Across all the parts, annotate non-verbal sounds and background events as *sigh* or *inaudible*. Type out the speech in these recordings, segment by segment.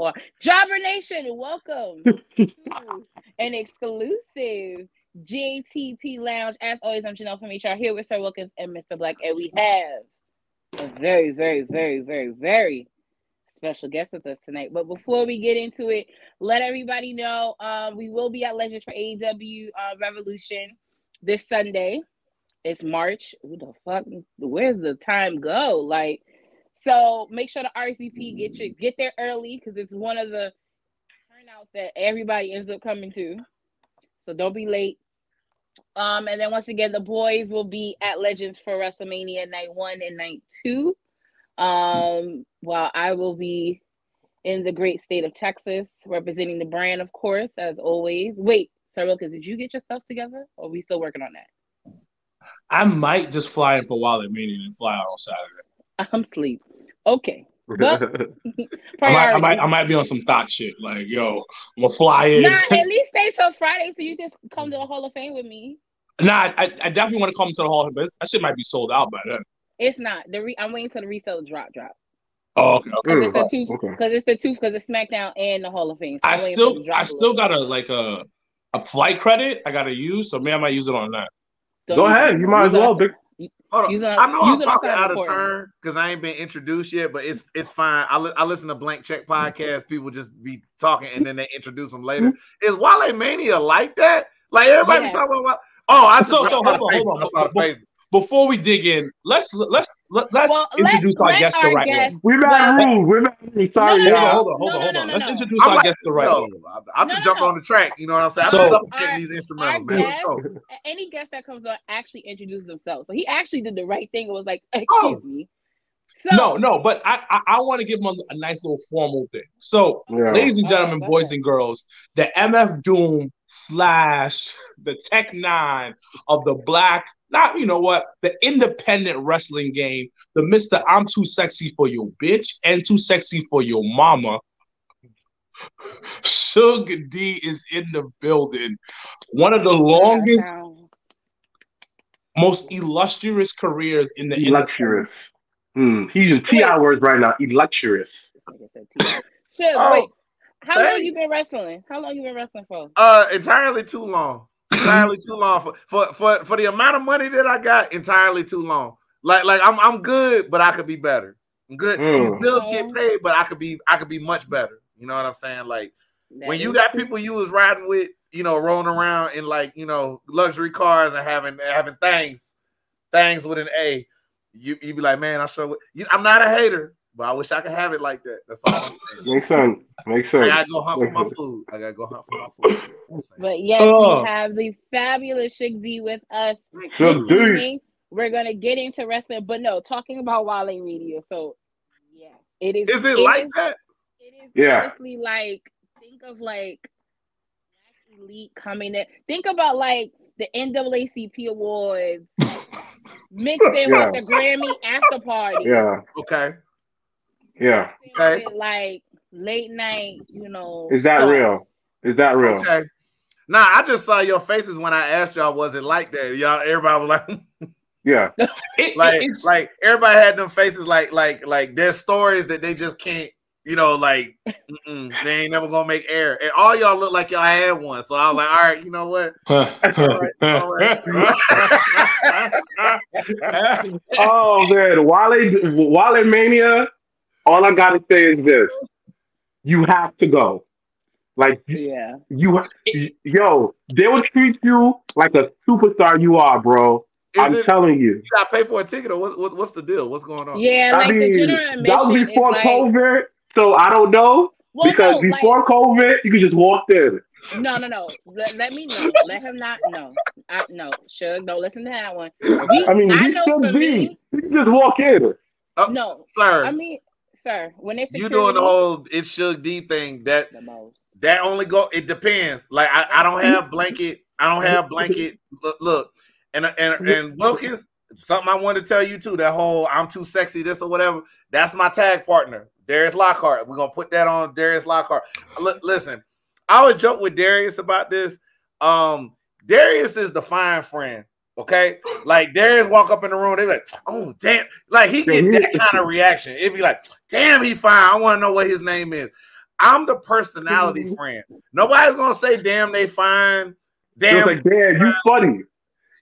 more. Jobber Nation, welcome to an exclusive JTP Lounge. As always, I'm Janelle from HR here with Sir Wilkins and Mr. Black, and we have a very, very, very, very, very special guest with us tonight. But before we get into it, let everybody know um, we will be at Legends for AEW uh, Revolution this Sunday. It's March. Who the fuck? Where's the time go? Like, so make sure the RCP get you get there early because it's one of the turnouts that everybody ends up coming to. So don't be late. Um, and then once again, the boys will be at Legends for WrestleMania night one and night two. Um, while I will be in the great state of Texas, representing the brand, of course, as always. Wait, Sir Wilkins, did you get your stuff together? Or are we still working on that? I might just fly in for Wale Mania and fly out on Saturday. *laughs* I'm sleep. Okay. Well, *laughs* I, might, I might, I might be on some thought shit. Like, yo, I'm gonna fly in. Nah, at least stay till Friday so you can come to the Hall of Fame with me. Nah, I, I definitely want to come to the Hall of Fame, but that shit might be sold out by then. It's not. The re- I'm waiting for the resale drop drop. Oh, okay. Because it's the two. Because it's the two. Because it's SmackDown and the Hall of Fame. So I still, I still got a like a a flight credit I gotta use, so maybe I might use it on that. Don't Go ahead. You might as well, big. Hold on. I know I'm talking out of turn because I ain't been introduced yet, but it's it's fine. I, li- I listen to Blank Check podcast. People just be talking and then they introduce them later. Is Wale Mania like that? Like everybody yes. be talking about. Oh, I so, so hold on, hold on. Hold on before we dig in, let's let's let, let's well, introduce let, our guest the right way. We're not rude. We're not rude. Sorry, no, no, no, hold on, hold on, hold on. let's introduce I'm our like, guest the right way. I'm just jump on the track. You know what I'm saying? I'm just getting these instrumentals, man. Guest, any guest that comes on actually introduce themselves. So he actually did the right thing. It was like, *laughs* oh. excuse oh. me. So, no, no, but I I, I want to give him a, a, nice little formal thing. So, yeah. ladies and oh, gentlemen, oh, boys ahead. and girls, the MF Doom slash the Tech N9ne of the Black not, you know what, the independent wrestling game, the Mr. I'm too sexy for your bitch and too sexy for your mama. *laughs* Sugar D is in the building. One of the longest, most illustrious careers in the illustrious. Mm, he's in T hours right now. Illustrious. So, oh, wait. How thanks. long you been wrestling? How long you been wrestling for? Uh, entirely too long entirely too long for, for for for the amount of money that I got. Entirely too long. Like like I'm I'm good, but I could be better. I'm good. Mm. These bills get paid, but I could be I could be much better. You know what I'm saying? Like that when you got people you was riding with, you know, rolling around in like you know luxury cars and having having things, things with an A. You you be like, man, I sure. You, I'm not a hater. But I wish I could have it like that. That's all I'm saying. Makes sense. Makes sense. I gotta go hunt for my food. I gotta go hunt for my food. But yes, oh. we have the fabulous Shug D with us this evening. We're gonna get into wrestling, but no, talking about Wale Radio. So yeah, it is. Is it, it like is, that? It is yeah. honestly like think of like elite coming in. Think about like the NAACP awards *laughs* mixed in yeah. with the Grammy after party. Yeah. Okay. Yeah. Okay. Like late night, you know. Is that stuff. real? Is that real? Okay. Nah, I just saw your faces when I asked y'all, was it like that? Y'all, everybody was like, *laughs* yeah, *laughs* like, like everybody had them faces, like, like, like there's stories that they just can't, you know, like they ain't never gonna make air, and all y'all look like y'all had one. So I was like, all right, you know what? *laughs* oh man, Wale, Wale Mania all I gotta say is this: you have to go. Like, yeah, you, yo, they will treat you like a superstar you are, bro. Is I'm it, telling you. You gotta pay for a ticket, or what, what, what's the deal? What's going on? Yeah, like I mean, the general admission that was before like... COVID, so I don't know. Well, because no, before like... COVID, you could just walk in. No, no, no. Let, let me know. Let him not know. I no, sure. Don't listen to that one. We, I mean, I know for me, you just walk in. Uh, no, sir. I mean, sir. When it's you doing the whole it's Shug D thing that that only go. It depends. Like I, I don't have blanket. I don't have blanket. Look, look, and and and Wilkins. Something I wanted to tell you too. That whole I'm too sexy, this or whatever. That's my tag partner, Darius Lockhart. We're gonna put that on Darius Lockhart. L- listen, I would joke with Darius about this. Um, Darius is the fine friend. Okay, like Darius walk up in the room, they like, oh damn, like he get that kind of reaction. It'd be like, damn, he fine. I want to know what his name is. I'm the personality *laughs* friend. Nobody's gonna say, "Damn, they fine." Damn, like, damn, you funny.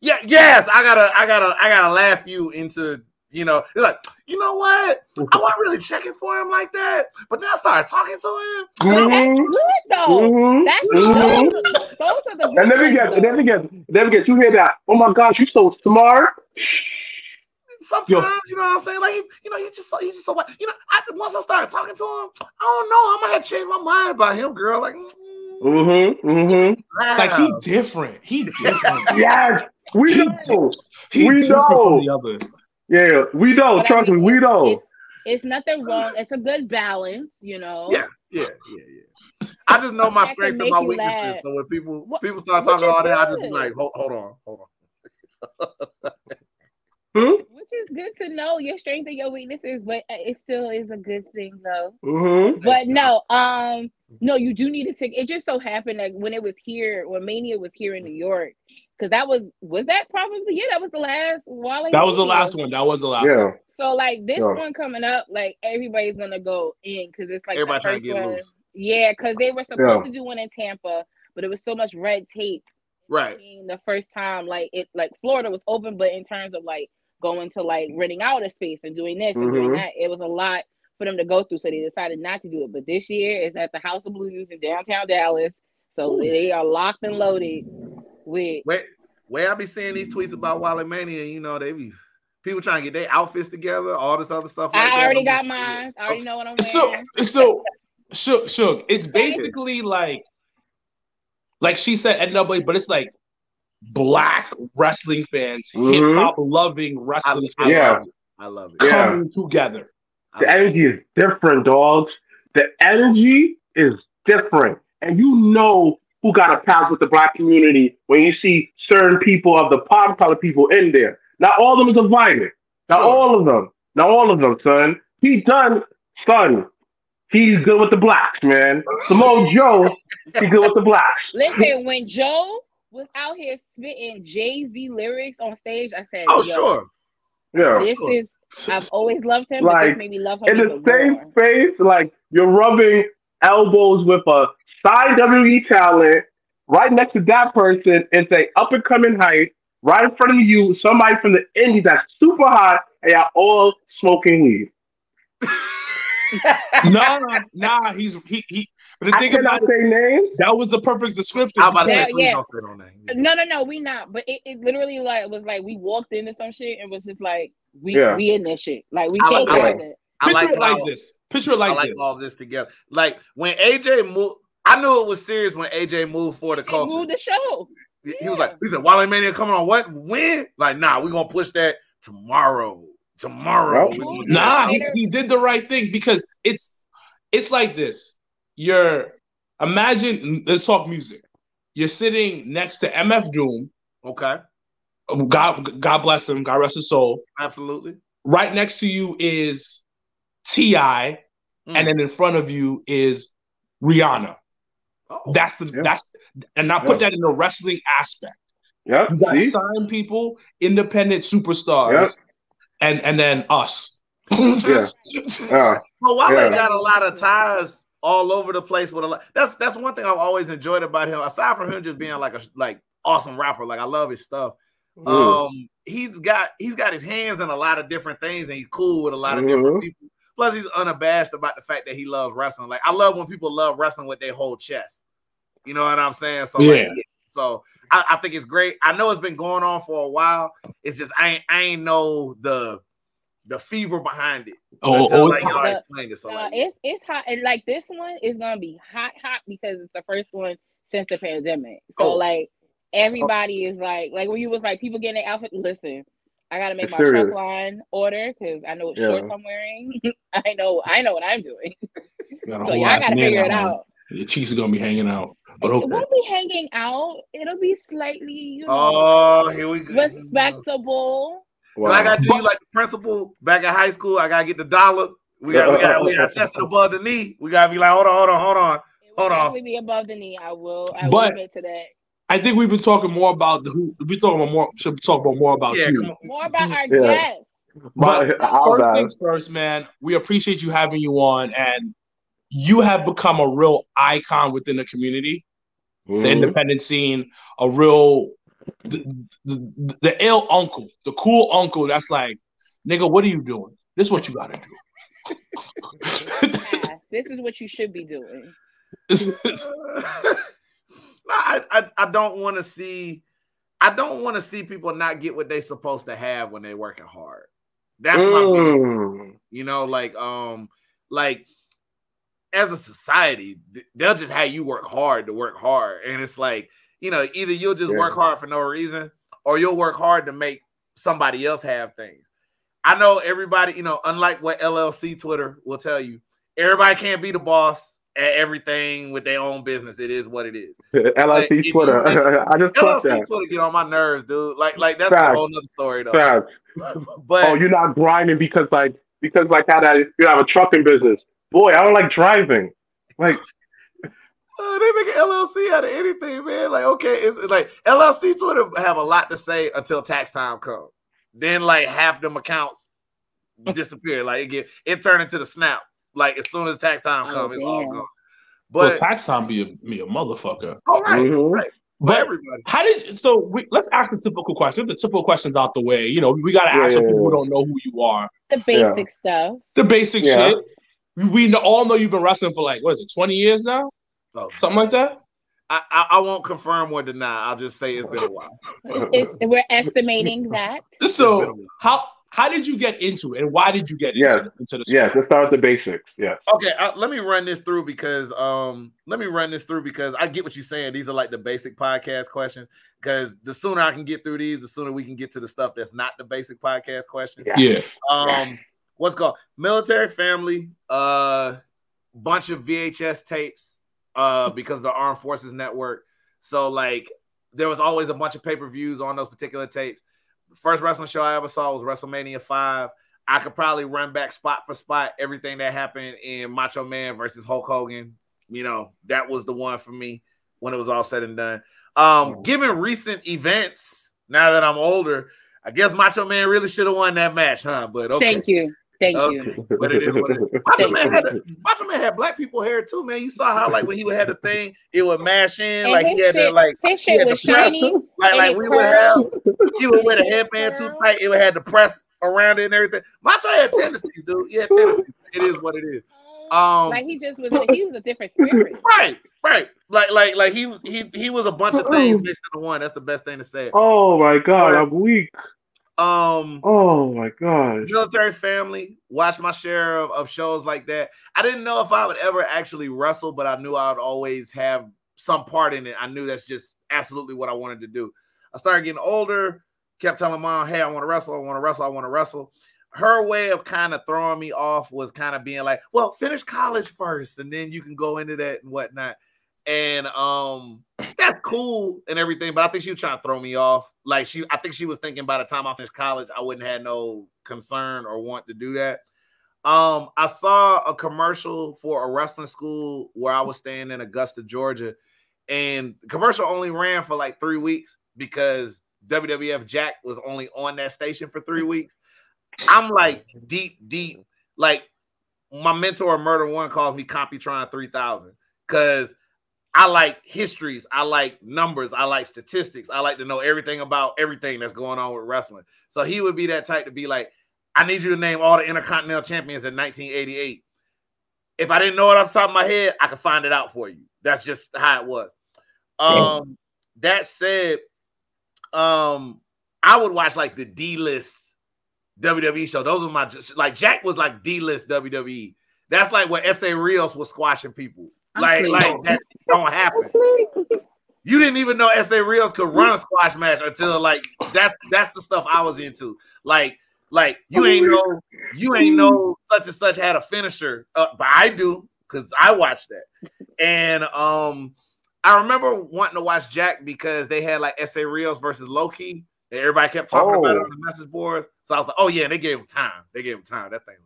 Yeah, yes, I gotta, I gotta, I gotta laugh you into, you know, it's like, you know what? I wasn't really checking for him like that, but then I started talking to him. Mm-hmm. That's good though. Mm-hmm. That's mm-hmm. Those, those are the. And then we get, then we get, then we get. You hear that? Oh my gosh, you so smart sometimes, Yo. you know what I'm saying? Like, you know, you just so you just so what you know. I, once I started talking to him, I don't know. I might have changed my mind about him, girl. Like, mm-hmm, mm-hmm. Wow. like he different. He different. *laughs* yes, we he, know. He we know. the others. Yeah, we know. But Trust I mean, me, we know. It's, it's nothing wrong. It's a good balance, you know. Yeah, yeah, yeah, yeah. I just know my strengths and my weaknesses. Laugh. So when people what, people start talking all that, I just be like, hold, hold on, hold on. *laughs* hmm? which is good to know your strengths and your weaknesses, but it still is a good thing though. Mm-hmm. But no, um, no, you do need to take. It just so happened that when it was here, when Mania was here in New York, because that was was that probably yeah, that was the last Wale. That was the last one. That was the last yeah. one. So like this yeah. one coming up, like everybody's gonna go in because it's like Everybody the first one. Loose. Yeah, because they were supposed yeah. to do one in Tampa, but it was so much red tape. Right. The first time, like it, like Florida was open, but in terms of like going to like renting out a space and doing this and mm-hmm. doing that. It was a lot for them to go through, so they decided not to do it. But this year is at the House of Blues in downtown Dallas, so Ooh. they are locked and loaded with. Wait, where I be seeing these tweets about Wale Mania, you know, they be people trying to get their outfits together, all this other stuff. Like I already got mine. I already know what I'm wearing. So, so, shook, shook. It's basically like, like she said, NWA, but it's like black wrestling fans, mm-hmm. hip hop loving wrestling I, I yeah. Love I love it. Coming yeah. together. The energy is different, dogs. The energy is different. And you know who got a pass with the black community when you see certain people of the pop color people in there. Not all of them is invited. Not sure. all of them. Not all of them, son. He done, son. He's good with the blacks, man. Samoa *laughs* Joe, he's good with the blacks. Listen, when Joe was out here spitting Jay Z lyrics on stage, I said, "Oh, sure, yeah." This sure. is I've always loved him. Like, this made me love him in the same more. space. Like you're rubbing elbows with a side WWE talent right next to that person. and say up and coming height right in front of you. Somebody from the Indies that's super hot, and y'all all smoking weed. *laughs* nah, nah, he's he he. But the I thing about say it, names. That was the perfect description. I'm about to say, yeah. don't say no name. Uh, no, no, no, we not. But it, it literally like was like we walked into some shit and was just like we yeah. we in this shit. Like we can't like, it. Picture like it like this. Picture it like, I like this. all this together. Like when AJ moved, I knew it was serious when AJ moved for the culture. Moved the show. He yeah. was like, he said, Wale Mania coming on what? When? Like, nah, we're gonna push that tomorrow. Tomorrow. Nah, he, he did the right thing because it's it's like this. You're imagine let's talk music. You're sitting next to MF Doom. Okay. God God bless him. God rest his soul. Absolutely. Right next to you is T.I., mm. and then in front of you is Rihanna. Oh, that's the yeah. that's and I put yeah. that in the wrestling aspect. Yeah, you got See? signed people, independent superstars, yep. and and then us *laughs* yeah. Uh, well, Wale yeah. got a lot of ties all over the place with a lot. That's that's one thing I've always enjoyed about him. Aside from him just being like a like awesome rapper, like I love his stuff. Mm. Um, he's got he's got his hands in a lot of different things, and he's cool with a lot of mm-hmm. different people. Plus, he's unabashed about the fact that he loves wrestling. Like I love when people love wrestling with their whole chest. You know what I'm saying? So yeah. Like, so I, I, think it's great. I know it's been going on for a while. It's just I ain't I ain't know the the fever behind it. Oh, oh it's hot. It, so uh, it's it's hot, and like this one is gonna be hot, hot because it's the first one since the pandemic. So oh. like everybody is like, like when you was like people getting their outfit. Listen, I gotta make my truck line order because I know what yeah. shorts I'm wearing. *laughs* I know, I know what I'm doing. *laughs* so y'all gotta figure it out. Your cheeks are gonna be hanging out. But okay. It won't be hanging out. It'll be slightly, you know, oh, here we go. respectable. Wow. I gotta do you like the principal back in high school. I gotta get the dollar. We got we got we got test above the knee. We gotta be like, hold on, hold on, hold on, hold on. It will be above the knee. I will. I but, will admit to that. I think we've been talking more about the who. We talking about more. Should talk about more about yeah, you. More about our yeah. guests. But first things first, man. We appreciate you having you on, and you have become a real icon within the community, mm-hmm. the independent scene, a real the, the, the ill uncle, the cool uncle that's like, nigga, what are you doing? This is what you gotta do. *laughs* yeah, this is what you should be doing. *laughs* *laughs* I, I, I don't want to see I don't want to see people not get what they're supposed to have when they're working hard. That's mm. my biggest, mm. you know, like um, like as a society, they'll just have you work hard to work hard, and it's like you know, either you'll just yeah. work hard for no reason, or you'll work hard to make somebody else have things. I know everybody, you know, unlike what LLC Twitter will tell you, everybody can't be the boss at everything with their own business. It is what it is. *laughs* LLC Twitter. *laughs* I just LLC that. Twitter get on my nerves, dude. Like, like that's Fact. a whole nother story though. Fact. *laughs* but oh, you're not grinding because like because like how that you have a trucking business. Boy, I don't like driving. Like uh, they make an LLC out of anything, man. Like, okay, it's like LLC Twitter have a lot to say until tax time comes. Then, like half them accounts disappear. Like it get it turned into the snap. Like as soon as tax time oh, comes, it's all gone. But well, tax time be a, be a motherfucker. All right, mm-hmm. right. But everybody. how did you, so? We, let's ask the typical question. The typical questions out the way. You know, we got to ask yeah, people who don't know who you are. The basic yeah. stuff. The basic yeah. shit. We all know you've been wrestling for like what is it, twenty years now? Oh, something like that. I, I, I, won't confirm or deny. I'll just say it's been a while. it's, it's, we're estimating that. So how how did you get into it, and why did you get yes. into, into the? Sport? Yes, let's start with the basics. Yeah. Okay, uh, let me run this through because um, let me run this through because I get what you're saying. These are like the basic podcast questions. Because the sooner I can get through these, the sooner we can get to the stuff that's not the basic podcast question. Yeah. yeah. Um, what's called military family? Uh, bunch of VHS tapes. Uh, because the Armed Forces Network. So like, there was always a bunch of pay per views on those particular tapes first wrestling show I ever saw was WrestleMania 5. I could probably run back spot for spot everything that happened in Macho Man versus Hulk Hogan. You know, that was the one for me when it was all said and done. Um, given recent events, now that I'm older, I guess Macho Man really should have won that match, huh? But okay. Thank you. Thank okay. you. But it is what it is. *laughs* Macho Man, had a, Macho Man had black people hair too, man. You saw how like when he would have the thing, it would mash in. And like he had shit, the, like his shit was shiny. Like like we would have he would wear the *laughs* headband too tight. It would have the press around it and everything. Macho had tendencies, dude. Yeah, tendencies. It is what it is. Um, like he just was he was a different spirit. *laughs* Right, right. Like like like he he he was a bunch of things mixed into one. That's the best thing to say. Oh my god, I'm weak. Um. Oh my god. Military family. Watch my share of, of shows like that. I didn't know if I would ever actually wrestle, but I knew I would always have some part in it. I knew that's just absolutely what I wanted to do. I started getting older. Kept telling mom, "Hey, I want to wrestle. I want to wrestle. I want to wrestle." Her way of kind of throwing me off was kind of being like, "Well, finish college first, and then you can go into that and whatnot." And um that's cool and everything but i think she was trying to throw me off. Like she i think she was thinking by the time i finished college i wouldn't have no concern or want to do that. Um i saw a commercial for a wrestling school where i was staying in augusta georgia and the commercial only ran for like three weeks because wwf jakked was only on that station for three weeks. I'm like deep deep like my mentor murder one calls me computron 3000 because I like histories. I like numbers. I like statistics. I like to know everything about everything that's going on with wrestling. So he would be that type to be like, I need you to name all the Intercontinental champions in 1988. If I didn't know it off the top of my head, I could find it out for you. That's just how it was. Um, that said, um, I would watch like the D list WWE show. Those were my like Jakked was like D list WWE. That's like what Essa Rios was squashing people. Like, like that don't happen. You didn't even know Essa Rios could run a squash match until like that's that's the stuff I was into. Like, like you ain't know you ain't know such and such had a finisher, uh, but I do because I watched that. And um, I remember wanting to watch Jakked because they had like Essa Rios versus Low Ki. And everybody kept talking oh. about it on the message boards. So I was like, oh yeah, they gave him time. They gave him time. That thing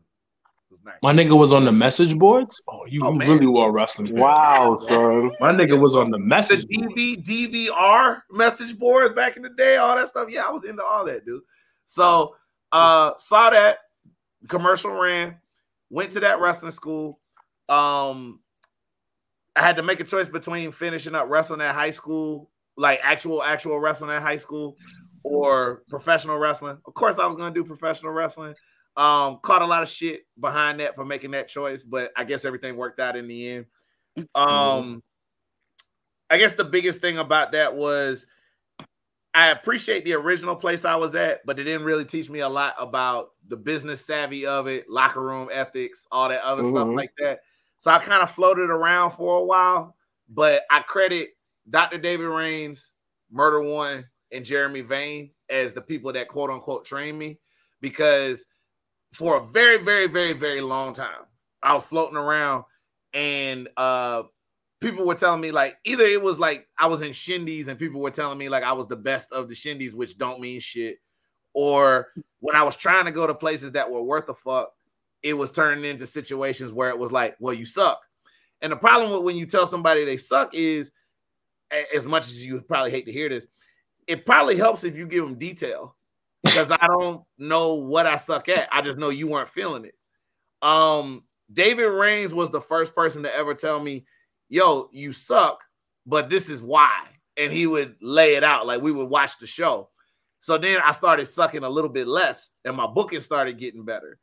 nice. My nigga was on the message boards. Oh, you oh, really were a wrestling fan. Wow, son. My nigga was on the message. The DV, DVR message boards back in the day, all that stuff. Yeah, I was into all that, dude. So uh saw that commercial ran, went to that wrestling school. um, I had to make a choice between finishing up wrestling at high school, like actual actual wrestling at high school, or professional wrestling. Of course, I was going to do professional wrestling. Um, caught a lot of shit behind that for making that choice, but I guess everything worked out in the end. Um, I guess the biggest thing about that was I appreciate the original place I was at, but it didn't really teach me a lot about the business savvy of it, locker room ethics, all that other mm-hmm. stuff like that. So I kind of floated around for a while, but I credit Dr. David Rains, Murder One, and Jeremy Vane as the people that quote unquote trained me because for a very, very, very, very long time, I was floating around and uh people were telling me like either it was like I was in shindies and people were telling me like I was the best of the shindies, which don't mean shit. Or when I was trying to go to places that were worth a fuck, it was turning into situations where it was like, well, you suck. And the problem with when you tell somebody they suck is, as much as you probably hate to hear this, it probably helps if you give them detail because I don't know what I suck at. I just know you weren't feeling it. Um, David Rains was the first person to ever tell me, "Yo, you suck, but this is why." And he would lay it out like we would watch the show. So then I started sucking a little bit less, and my booking started getting better.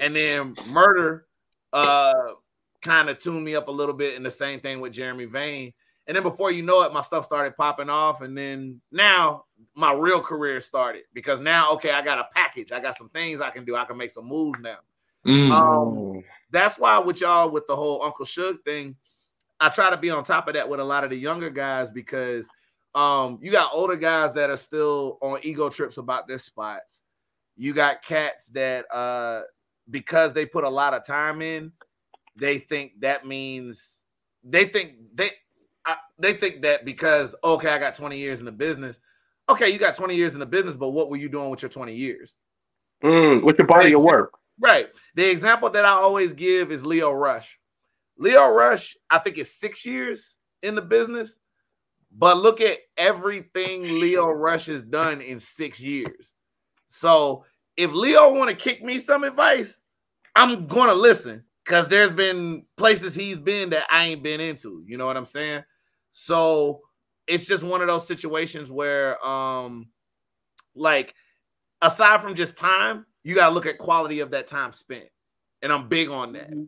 And then Murder uh kind of tuned me up a little bit, and the same thing with Jeremy Vane. And then before you know it, my stuff started popping off. And then now my real career started because now, okay, I got a package. I got some things I can do. I can make some moves now. Mm. Um, that's why with y'all with the whole Uncle Suge thing, I try to be on top of that with a lot of the younger guys because um, you got older guys that are still on ego trips about their spots. You got cats that uh because they put a lot of time in, they think that means they think they I, they think that because okay, I got 20 years in the business. Okay, you got 20 years in the business, but what were you doing with your 20 years? Mm, with your body right. of work. Right. The example that I always give is Leo Rush. Leo Rush, I think, is six years in the business, but look at everything Leo Rush has done in six years. So if Leo want to kick me some advice, I'm gonna listen because there's been places he's been that I ain't been into. You know what I'm saying? So it's just one of those situations where, um, like, aside from just time, you got to look at quality of that time spent. And I'm big on that. Mm-hmm.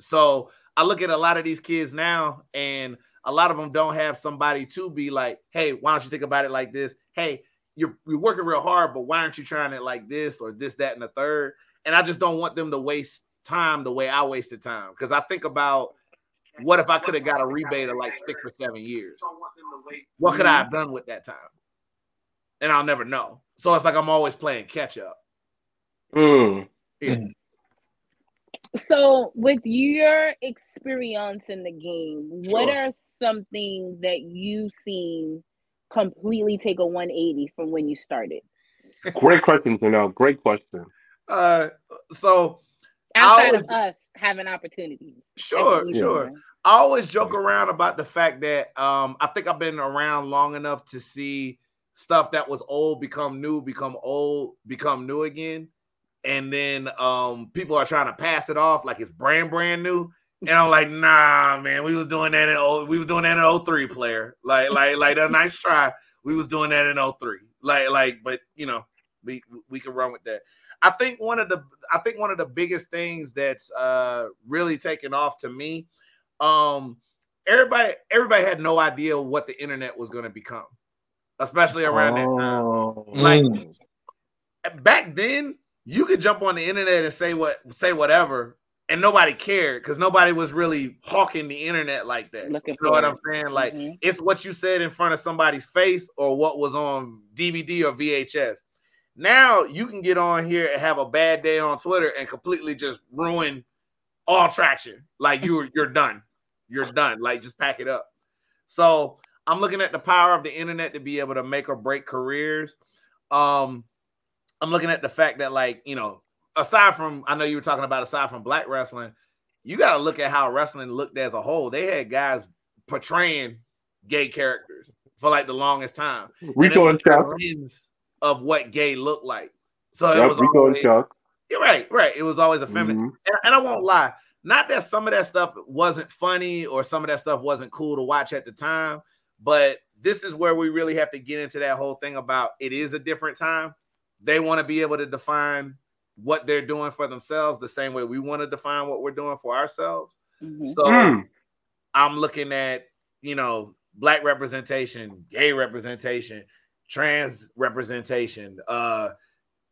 So I look at a lot of these kids now, and a lot of them don't have somebody to be like, hey, why don't you think about it like this? Hey, you're, you're working real hard, but why aren't you trying it like this or this, that, and the third? And I just don't want them to waste time the way I wasted time. Because I think about what if I could have got a rebate of like six or seven years? What could I have done with that time? And I'll never know. So it's like I'm always playing catch up. Mm. Yeah. So, with your experience in the game, what are some things that you've seen completely take a 180 from when you started? Great question, Janelle. Great question. Uh, so outside always, of us having opportunities. Sure, sure. I always joke around about the fact that um, I think I've been around long enough to see stuff that was old become new, become old, become new again. And then um, people are trying to pass it off like it's brand brand new. And I'm like, nah, man, we was doing that in old, we was doing that in 03 player. Like, like, like a nice try. We was doing that in 03. Like, like, but you know, we we can run with that. I think one of the I think one of the biggest things that's uh really taken off to me, um, everybody everybody had no idea what the internet was going to become, especially around oh, that time. Oh. Like mm. back then, you could jump on the internet and say what say whatever, and nobody cared because nobody was really hawking the internet like that. Looking you know what I'm saying? Like mm-hmm. it's what you said in front of somebody's face or what was on DVD or VHS. Now you can get on here and have a bad day on Twitter and completely just ruin all traction. Like you're *laughs* you're done. You're done. Like just pack it up. So I'm looking at the power of the internet to be able to make or break careers. Um, I'm looking at the fact that, like, you know, aside from I know you were talking about aside from black wrestling, you got to look at how wrestling looked as a whole. They had guys portraying gay characters for like the longest time. Rico and, and of what gay looked like. So yep, it was always, You're right, right. It was always a feminine. Mm-hmm. And, and, I won't lie, not that some of that stuff wasn't funny or some of that stuff wasn't cool to watch at the time, but this is where we really have to get into that whole thing about it is a different time. They want to be able to define what they're doing for themselves the same way we want to define what we're doing for ourselves. Mm-hmm. So mm. I'm looking at, you know, black representation, gay representation, trans representation, uh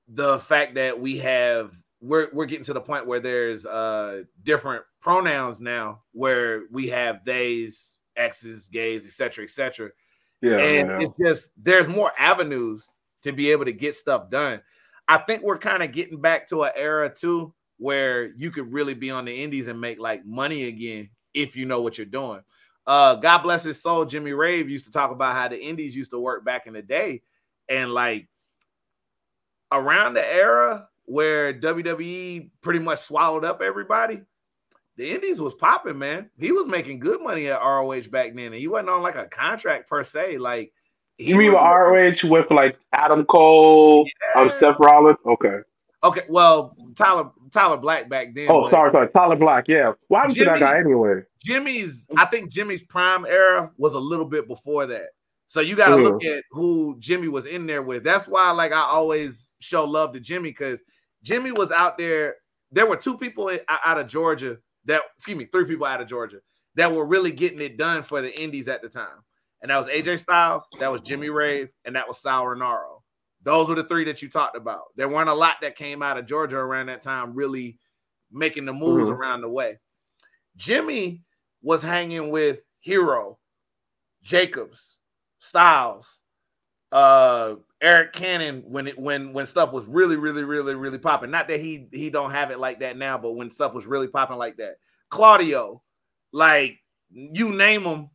the fact that we have we're we're getting to the point where there's uh different pronouns now where we have theys, X's, gays, etc., etc. Yeah, and it's just there's more avenues to be able to get stuff done. I think we're kind of getting back to an era too where you could really be on the indies and make like money again if you know what you're doing. Uh, God bless his soul, Jimmy Rave used to talk about how the indies used to work back in the day, and like around the era where WWE pretty much swallowed up everybody, the Indies was popping, man. He was making good money at ROH back then, and he wasn't on like a contract per se. Like, you mean with ROH with like Adam Cole, um, yeah. um, Seth Rollins? Okay. Okay, well, Tyler Tyler Black back then. Oh, sorry, sorry, Tyler Black. Yeah, why did that guy anyway? Jimmy's, I think Jimmy's prime era was a little bit before that. So you got to mm. look at who Jimmy was in there with. That's why, like, I always show love to Jimmy because Jimmy was out there. There were two people out of Georgia that, excuse me, three people out of Georgia that were really getting it done for the Indies at the time. And that was AJ Styles, that was Jimmy Rave, and that was Sal Rinauro. Those were the three that you talked about. There weren't a lot that came out of Georgia around that time, really making the moves mm-hmm. around the way. Jimmy was hanging with Hero, Jacobs, Styles, uh, Eric Cannon when it when when stuff was really really really really popping. Not that he he don't have it like that now, but when stuff was really popping like that. Claudio, like you name him,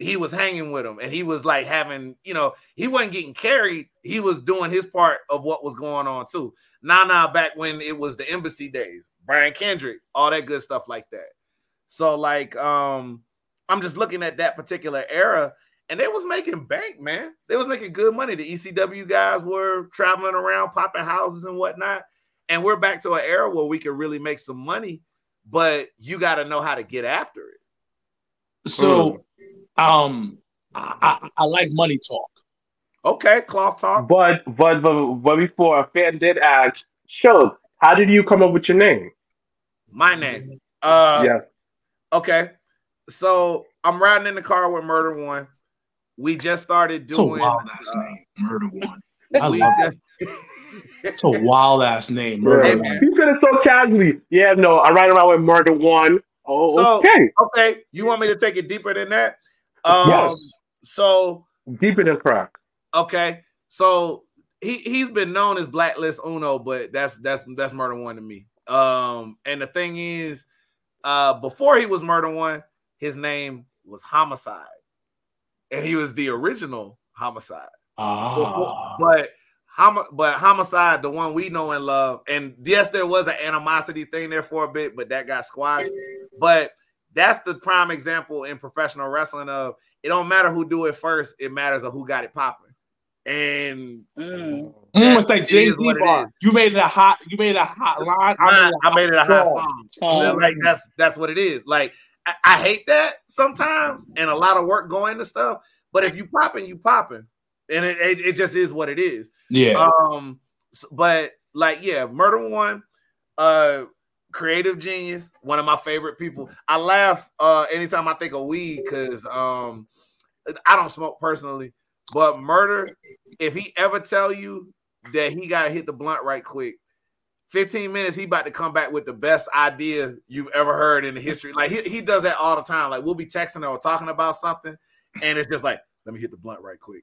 he was hanging with him and he was like having, you know, he wasn't getting carried. He was doing his part of what was going on too. Now, now back when it was the embassy days, Brian Kendrick, all that good stuff like that. So like um I'm just looking at that particular era and they was making bank, man. They was making good money. The ECW guys were traveling around, popping houses and whatnot. And we're back to an era where we can really make some money, but you got to know how to get after it. So, um, I, I, I like money talk. Okay, cloth talk. But but but, but before a fan did ask, Shug, how did you come up with your name? My name. Uh, yeah. Okay, so I'm riding in the car with Murder One we just started doing. It's a wild ass uh, name, Murder One. *laughs* I love it. It's a wild ass name, *laughs* Murder yeah, One. You said it so casually. Yeah, no, I ride around with Murder One. Oh, so, okay. Okay, you want me to take it deeper than that? Um, yes. So deeper than crack. Okay, so he he's been known as Blacklist Uno, but that's that's that's Murder One to me. Um, and the thing is, uh, before he was Murder One, his name was Homicide and he was the original homicide. Ah. but hom- but homicide, the one we know and love, and yes, there was an animosity thing there for a bit, but that got squashed. But that's the prime example in professional wrestling of it don't matter who do it first, it matters of who got it popping. And mm. it's like Jay Z bar. You made it a hot. You made a hot line. I, I made it a hot song. song. Like that's that's what it is. Like I, I, hate that sometimes, and a lot of work going into stuff. But if you popping, you popping, and it, it, it just is what it is. Yeah. Um. But like, yeah, Murder One, uh, creative genius, one of my favorite people. I laugh uh anytime I think of weed because um I don't smoke personally, but murder, if he ever tell you that he gotta hit the blunt right quick, 15 minutes, he about to come back with the best idea you've ever heard in the history. Like he, he does that all the time. Like we'll be texting or talking about something, and it's just like, let me hit the blunt right quick.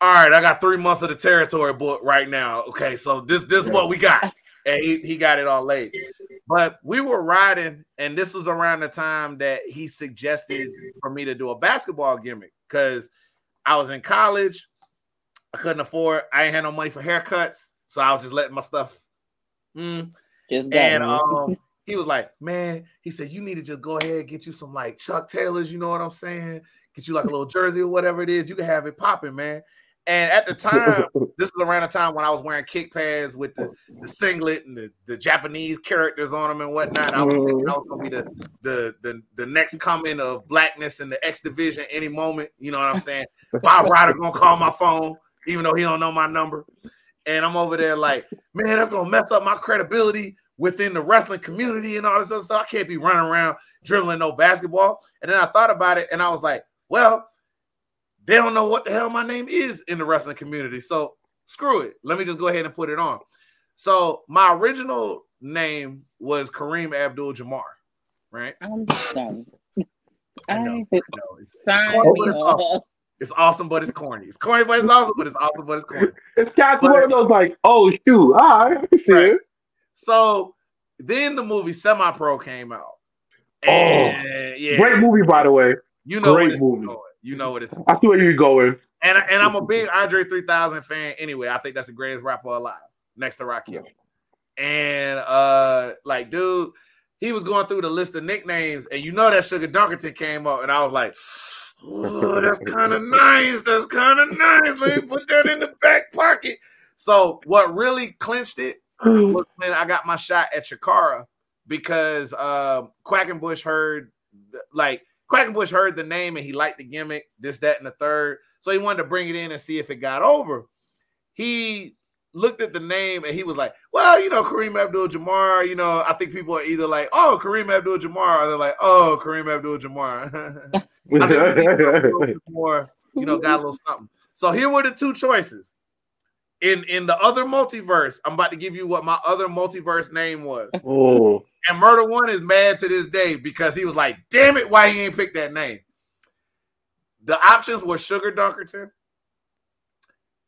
All right, I got three months of the territory book right now. Okay, so this this is what we got. And he, he got it all laid. But we were riding, and this was around the time that he suggested for me to do a basketball gimmick because I was in college. I couldn't afford, I ain't had no money for haircuts. So I was just letting my stuff. Mm. and um, *laughs* he was like, man, he said, you need to just go ahead get you some like Chuck Taylors, you know what I'm saying? Get you like a little jersey or whatever it is. You can have it popping, man. And at the *laughs* time, this is around the time when I was wearing kick pads with the, the singlet and the, the Japanese characters on them and whatnot. I was thinking mm-hmm. I was gonna be the, the the the next coming of blackness in the X division any moment. You know what I'm saying? Bob Ryder gonna call my phone, even though he don't know my number. And I'm over there like, man, that's gonna mess up my credibility within the wrestling community and all this other stuff. I can't be running around dribbling no basketball. And then I thought about it and I was like, well, they don't know what the hell my name is in the wrestling community. So screw it. Let me just go ahead and put it on. So my original name was Kareem Abdul Jabbar, right? I'm done. I know. I know. It's, it's, corny, it's, awesome, but it's corny. It's corny, but it's awesome, but it's awesome, but it's corny. It's got one of those like, oh shoot, all right, right. So then the movie Semi Pro came out. Oh, and, oh, yeah, great movie, by the way. You know, great movie. Going. You know what it's. I see where you're going. And and I'm a big Andre 3000 fan anyway. I think that's the greatest rapper alive, next to Rakim. And uh, like, dude, he was going through the list of nicknames, and you know that Sugar Dunkerton came up, and I was like, "Oh, that's kind of *laughs* nice. That's kind of nice. Let me put that in the back pocket." So, what really clinched it was when I got my shot at Chikara because uh, Quackenbush heard like Quackenbush heard the name and he liked the gimmick, this, that, and the third. So he wanted to bring it in and see if it got over. He looked at the name and he was like, Well, you know, Kareem Abdul Jabbar, you know, I think people are either like, Oh, Kareem Abdul Jabbar, or they're like, Oh, Kareem Abdul Jabbar. more, you know, got a little something. So here were the two choices. In in the other multiverse, I'm about to give you what my other multiverse name was. Oh. And Murder One is mad to this day because he was like, damn it, why he ain't picked that name? The options were Sugar Dunkerton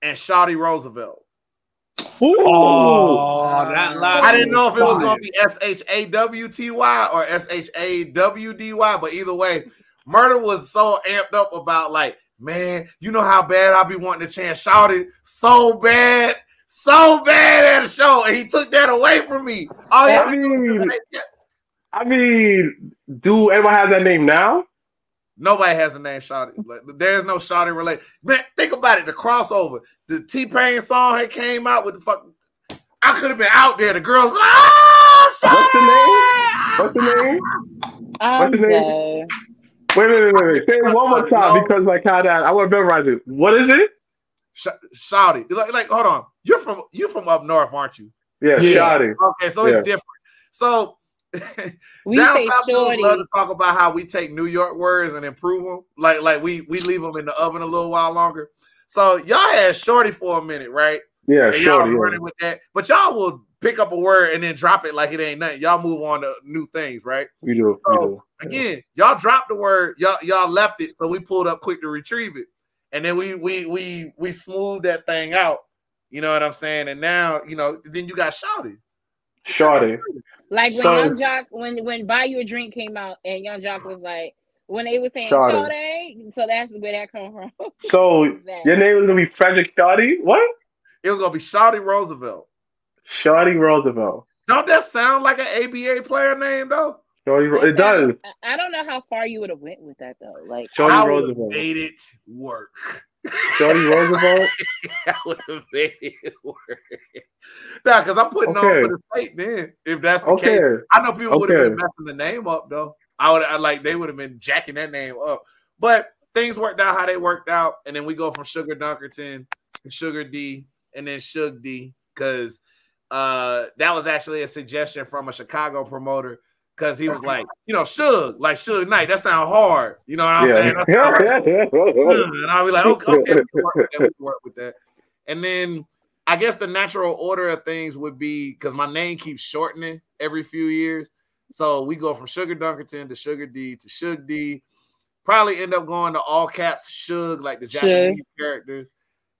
and Shawty Roosevelt. Ooh. Oh, that I didn't know if it was going to be S H A W T Y or S H A W D Y, but either way, Murder was so amped up about like, man, you know how bad I be wanting to chant Shawty so bad so bad at a show, and he took that away from me. Oh yeah, I mean, I mean, do everyone have that name now? Nobody has a name Shawty. There's no Shawty related. Man, think about it. The crossover, the T Pain song had came out with the fuck. I could have been out there. The girls, oh, What's the name? What's the name? What's the name? Wait, wait, wait, wait. Say it one more time because like how that I want to memorize it. What is it? Sh- Like, like, hold on. You're from you're from up north, aren't you? Yeah, yeah. Okay, so yeah. it's different. So *laughs* we down say south shorty. love to talk about how we take New York words and improve them. Like, like we we leave them in the oven a little while longer. So y'all had shorty for a minute, right? Yeah, and y'all running yeah. with that. But y'all will pick up a word and then drop it like it ain't nothing. Y'all move on to new things, right? We do. So, we do. Again, y'all dropped the word, y'all y'all left it, so we pulled up quick to retrieve it and then we we we we smoothed that thing out. You know what I'm saying? And now, you know, then you got shouted. Shouted. Like when Young Joc when when Buy You a Drink came out and Young Joc was like when they were saying Shawty, so that's where that come from. *laughs* So your name was gonna be Frederick Shawty? What? It was gonna be Shawty Roosevelt. Shawty Roosevelt. Don't that sound like an ABA player name though? Shorty, it does. I don't know how far you would have went with that though. Like Shorty I Roosevelt made it work. Shorty Roosevelt. *laughs* I would have made it work. Nah, because I'm putting okay. on for the state then. If that's the okay. case, I know people would have been messing the name up though. I would I, like they would have been jacking that name up. But things worked out how they worked out, and then we go from Sugar Dunkerton to Sugar D, and then Shug D, because uh, that was actually a suggestion from a Chicago promoter because he was like, you know, Suge, like Suge Knight. That sounds hard. You know what I'm yeah. saying? *laughs* and I'll be like, okay, okay we work, we work with that. And then I guess the natural order of things would be because my name keeps shortening every few years. So we go from Sugar Dunkerton to Sugar D to Shug D. Probably end up going to all caps Shug, like the Japanese characters.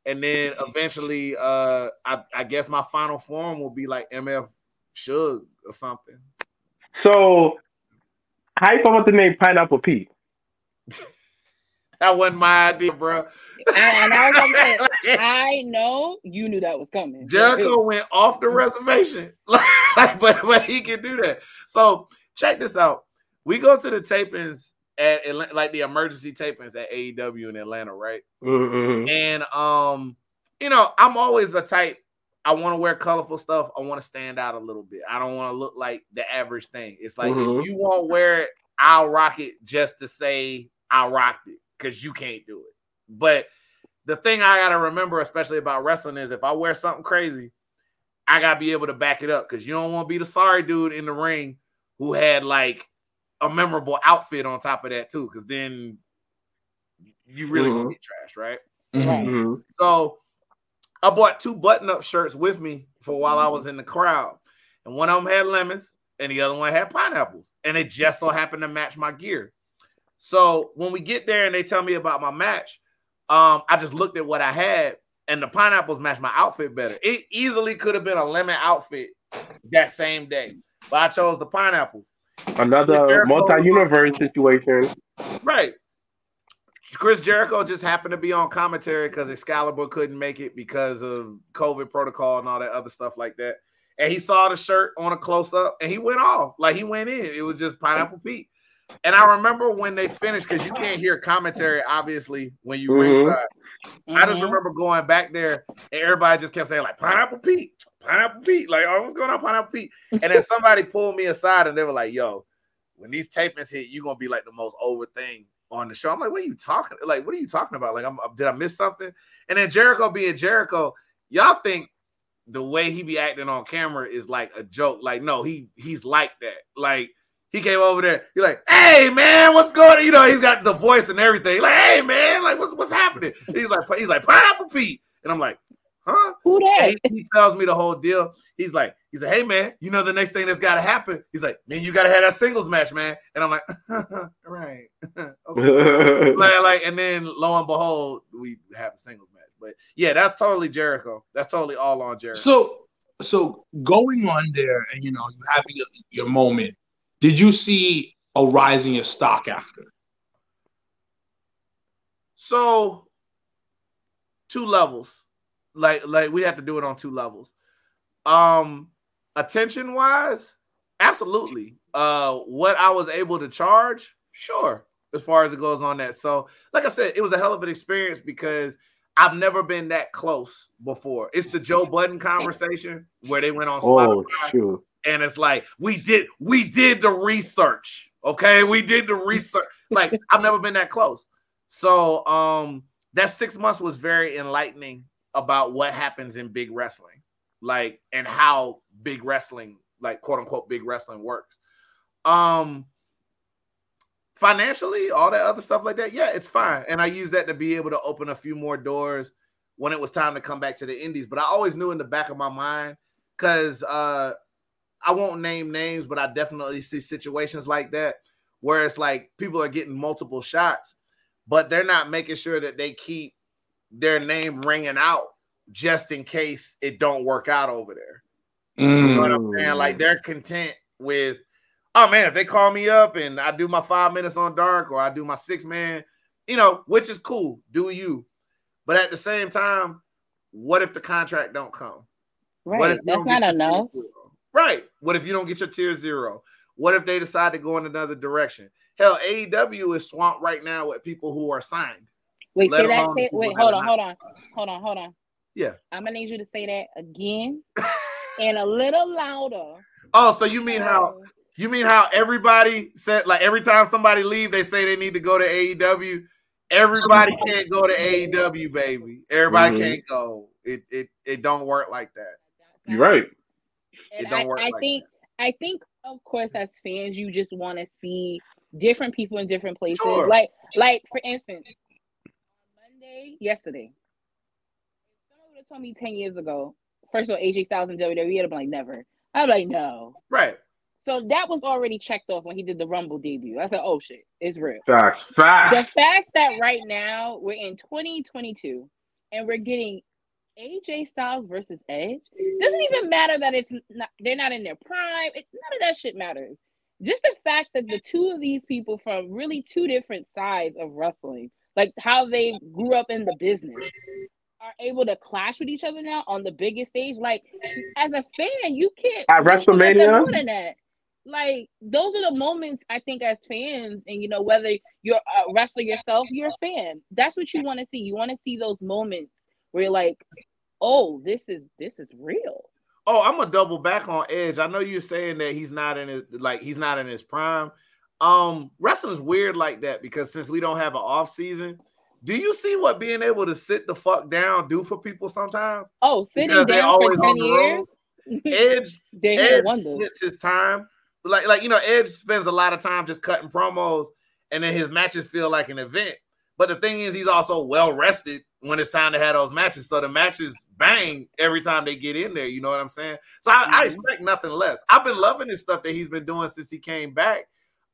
And then eventually, uh, I, I guess my final form will be like MF Shug or something. So, how you come up with the name Pineapple Pete? that wasn't my idea, bro. and I was gonna say, I know you knew that was coming. Jericho went off the reservation, *laughs* like, but but he can do that. So check this out. We go to the tapings at like the emergency tapings at AEW in Atlanta, right? Mm-hmm. And um, you know, I'm always a type. I want to wear colorful stuff. I want to stand out a little bit. I don't want to look like the average thing. It's like mm-hmm. if you won't wear it, I'll rock it just to say I rocked it because you can't do it. But the thing I gotta remember, especially about wrestling, is if I wear something crazy, I gotta be able to back it up because you don't want to be the sorry dude in the ring who had like a memorable outfit on top of that too, because then you really mm-hmm. gonna be trash, right? Mm-hmm. So I bought two button-up shirts with me for while I was in the crowd, and one of them had lemons, and the other one had pineapples, and it just so happened to match my gear. So when we get there and they tell me about my match, um, I just looked at what I had, and the pineapples matched my outfit better. It easily could have been a lemon outfit that same day, but I chose the pineapples. Another multi-universe situation. Right. Chris Jericho just happened to be on commentary because Excalibur couldn't make it because of COVID protocol and all that other stuff like that. And he saw the shirt on a close up and he went off. Like he went in. It was just Pineapple Pete. And I remember when they finished, because you can't hear commentary, obviously, when you mm-hmm. ringside. Mm-hmm. I just remember going back there and everybody just kept saying, like, Pineapple Pete, Pineapple Pete. Like, oh, what's going on, Pineapple Pete? And then somebody pulled me aside and they were like, yo, when these tapings hit, you're gonna be like the most over thing on the show. I'm like, what are you talking? Like, what are you talking about? Like, I'm uh, did I miss something? And then Jericho being Jericho, y'all think the way he be acting on camera is like a joke. Like, no, he he's like that. Like he came over there. He's like, "Hey man, what's going on?" You know, he's got the voice and everything. Like, "Hey man, like what's what's happening?" He's like, he's like Pineapple Pete, and I'm like, "Huh?" Who that? He, he, tells me the whole deal. He's like, he's said, "Hey man, you know the next thing that's got to happen." He's like, "Man, you got to have that singles match, man." And I'm like, *laughs* "Right, *laughs* okay." *laughs* like, like, and then lo and behold, we have a singles match. But yeah, that's totally Jericho. That's totally all on Jericho. So, so going on there, and you know, you having your, your moment did you see a rise in your stock after? So, two levels. Like, like we have to do it on two levels. Um, attention wise, absolutely. Uh, what I was able to charge, sure, as far as it goes on that. So, like I said, it was a hell of an experience because I've never been that close before. It's the Joe Budden conversation where they went on oh, Spotify. Oh, and it's like we did we did the research okay we did the research like i've never been that close so um that six months was very enlightening about what happens in big wrestling like and how big wrestling like quote unquote big wrestling works. Um financially all that other stuff like that yeah it's fine. And i use that to be able to open a few more doors when it was time to come back to the indies. But i always knew in the back of my mind because uh I won't name names, but I definitely see situations like that where it's like people are getting multiple shots, but they're not making sure that they keep their name ringing out just in case it don't work out over there. Mm. You know what I'm saying? Like mm. they're content with, oh man, if they call me up and I do my five minutes on dark or I do my six man, you know, which is cool, do you. But at the same time, what if the contract don't come? Right. That's not enough. Right. What if you don't get your tier zero? What if they decide to go in another direction? Hell, AEW is swamped right now with people who are signed. Wait, say that. Say, wait, hold on, hold on, hold on, hold on. Yeah. I'm gonna need you to say that again and a little louder. Oh, so you mean how you mean how everybody said like every time somebody leave, they say they need to go to AEW. Everybody *laughs* can't go to AEW, baby. Everybody mm-hmm. can't go. It it it don't work like that. You're right. And I, I like think that. I think of course as fans you just want to see different people in different places. Sure. Like like for instance, Monday yesterday, someone would have told me ten years ago. First of all, AJ Styles in WWE, I'd have been like never. I'm like no. Right. So that was already checked off when he did the Rumble debut. I said, "Oh shit, it's real." Facts, facts. The fact that right now we're in 2022 and we're getting AJ Styles versus Edge doesn't even matter that it's not they're not in their prime. It, none of that shit matters. Just the fact that the two of these people from really two different sides of wrestling, like how they grew up in the business, are able to clash with each other now on the biggest stage. Like as a fan, you can't at WrestleMania. More than that. Like those are the moments I think as fans, and you know whether you're a wrestler yourself, you're a fan. That's what you want to see. You want to see those moments where you're like, "Oh, this is this is real." Oh, I'm gonna double back on Edge. I know you're saying that he's not in his like he's not in his prime. Um, wrestling's weird like that because since we don't have an off season, do you see what being able to sit the fuck down do for people sometimes? Oh, sitting because down for 10 years. *laughs* Edge, Edge hits his time like like you know, Edge spends a lot of time just cutting promos, and then his matches feel like an event. But the thing is, he's also well rested when it's time to have those matches. So the matches bang every time they get in there. You know what I'm saying? So I, I mm-hmm. expect nothing less. I've been loving this stuff that he's been doing since he came back.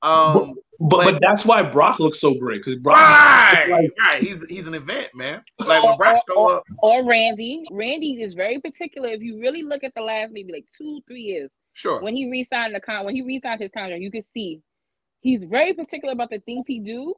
Um, but, but, but that's why Brock looks so great because Brock, right, like, right, he's he's an event, man. Like when Brock show or, up, or Randy, Randy is very particular. If you really look at the last maybe like two, three years, Sure. When he re-signed the con, when he re-signed his contract, you can see he's very particular about the things he do.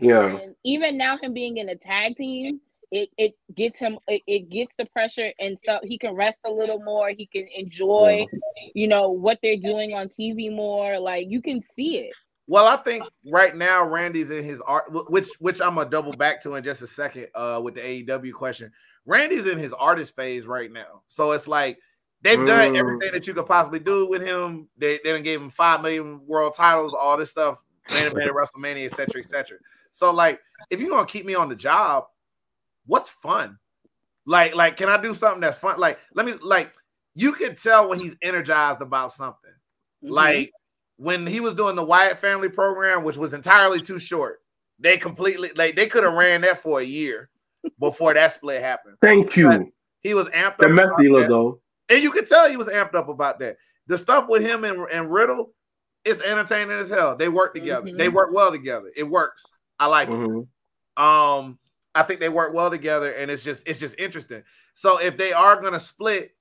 Yeah. And even now, him being in a tag team, it it gets him it, it gets the pressure and stuff. He can rest a little more. He can enjoy, yeah. you know, what they're doing on TV more. Like you can see it. Well, I think right now Randy's in his art, which which I'm gonna double back to in just a second uh, with the AEW question. Randy's in his artist phase right now, so it's like They've done mm. everything that you could possibly do with him. They, they gave him five million world titles, all this stuff, main event at WrestleMania, etc., etc. So, like, if you're gonna keep me on the job, what's fun? Like, like, can I do something that's fun? Like, let me like you can tell when he's energized about something. Mm-hmm. Like when he was doing the Wyatt family program, which was entirely too short. They completely like they could have ran that for a year before that split happened. Thank you. But he was amped the up. The dealer though. And you can tell he was amped up about that. The stuff with him and, and Riddle, it's entertaining as hell. They work together. Mm-hmm. They work well together. It works. I like mm-hmm. it. Um, I think they work well together, and it's just it's just interesting. So if they are gonna split,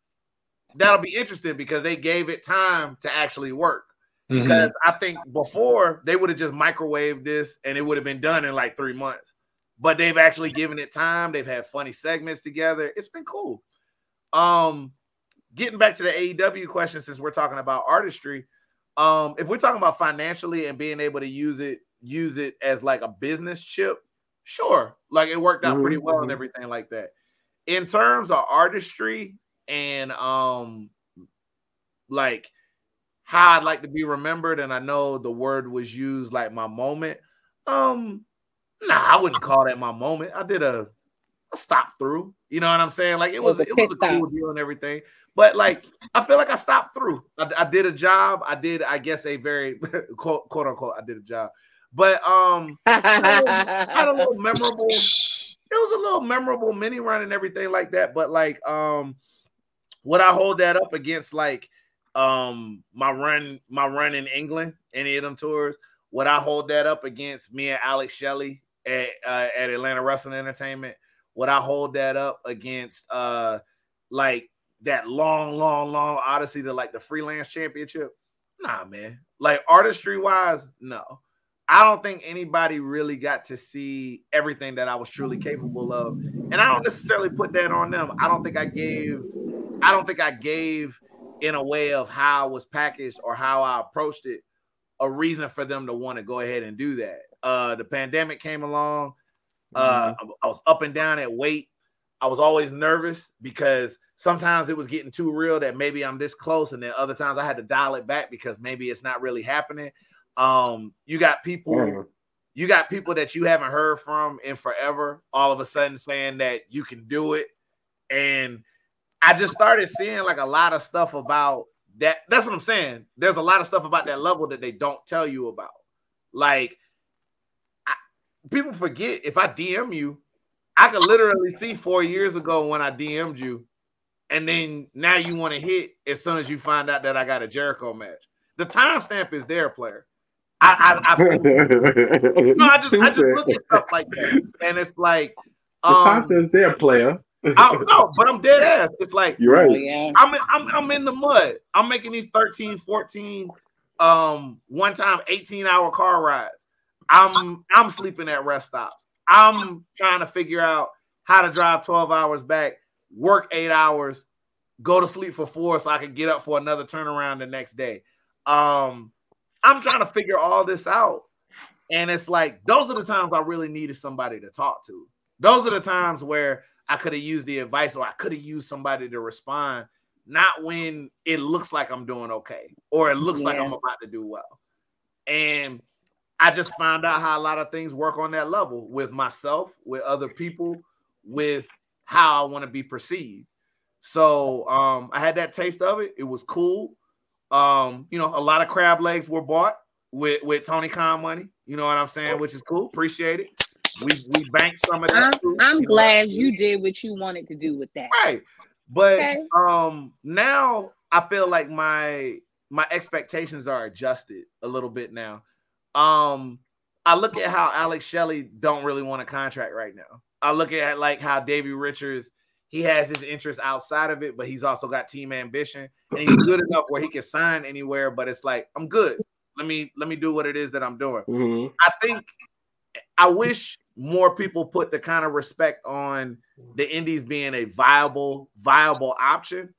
that'll be interesting because they gave it time to actually work. Mm-hmm. Because I think before they would have just microwaved this and it would have been done in like three months. But they've actually given it time. They've had funny segments together. It's been cool. Um, getting back to the AEW question, since we're talking about artistry, um, if we're talking about financially and being able to use it, use it as like a business chip, sure, like it worked out pretty well and mm-hmm. everything like that. In terms of artistry and um, like how I'd like to be remembered, and I know the word was used like my moment. Um, nah, I wouldn't call that my moment. I did a a stop through. You know what I'm saying? Like it was, it was, it was a cool deal and everything. But like I feel like I stopped through. I, I did a job. I did, I guess, a very *laughs* quote, quote unquote, I did a job. But um I had a little memorable, *laughs* it was a little memorable mini run and everything like that. But like um would I hold that up against like um my run, my run in England, any of them tours? Would I hold that up against me and Alex Shelley at, uh, at Atlanta Wrestling Entertainment? Would I hold that up against uh like that long, long, long odyssey to like the freelance championship? Nah, man. Like artistry wise, no. I don't think anybody really got to see everything that I was truly capable of. And I don't necessarily put that on them. I don't think I gave I don't think I gave in a way of how I was packaged or how I approached it a reason for them to want to go ahead and do that. Uh the pandemic came along. Uh, mm-hmm. I was up and down at weight. I was always nervous because sometimes it was getting too real that maybe I'm this close, and then other times I had to dial it back because maybe it's not really happening. Um, you got people, mm-hmm. you got people that you haven't heard from in forever, all of a sudden saying that you can do it, and I just started seeing like a lot of stuff about that. That's what I'm saying. There's a lot of stuff about that level that they don't tell you about, like people forget if I DM you, I could literally see four years ago when I DM'd you, and then now you want to hit as soon as you find out that I got a Jericho match. The timestamp is there, player. I, I, I, *laughs* no, I just I just look at stuff like that, and it's like um, the timestamp's there, player. I, no, but I'm dead ass. It's like you're right. Oh, I'm, in, I'm I'm in the mud. I'm making these 13, 14, um, one time 18 hour car rides. I'm I'm sleeping at rest stops. I'm trying to figure out how to drive 12 hours back, work eight hours, go to sleep for four so I can get up for another turnaround the next day. Um, I'm trying to figure all this out. And it's like those are the times I really needed somebody to talk to. Those are the times where I could have used the advice or I could have used somebody to respond, not when it looks like I'm doing okay or it looks yeah. like I'm about to do well. And I just found out how a lot of things work on that level with myself, with other people, with how I want to be perceived. So um, I had that taste of it. It was cool. Um, you know, a lot of crab legs were bought with with Tony Khan money. You know what I'm saying? Which is cool. Appreciate it. We we banked some of that. I'm, I'm you glad know? you did what you wanted to do with that. Right. But okay. um now I feel like my my expectations are adjusted a little bit now. Um I look at how Alex Shelley don't really want a contract right now. I look at like how Davey Richards he has his interests outside of it, but he's also got team ambition, and he's good enough where he can sign anywhere. But it's like I'm good. Let me let me do what it is that I'm doing. Mm-hmm. I think I wish more people put the kind of respect on the Indies being a viable viable option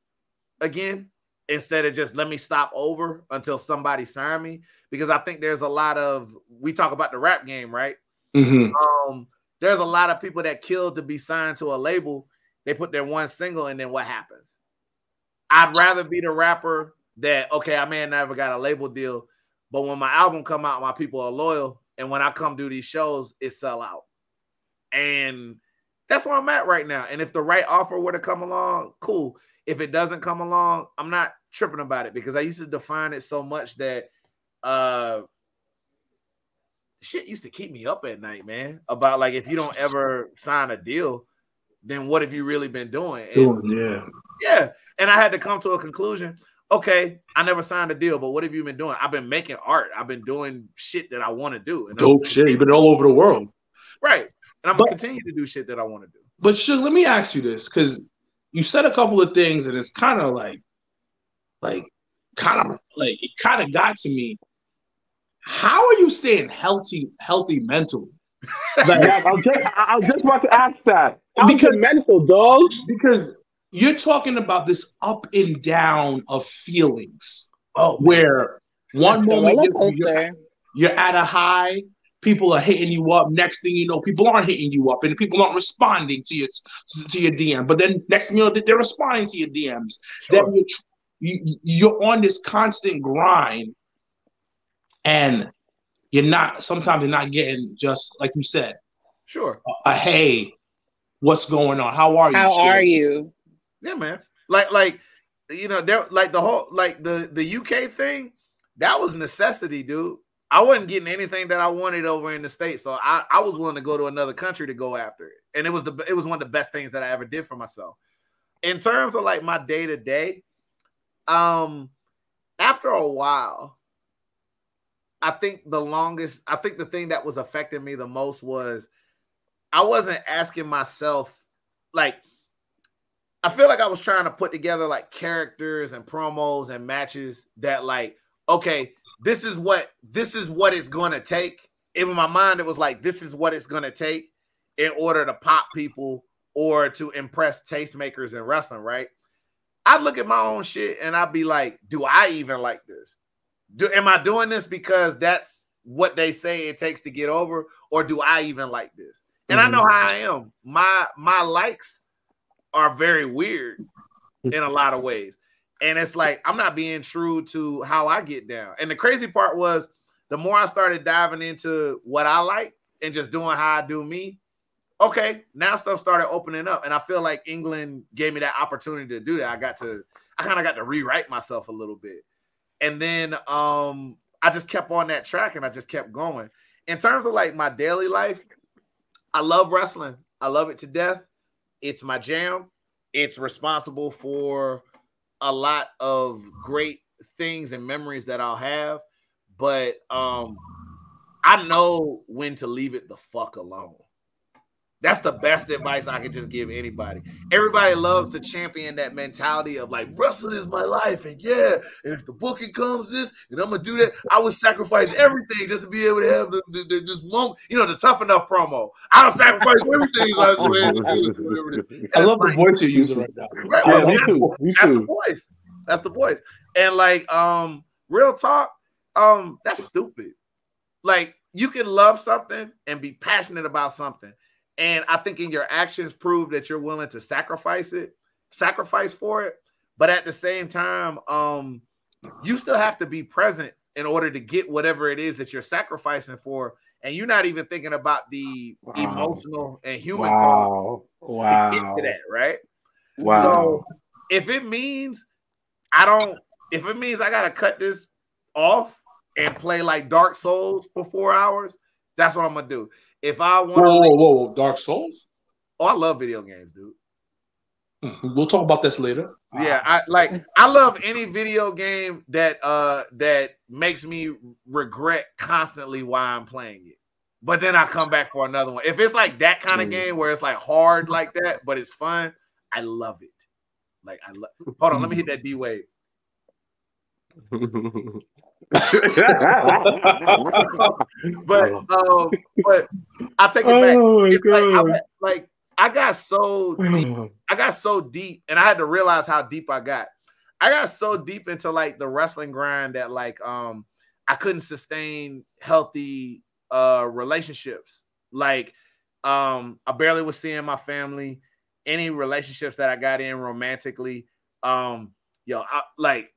again instead of just let me stop over until somebody sign me because I think there's a lot of we talk about the rap game, right? Mm-hmm. Um, there's a lot of people that kill to be signed to a label they put their one single, and then what happens? I'd rather be the rapper that okay, I may have never got a label deal, but when my album come out, my people are loyal, and when I come do these shows, it sell out, and that's where I'm at right now. And if the right offer were to come along, cool. If it doesn't come along, I'm not tripping about it because I used to define it so much that uh shit used to keep me up at night, man. About like if you don't ever sign a deal, then what have you really been doing? And, yeah. Yeah. And I had to come to a conclusion. Okay, I never signed a deal, but what have you been doing? I've been making art. I've been doing shit that I want to do. And Dope shit. You've been all over the world. Right. And I'm but, gonna continue to do shit that I want to do. But sure, let me ask you this, because you said a couple of things, and it's kind of like, like, kind of like it kind of got to me. How are you staying healthy, healthy mentally? *laughs* like, I was just, I was just about to ask that. How's because mental dog. Because you're talking about this up and down of feelings. Oh, where one moment you're, you're, you're at a high, people are hitting you up. Next thing you know, people aren't hitting you up, and people aren't responding to your to your DM. But then next thing you know, they're responding to your DMs. Sure. Then you're you, you're on this constant grind, and you're not. Sometimes you're not getting just like you said. Sure. A, a hey, what's going on? How are you? How are you? Yeah, man. Like, like, you know, there, like the whole, like the the UK thing, that was necessity, dude. I wasn't getting anything that I wanted over in the states, so I, I was willing to go to another country to go after it, and it was the it was one of the best things that I ever did for myself. In terms of like my day to day, um, after a while, I think the longest, I think the thing that was affecting me the most was I wasn't asking myself like I feel like I was trying to put together like characters and promos and matches that like okay, this is what this is what it's going to take. In my mind it was like this is what it's going to take in order to pop people or to impress tastemakers in wrestling, right? I'd look at my own shit and I'd be like, do I even like this? Do am I doing this because that's what they say it takes to get over, or do I even like this? And mm-hmm. I know how I am. My my likes are very weird in a lot of ways. And it's like I'm not being true to how I get down. And the crazy part was the more I started diving into what I like and just doing how I do me, okay, now stuff started opening up. And I feel like England gave me that opportunity to do that. I got to, I kind of got to rewrite myself a little bit. And then um I just kept on that track and I just kept going. In terms of like my daily life, I love wrestling. I love it to death. It's my jam. It's responsible for a lot of great things and memories that I'll have. But um I know when to leave it the fuck alone. That's the best advice I can just give anybody. Everybody loves to champion that mentality of like wrestling is my life, and yeah, and if the booking comes this, and I'm gonna do that, I would sacrifice everything just to be able to have the, the, the this moment, you know, the tough enough promo. I'll sacrifice everything. *laughs* I love like, the voice you're using right now. Right, yeah, well, me too. Me that's too. the voice. That's the voice. And like, um, real talk, um, that's stupid. Like you can love something and be passionate about something. And I think in your actions prove that you're willing to sacrifice it, sacrifice for it. But at the same time, um, you still have to be present in order to get whatever it is that you're sacrificing for. And you're not even thinking about the wow. emotional and human wow. wow. to get to that, right? Wow. So if it means I don't, if it means I gotta cut this off and play like Dark Souls for four hours, that's what I'm gonna do. If I want, whoa, whoa, whoa, whoa, Dark Souls. Oh, I love video games, dude. *laughs* We'll talk about this later. Yeah, I like I love any video game that uh that makes me regret constantly why I'm playing it. But then I come back for another one. If it's like that kind of mm. game where it's like hard like that, but it's fun, I love it. Like I love hold on, let me hit that D wave. *laughs* *laughs* but um, but I'll take it back. Oh it's like, I, like I got so deep, I got so deep, and I had to realize how deep I got. I got so deep into like the wrestling grind that like um I couldn't sustain healthy uh relationships. Like um I barely was seeing my family. Any relationships that I got in romantically, um, yo, I, like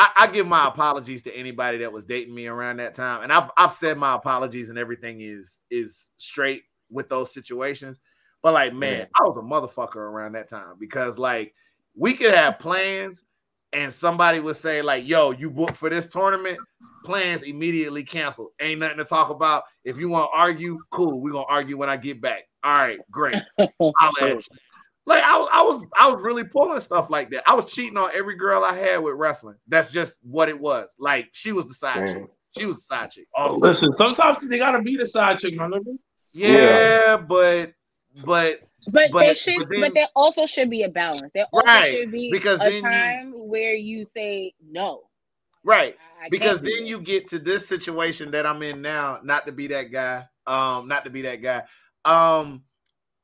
I, I, give my apologies to anybody that was dating me around that time, and I've I've said my apologies, and everything is is straight with those situations. But like, man, I was a motherfucker around that time because like we could have plans, and somebody would say like, "Yo, you booked for this tournament." Plans immediately canceled. Ain't nothing to talk about. If you want to argue, cool. We're gonna argue when I get back. All right, great. *laughs* I'll. Like I, I was, I was really pulling stuff like that. I was cheating on every girl I had with wrestling. That's just what it was. Like she was the side chick. She was the side chick. Listen, sometimes they gotta be the side chick, my Yeah, yeah, but but but, but there should but, then, but, there also should be a balance. There also right, should be because a time you, where you say no. Right. I because then you get to this situation that I'm in now, not to be that guy. Um, not to be that guy. Um,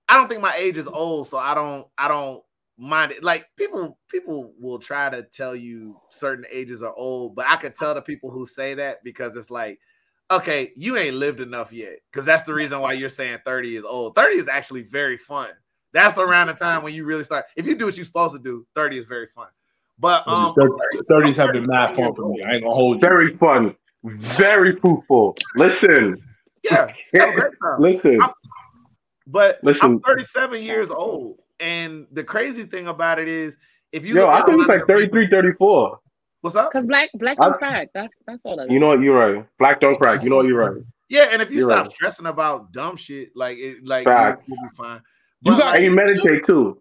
I don't think my age is old, so I don't I don't mind it. Like people people will try to tell you certain ages are old, but I could tell the people who say that because it's like, okay, you ain't lived enough yet. Because that's the reason why you're saying 30 is old. 30 is actually very fun. That's around the time when you really start. If you do what you're supposed to do, 30 is very fun. But um, 30, 30s have been mad fun for me. I ain't gonna hold you. Very fun, very fruitful. Listen, yeah, listen. I'm, but Listen, I'm 37 years old. And the crazy thing about it is, if you yo, I think it's like 33, 34. What's up? Because black black don't crack. That's that's all. That you know what? You're right. Black don't crack. You know what? You're right. Yeah, and if you you're stop right. stressing about dumb shit, like it, like you'll be fine. But you got like, you meditate too.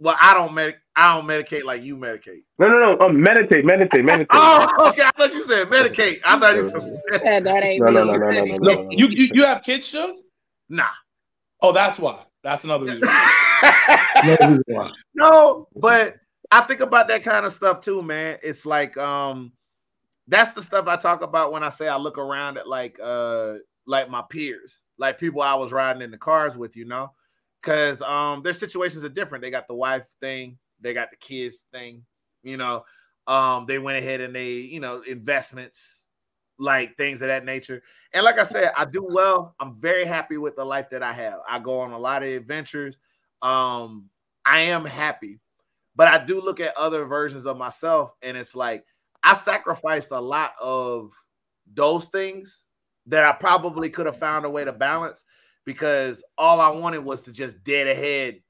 Well, I don't medic. I don't medicate like you medicate. No, no, no. Um, meditate, meditate, meditate. *laughs* oh, okay. I thought you said medicate. I thought you said yeah, that ain't no, no, no, no, *laughs* no, no, no, no. You, you you have kids, Shug? Nah. Oh, that's why. That's another reason. *laughs* no, but I think about that kind of stuff too, man. It's like um that's the stuff I talk about when I say I look around at like uh like my peers, like people I was riding in the cars with, you know, because um their situations are different. They got the wife thing, they got the kids thing, you know. Um, they went ahead and they, you know, investments, like things of that nature. And like I said, I do well. I'm very happy with the life that I have. I go on a lot of adventures. Um, I am happy, but I do look at other versions of myself, and it's like I sacrificed a lot of those things that I probably could have found a way to balance because all I wanted was to just dead ahead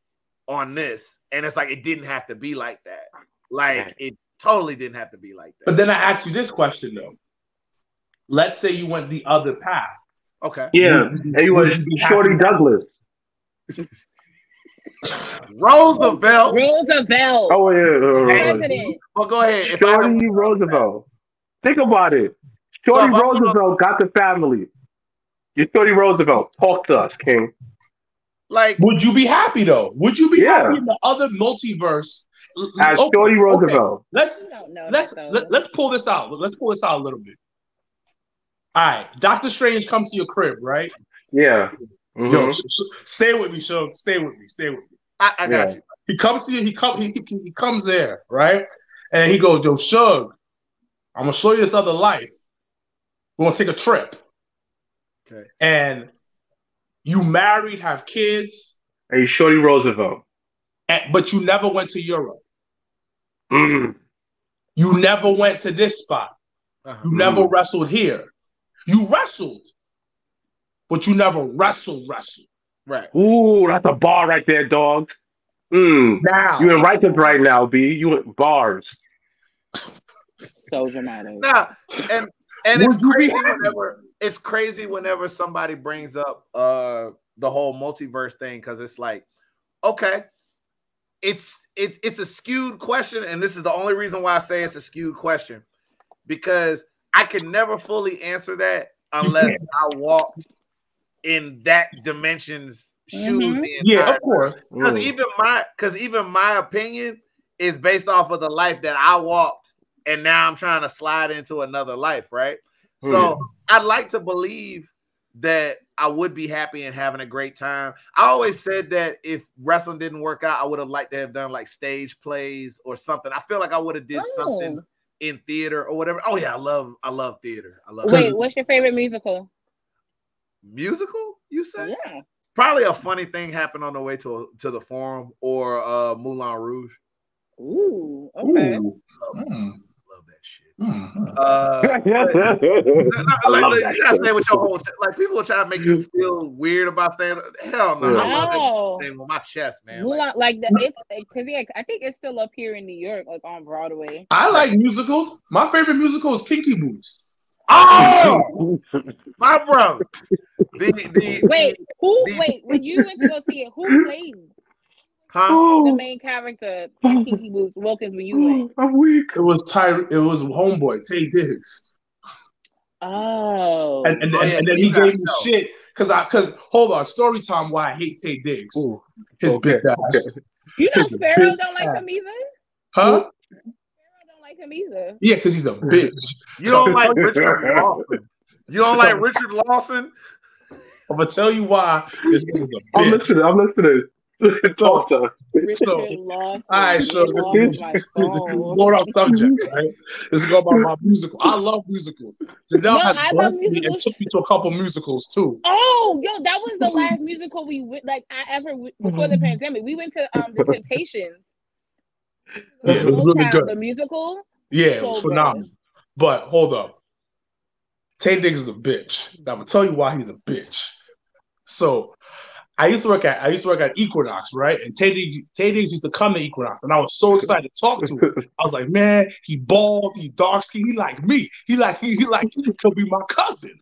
on this. And it's like it didn't have to be like that. Like it totally didn't have to be like that. But then I ask you this question though. Let's say you went the other path. Okay. Yeah, and you went Shorty Douglas. Roosevelt. Roosevelt. Oh yeah. President. Well, go ahead. Shawty Roosevelt. Think about it. Shorty so Roosevelt got the family. You're Shawty Roosevelt. Talk to us, King. Like, would you be happy though? Would you be yeah. happy in the other multiverse? As okay, Shawty Roosevelt. Okay. Let's let's let, let's pull this out. Let's pull this out a little bit. All right, Doctor Strange comes to your crib, right? Yeah. Mm-hmm. Yo, sh- sh- stay with me, show. Stay with me. Stay with me. I, I got yeah. you. He comes to you. He come. He, he, he comes there, right? And he goes, "Yo, Shug, I'm gonna show you this other life. We're gonna take a trip. Okay. And you married, have kids. Hey, you Shawty Roosevelt. And, but you never went to Europe. Mm. You never went to this spot. Uh-huh. You never wrestled here. You wrestled, but you never wrestled, wrestled. Right. Ooh, that's a bar right there, dog. Mm. Now you're in Rikers right now, B. You in bars. So dramatic. Nah, and and it's crazy whenever it's crazy whenever somebody brings up uh the whole multiverse thing because it's like, okay, it's it's it's a skewed question, and this is the only reason why I say it's a skewed question because I can never fully answer that unless. I walked in that dimension's shoes. Mhm. Yeah, of course. because Mm. even my because even my opinion is based off of the life that I walked, and now I'm trying to slide into another life, right? So I'd like to believe that I would be happy and having a great time. I always said that if wrestling didn't work out, I would have liked to have done like stage plays or something. I feel like I would have did something Oh. In theater or whatever. Oh yeah, I love I love theater. I love Wait, what's your favorite musical? musical. You say Yeah. probably a funny thing happened on the way to to the forum or uh Moulin Rouge. Ooh. Okay. Ooh. Mm, *laughs* Love that shit. Uh, I like, like, you gotta stay with your whole ch- like people are trying to make you feel weird about saying hell no, I love No. thing with my chest, man. Like, Mulan, like the it's because yeah, I think it's still up here in New York, like on Broadway. I like musicals. My favorite musical is Kinky Boots. oh *laughs* my brother. The the Wait, who? these- Wait, when you went to go see it, who played huh? Oh. the main character, in Kinky Boots Wilkins, when you oh, went? I'm weak. It was Ty. It was Homeboy Taye Diggs, Oh, and and, Oh, and, yeah, and then he gave me shit because I because hold on story time why I hate Taye Diggs. Ooh, His okay, bitch ass. you know He's a Sparrow don't like him either. Huh? Sparrow don't like him either. Yeah, because he's a bitch. You don't like Richard Lawson. You don't like *laughs* Richard Lawson? I'm gonna tell you why this nigga's a I'm bitch. listening. I'm listening. *laughs* Us. So, Lawson. All right, so this off is, of my this is going off subject, right? This is going about my musical. I love musicals. Janelle No, has I love blessed me and took me to a couple musicals too. Oh, yo, that was the last musical we went like I ever before the pandemic. We went to um the *laughs* Temptations. Yeah, it was really good. The musical. Yeah, So was good. But hold up. Taye Diggs is a bitch. Now I'm gonna tell you why he's a bitch. So I used to work at I used to work at Equinox, right? And Taye Diggs, Taye Diggs used to come to Equinox, and I was so excited to talk to him. *laughs* I was like, man, he bald, he dark skin, he like me. He like he, he like he could be my cousin.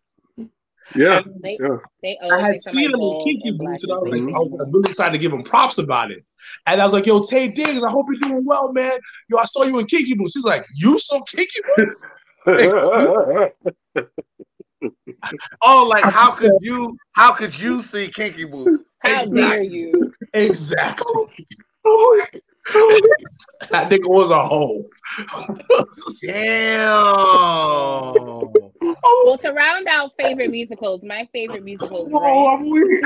Yeah. They Yeah. they I had seen him in Kinky and Boots, and I was is like, like, I was really excited to give him props about it. And I was like, yo, Taye Diggs, I hope you're doing well, man. Yo, I saw you in Kinky Boots. He's like, you saw Kinky Boots? *laughs* *laughs* Oh, like how could you how could you see Kinky Boots? How dare you? Exactly. that nigga was a hoe. Damn. Well, to round out favorite musicals, my favorite musical is Oh, Rent. I'm weak.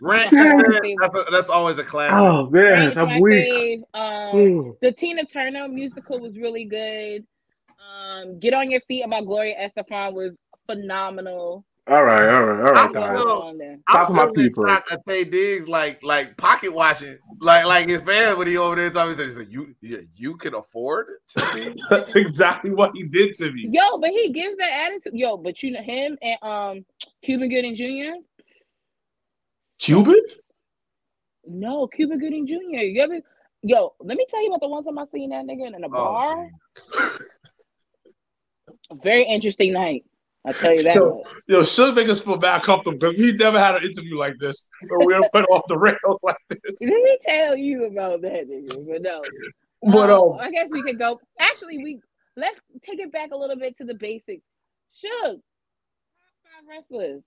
Rent, Yeah. that's, a, that's always a classic. Oh man, Rent's my I'm weak. fave. Um, Mm. the Tina Turner musical was really good. Um, Get on Your Feet about Gloria Estefan was phenomenal. All right, all right, all right, I'm guys. still- On. I'm Top of my people. shock at Taye Diggs like like pocket watching like like his fans when he over there talking. He said, you yeah, you can afford to be *laughs* That's exactly what he did to me. Yo, but he gives that attitude. Yo, but you know him and um Cuba Gooding Jr. Cuban? No, Cuba Gooding Jr. You ever? Yo, let me tell you about the one time I seen that nigga in a bar. *laughs* Very interesting night. I tell you that. Yo. much. Yo, should make us feel bad comfortable because we never had an interview like this. Where we were put off the rails like this. *laughs* Let me tell you about that nigga. But no. But Um, um, I guess we could go. Actually, we let's take it back a little bit to the basics. Suge, top five wrestlers.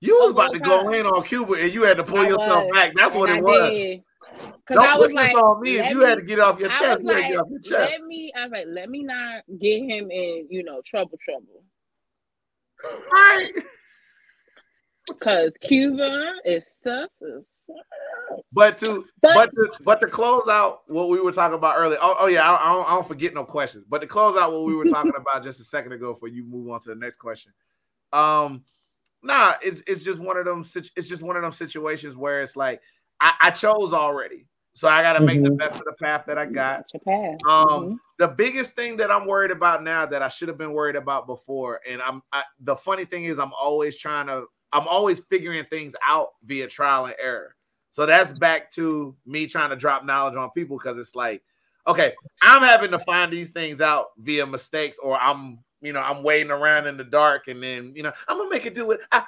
You was about all to go time. in on Cuba and you had to pull I yourself was, back. That's and what it I was. did. Cause Don't I was like, on me. If you me- had to get off your I chest, was you had to get off your chest. let me. I was like, let me not get him in, you know, trouble, trouble. Right. Cause Cuba is sus but to but, but to but to close out what we were talking about earlier. Oh, oh yeah, I, I, don't, I don't forget no questions. But to close out what we were talking about just a second ago, before you move on to the next question. Um, nah, it's it's just one of them. It's just one of them situations where it's like I, I chose already. So I got to make mm-hmm. the best of the path that I got. Um, mm-hmm. the biggest thing that I'm worried about now that I should have been worried about before, and I'm I, the funny thing is I'm always trying to, I'm always figuring things out via trial and error. So that's back to me trying to drop knowledge on people because it's like, okay, I'm having to find these things out via mistakes, or I'm you know, I'm waiting around in the dark, and then you know, I'm gonna make it do it. I,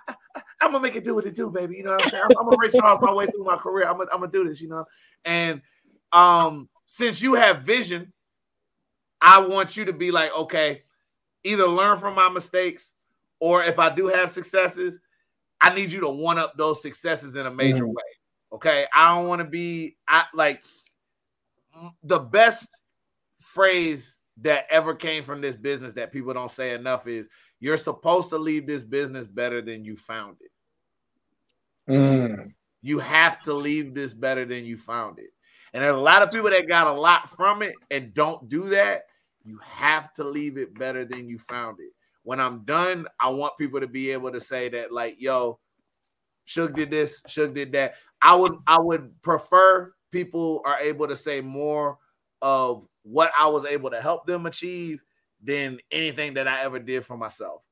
am gonna make it do what it do, baby. You know what I'm saying? I'm, I'm gonna race across my way through my career. I'm gonna, I'm gonna do this, you know. And um, since you have vision, I want you to be like, okay, either learn from my mistakes, or if I do have successes, I need you to one up those successes in a major mm-hmm. way. Okay, I don't want to be I like the best phrase that ever came from this business that people don't say enough is you're supposed to leave this business better than you found it. Mm. You have to leave this better than you found it. And there's a lot of people that got a lot from it and don't do that. You have to leave it better than you found it. When I'm done, I want people to be able to say that, like, yo, Suge did this, Suge did that. I would I would prefer people are able to say more of what I was able to help them achieve than anything that I ever did for myself.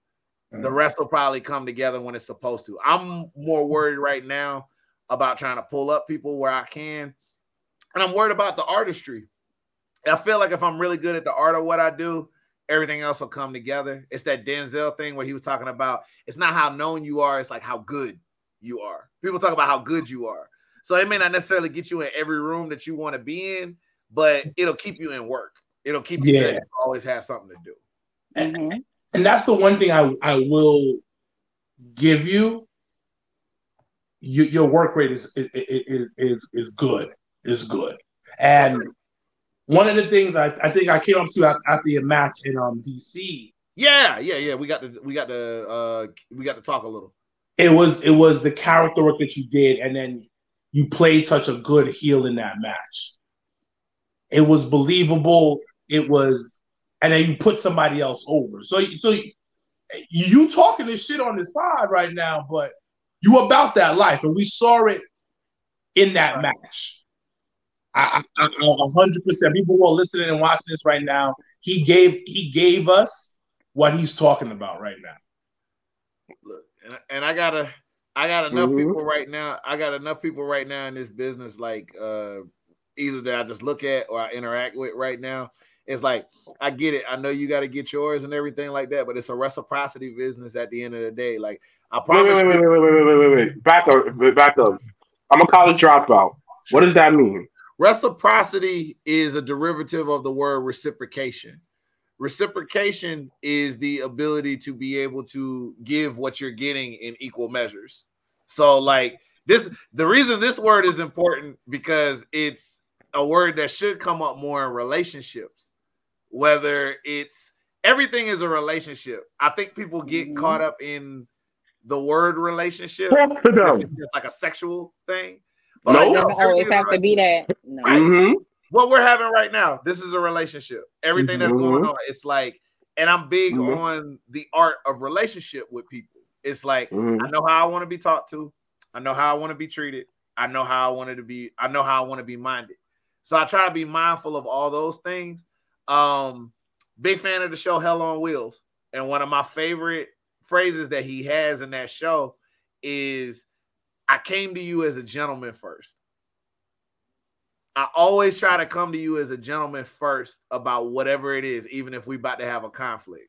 Mm-hmm. The rest will probably come together when it's supposed to. I'm more worried right now about trying to pull up people where I can. And I'm worried about the artistry. I feel like if I'm really good at the art of what I do, everything else will come together. It's that Denzel thing where he was talking about it's not how known you are, it's like how good you are. People talk about how good you are. So it may not necessarily get you in every room that you want to be in, but it'll keep you in work. It'll keep you yeah. always have something to do. And, and that's the one thing I, I will give you. you your work rate is, is is is good. Is good. And one of the things I, I think I came up to after the match in um DC. Yeah, yeah, yeah. We got to we got to uh we got to talk a little. It was it was the character work that you did, and then you played such a good heel in that match. It was believable. It was, and then you put somebody else over. So, so you talking this shit on this pod right now, but you about that life, and we saw it in that match. I, hundred percent. People who are listening and watching this right now, he gave he gave us what he's talking about right now. Look, and, and I gotta, I got enough mm-hmm. people right now. I got enough people right now in this business, like uh either that I just look at or I interact with right now. It's like I get it. I know you got to get yours and everything like that, but it's a reciprocity business at the end of the day. Like I promise. Wait, wait, wait, wait, wait, wait, wait, wait, wait. Back up, back up. I'm a college dropout. What does that mean? Reciprocity is a derivative of the word reciprocation. Reciprocation is the ability to be able to give what you're getting in equal measures. So, like this, the reason this word is important because it's a word that should come up more in relationships, whether it's everything is a relationship. I think people get mm-hmm. caught up in the word relationship, it's like a sexual thing. But no, like, doesn't always have to be that. No. Right. Mm-hmm. What we're having right now, this is a relationship. Everything that's mm-hmm. going on, it's like, and I'm big mm-hmm. on the art of relationship with people. It's like mm-hmm. I know how I want to be talked to. I know how I want to be treated. I know how I wanted to be. I know how I want to be minded. So I try to be mindful of all those things. Um, big fan of the show Hell on Wheels, and one of my favorite phrases that he has in that show is, "I came to you as a gentleman first. I always try to come to you as a gentleman first about whatever it is, even if we about to have a conflict.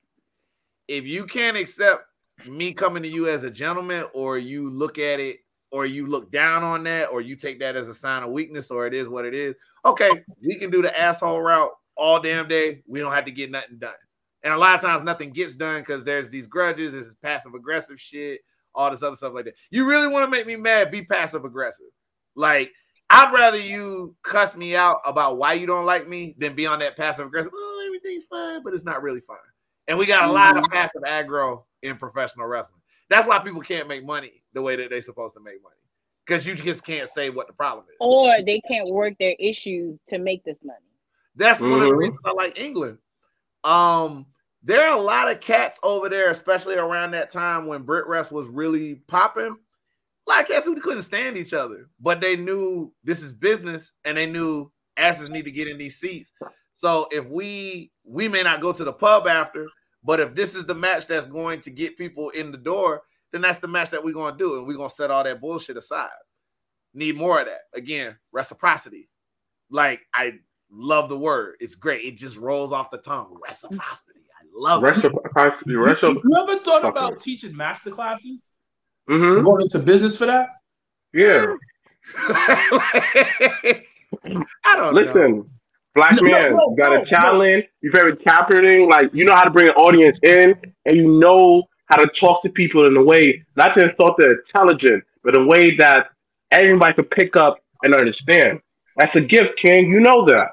If you can't accept me coming to you as a gentleman, or you look at it or you look down on that, or you take that as a sign of weakness, or it is what it is. Okay, we can do the asshole route all damn day. We don't have to get nothing done. And a lot of times nothing gets done because there's these grudges, there's passive aggressive shit, all this other stuff like that. You really want to make me mad? Be passive aggressive. Like, I'd rather you cuss me out about why you don't like me than be on that passive aggressive. Oh, everything's fine, but it's not really fine. And we got a lot of mm-hmm. passive aggro in professional wrestling. That's why people can't make money the way that they're supposed to make money because you just can't say what the problem is, or they can't work their issues to make this money. That's mm-hmm. one of the mm-hmm. reasons I like England. Um, there are a lot of cats over there, especially around that time when BritWres was really popping. A lot of cats who couldn't stand each other, but they knew this is business and they knew asses need to get in these seats. So if we we may not go to the pub after, but if this is the match that's going to get people in the door, then that's the match that we're gonna do, and we're gonna set all that bullshit aside. Need more of that. Again, reciprocity. Like I love the word. It's great. It just rolls off the tongue. Reciprocity. I love reciprocity. It. Reciprocity. You ever thought about teaching master classes? Mm-hmm. Going into business for that? Yeah. *laughs* I don't know. listen. Know. Black no, man, no, no, you got a challenge. You're very captivating. Like you know how to bring an audience in, and you know how to talk to people in a way not to insult their intelligence, but a way that everybody could pick up and understand. That's a gift, King. You know that.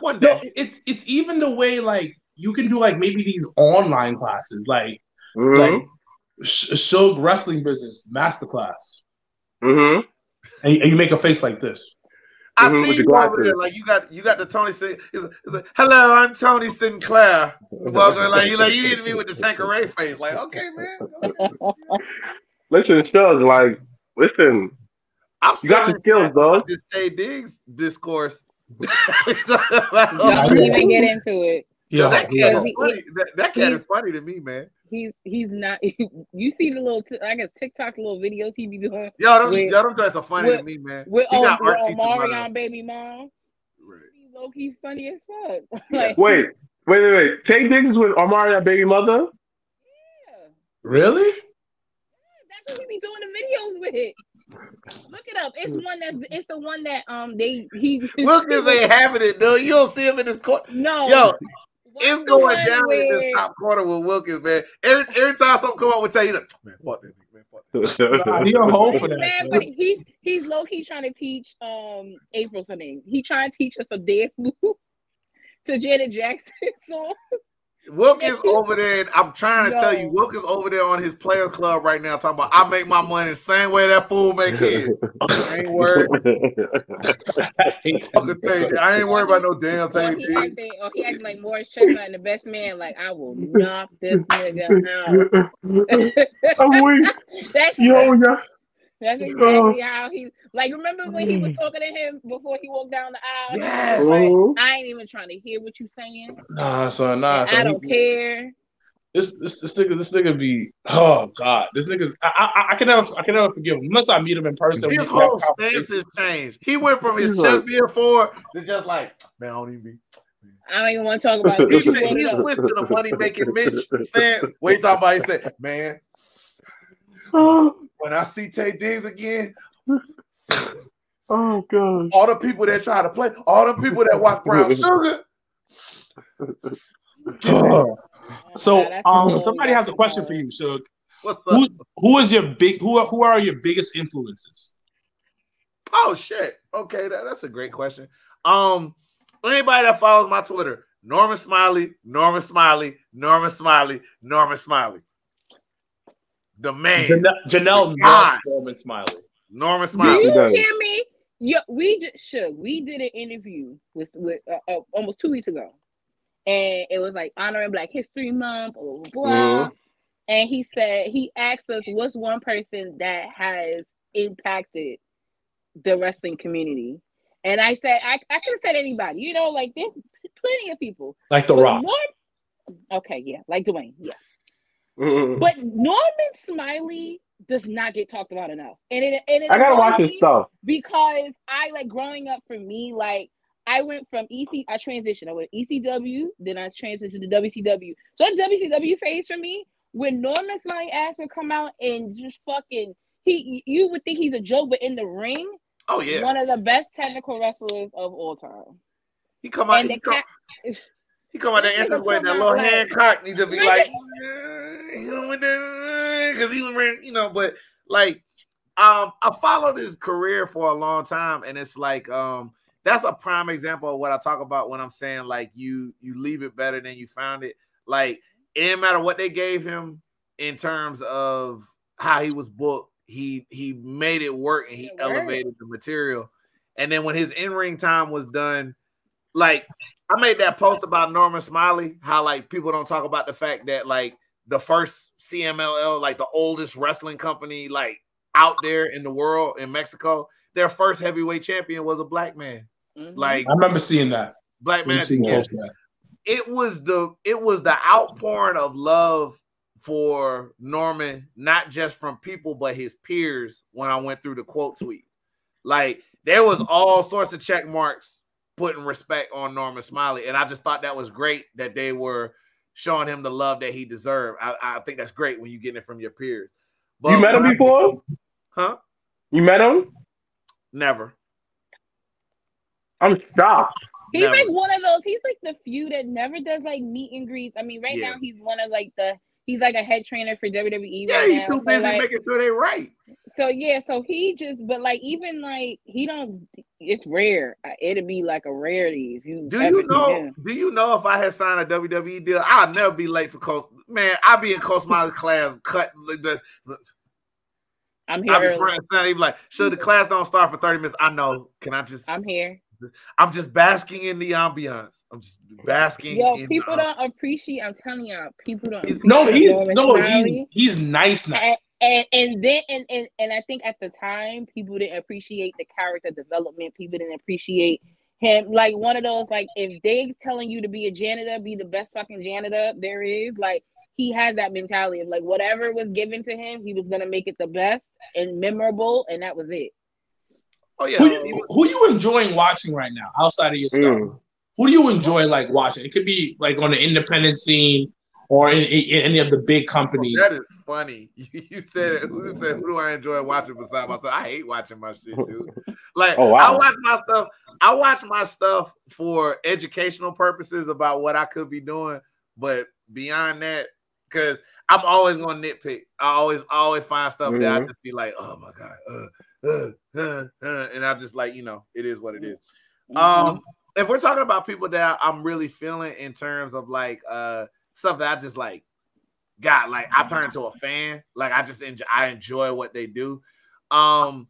One day. No, it's it's even the way like you can do like maybe these online classes, like mm-hmm. like Shug Wrestling Business Masterclass. Mm-hmm. And, and you make a face like this. I mm-hmm, see you over there, like you got you got the Tony. Sin- it's, it's like, hello, I'm Tony Sinclair. Welcome, like you like you hit me with the Tanqueray face. Like, okay, man. *laughs* listen, Shug, like, listen. I'm you got the skills, though. This Taye Diggs discourse. *laughs* Don't even get into it. Yeah, that cat, is, funny. That, that cat is funny to me, man he's he's not. *laughs* you see the little, t- I guess TikTok little videos he be doing. Yo, them, with, yo, them guys are funny with, to me, man. With, he got art with Omarion, baby mom. Right. He's low key funny as fuck. *laughs* like, wait, wait, wait, wait. Taye Diggs with Omarion, baby mother. Yeah. Really? Yeah, that's what he be doing the videos with. Look it up. It's one that it's the one that um they he *laughs* Wilkins ain't having it though. You don't see him in his court. No, yo, it's going down where... in this top corner with Wilkins, man. Every, every time something come up tell you, like, man, fuck that nigga, man, fuck that. *laughs* He a hole for that. Man, but he's he's low key trying to teach um April's her name. He trying to teach us a dance move *laughs* to Janet Jackson song. Wilkins over there, I'm trying to no. tell you, Wilkins over there on his player club right now, talking about I make my money the same way that fool make his. *laughs* I ain't worried. *laughs* I ain't worried about no damn thing. Or he, acting, or he acting like Morris Chestnut and the best man, like I will knock this nigga out. *laughs* I'm weak. That's Yo, yeah. That's exactly uh, how he like. Remember when he was mm. talking to him before he walked down the aisle? Yes. Like, uh-huh. I ain't even trying to hear what you saying. Nah, son, nah. Son, I don't he, care. This this this nigga this nigga be oh god this nigga I, I, I can never I can never forgive him unless I meet him in person. His whole stance has changed. He went from his chest being four to just like man I don't even be. I don't even want to talk about it. he, he switched to the money making Mitch stand. What you talking about? He said, man, *laughs* when I see Taye Diggs again, oh god, all the people that try to play, all the people that watch Brown *laughs* Sugar. *sighs* so, um, somebody has a question for you, Suge. What's up? Who, who is your big? Who are, who are your biggest influences? Oh shit! Okay, that, that's a great question. Um, anybody that follows my Twitter, Norman Smiley, Norman Smiley, Norman Smiley, Norman Smiley. The man. Janelle, Janelle Norman Smiley. Norman Smiley. Do you hear me? Yeah, we just should. We did an interview with with uh, uh, almost two weeks ago, and it was like honoring Black History Month, blah blah. blah. Mm-hmm. And he said he asked us, "What's one person that has impacted the wrestling community?" And I said, "I, I could have said anybody. You know, like there's plenty of people, like The Rock." okay, yeah, like Dwayne, yeah. Mm-hmm. But Norman Smiley does not get talked about enough. And it, and it I gotta watch his stuff because I like growing up for me, like I went from EC, I transitioned. I went ECW, then I transitioned to WCW. So that WCW phase for me, when Norman Smiley ass would come out and just fucking he, you would think he's a joke, but in the ring, oh yeah, one of the best technical wrestlers of all time. He come out, and he come, he come out the entrance with that little like, hand cock, he just be like, because he was, you know, but like, um, I followed his career for a long time, and it's like, um, that's a prime example of what I talk about when I'm saying like you you leave it better than you found it. Like it didn't matter what they gave him in terms of how he was booked. he he made it work and he it elevated the material. And then when his in ring time was done, like I made that post about Norman Smiley, how like people don't talk about the fact that like the first CMLL, like the oldest wrestling company, like out there in the world in Mexico, their first heavyweight champion was a black man. Mm-hmm. Like I remember seeing that. Black man. It was the it was the outpouring of love for Norman, not just from people but his peers. When I went through the quote tweets, like there was all sorts of check marks putting respect on Norman Smiley, and I just thought that was great that they were showing him the love that he deserved. I, I think that's great when you get it from your peers. But you met him before? Huh? You met him? Never. I'm shocked. He's never. like one of those. He's like the few that never does like meet and greets. I mean, right yeah. now he's one of like the he's like a head trainer for WWE. Yeah, right he's now. too busy so, like, making sure they right. So yeah, so he just but like even like he don't. It's rare. It'd be like a rarity if you. Do you know? Do you know if I had signed a WWE deal, I'd never be late for Coach. Man, I'd be in Coach Smiley's *laughs* class cutting. cut. I'm here. I'd be like, should the *laughs* class don't start for thirty minutes? I know. Can I just? I'm here. I'm just basking in the ambiance. I'm just basking. Yo, people the, don't appreciate. I'm telling y'all, people don't. no, he's no, he's he's nice, nice. And, and, and then and, and and I think at the time people didn't appreciate the character development. People didn't appreciate him. Like one of those, like if they telling you to be a janitor, be the best fucking janitor there is. Like he has that mentality of like whatever was given to him, he was gonna make it the best and memorable, and that was it. Oh yeah. Who, you, who you enjoying watching right now outside of yourself? Mm. Who do you enjoy like watching? It could be like on the independent scene or in, in any of the big companies. that is funny. *laughs* You, said who said who do I enjoy watching besides myself? I hate watching my shit, dude. Like oh, wow. I watch my stuff. I watch my stuff for educational purposes about what I could be doing, but beyond that, because I'm always gonna nitpick. I always I always find stuff mm-hmm. that I mm-hmm. just be like, oh my god, uh, uh, uh, uh, and I just like you know it is what it is. Mm-hmm. Um, if we're talking about people that I'm really feeling in terms of like uh stuff that I just like got like I turn into a fan. Like I just enjoy I enjoy what they do. Um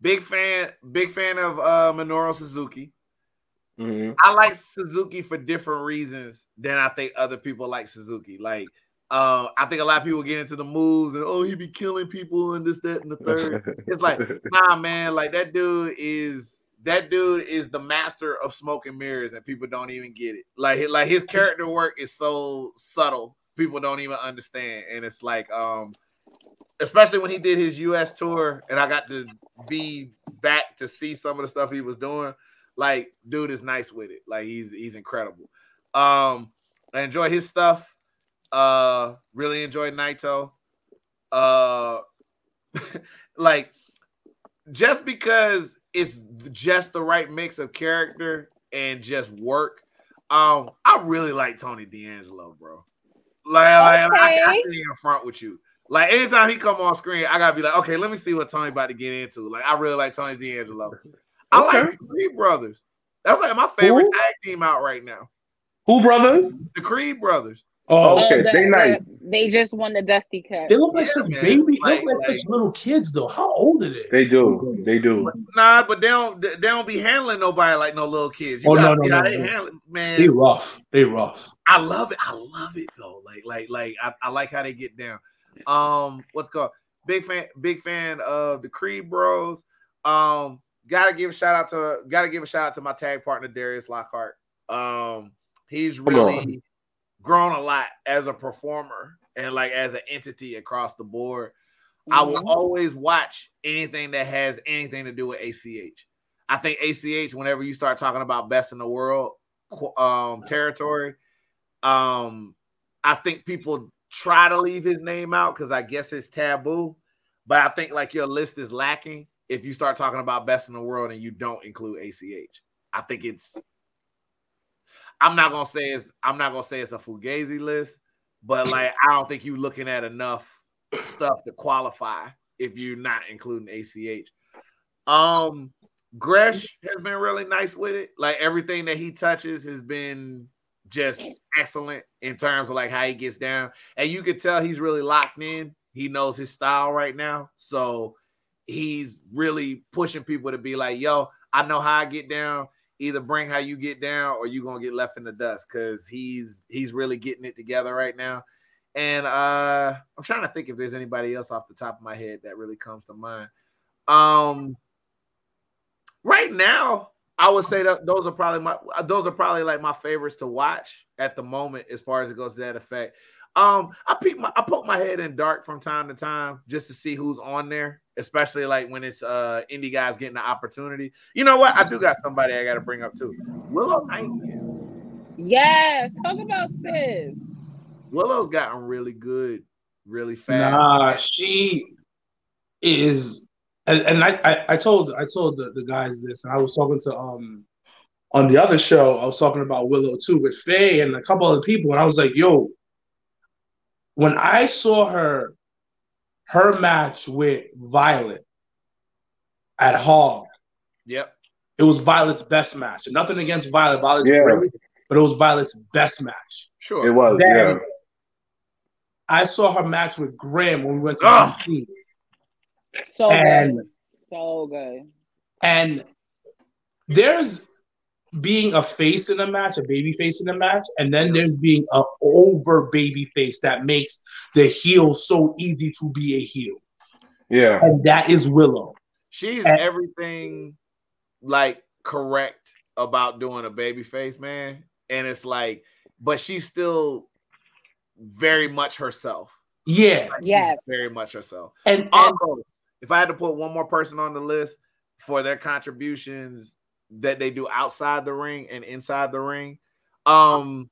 big fan, big fan of uh Minoru Suzuki. Mm-hmm. I like Suzuki for different reasons than I think other people like Suzuki. Like uh, I think a lot of people get into the moves and oh, he be killing people and this, that, and the third. *laughs* it's like, nah, man, like that dude is that dude is the master of smoke and mirrors, and people don't even get it. Like, like his character work is so subtle, people don't even understand. And it's like, um, especially when he did his US tour, and I got to be back to see some of the stuff he was doing. Like, dude is nice with it. Like, he's he's incredible. Um, I enjoy his stuff. Uh, really enjoyed Naito. Uh, *laughs* like just because it's just the right mix of character and just work. Um, I really like Tony D'Angelo, bro. Like, okay. like I, I can't even front with you. Like anytime he come on screen, I gotta be like, okay, let me see what Tony about to get into. Like, I really like Tony D'Angelo. I okay. like the Creed brothers. That's like my favorite Who? tag team out right now. Who brothers? The Creed brothers. Oh, okay. The, they nice. The, they just won the Dusty Cup. They look like yeah, such man. baby. Like, they look like, like, such little kids, though. How old are they? They do. They do. Nah, but they don't. They don't be handling nobody like no little kids. You oh no, no, no, they no. handle man. They rough. They rough. I love it. I love it though. Like, like, like. I, I like how they get down. Um, what's called? Big fan. Big fan of the Creed Bros. Um, gotta give a shout out to. Gotta give a shout out to my tag partner Darius Lockhart. Um, he's really grown a lot as a performer and like as an entity across the board. Mm-hmm. I will mm-hmm. always watch anything that has anything to do with ACH. I think ACH, whenever you start talking about best in the world um, territory, um, I think people try to leave his name out because I guess it's taboo. But I think like your list is lacking if you start talking about best in the world and you don't include ACH. I think it's I'm not gonna say it's I'm not gonna say it's a fugazi list, but *laughs* like I don't think you're looking at enough stuff to qualify if you're not including ACH. Um Gresh has been really nice with it. Like everything that he touches has been just excellent in terms of like how he gets down. And you could tell he's really locked in. he knows his style right now. So he's really pushing people to be like, yo, I know how I get down. Either bring how you get down or you're gonna get left in the dust because he's he's really getting it together right now. And uh I'm trying to think if there's anybody else off the top of my head that really comes to mind. Um right now, I would say that those are probably my those are probably like my favorites to watch at the moment as far as it goes to that effect. Um, I peek my I poke my head in dark from time to time just to see who's on there, especially like when it's uh indie guys getting the opportunity. You know what? I do got somebody I gotta bring up too. Willow Nightingale. Yes, talk about sis. Willow's gotten really good, really fast. Nah, she is and, and I, I, I told I told the, the guys this, and I was talking to um on the other show, I was talking about Willow too with Faye and a couple other people, and I was like, yo, when I saw her her match with Violet at Hog. Yep. It was Violet's best match. Nothing against Violet. Violet's yeah. great, but it was Violet's best match. Sure. It was. Then, yeah. I saw her match with Graham when we went to oh. So and, good. So good. And there's being a face in a match, a baby face in a match, and then there's being a over baby face that makes the heel so easy to be a heel. Yeah. And that is Willow. She's and, everything like correct about doing a baby face, man. And it's like, but she's still very much herself. Yeah. Like, yeah. Very much herself. And, and also, if I had to put one more person on the list for their contributions that they do outside the ring and inside the ring, um,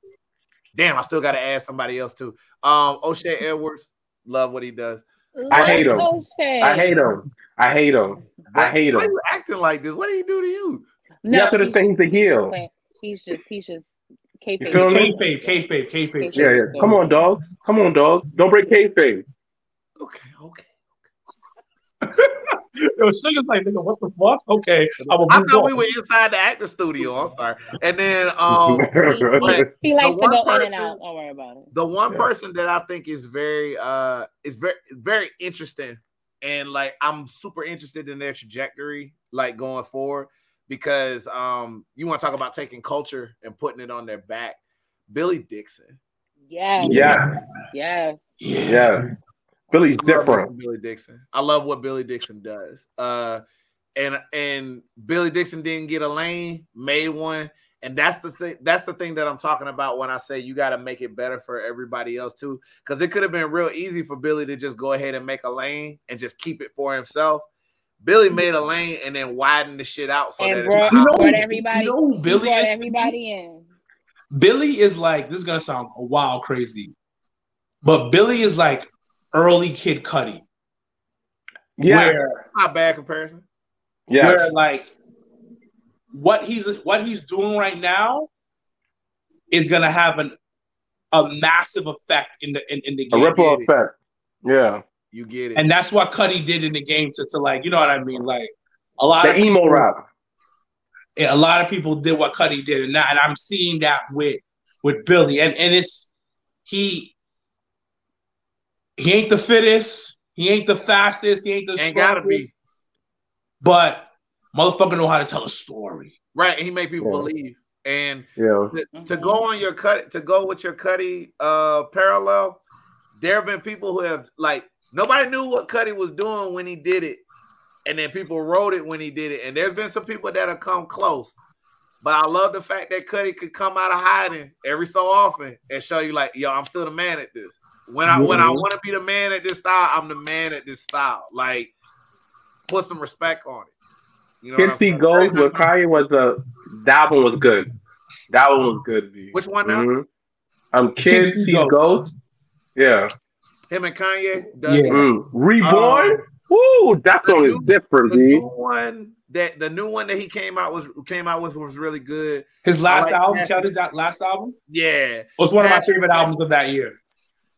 damn, I still got to add somebody else too. Um, O'Shay *laughs* Edwards, love what he does. I hate him. O'Shay. I hate him. I hate him. I hate him. Why are you acting like this? What did he do to you? No, you have to think he's a heel. He's just, he's just kayfabe. Kayfabe, kayfabe, kayfabe. Yeah, yeah. Come on, dog. Come on, dog. Don't break kayfabe. Okay, okay. *laughs* *laughs* Yo, Sugar's like, nigga, what the fuck? Okay, I, I thought on. we were inside the actor studio. I'm sorry. And then *laughs* um, he, he likes to go person, in and out. Don't worry about it. The one yeah. person that I think is very uh is very very interesting, and like I'm super interested in their trajectory, like going forward, because um you want to talk about taking culture and putting it on their back. Billy Dixon. Yes. Yeah. Yeah. Yeah. Yeah. Billy's different. Billy Dixon. I love what Billy Dixon does. Uh, and and Billy Dixon didn't get a lane, made one, and that's the thing. That's the thing that I'm talking about when I say you got to make it better for everybody else too. Because it could have been real easy for Billy to just go ahead and make a lane and just keep it for himself. Billy made a lane and then widened the shit out so and that brought, you know, everybody. You know Billy is everybody in. Billy is like this is gonna sound a wild crazy, but Billy is like early Kid Cudi. Yeah, where, not bad comparison. Yeah, where like what he's what he's doing right now is gonna have an a massive effect in the in, in the game. A ripple effect. Yeah. You get it. And that's what Cudi did in the game to, to like, you know what I mean? Like a lot the of emo people, rap. Yeah, a lot of people did what Cudi did, and that, and I'm seeing that with with Billy, and and it's he he ain't the fittest, he ain't the fastest, he ain't the ain't strongest, gotta be. But motherfucker know how to tell a story. Right, he make people yeah. believe. And yeah. to, to, go on your cut, to go with your Cudi uh parallel, there have been people who have like nobody knew what Cudi was doing when he did it, and then people wrote it when he did it. And there's been some people that have come close. But I love the fact that Cudi could come out of hiding every so often and show you, like, yo, I'm still the man at this. When I when I want to be the man at this style, I'm the man at this style. Like, put some respect on it. You know Kids See Ghost with Kanye was a that one was good. That one was good. Dude. Which one now? Mm-hmm. Um, Kids, See Ghost. Ghost. Yeah. Him and Kanye. Yeah. Mm. Reborn. Um, Woo, that song is different, the new one that the new one that he came out was came out with was really good. His last like album, Count his last album. Yeah, it was one Passion, of my favorite albums of that year.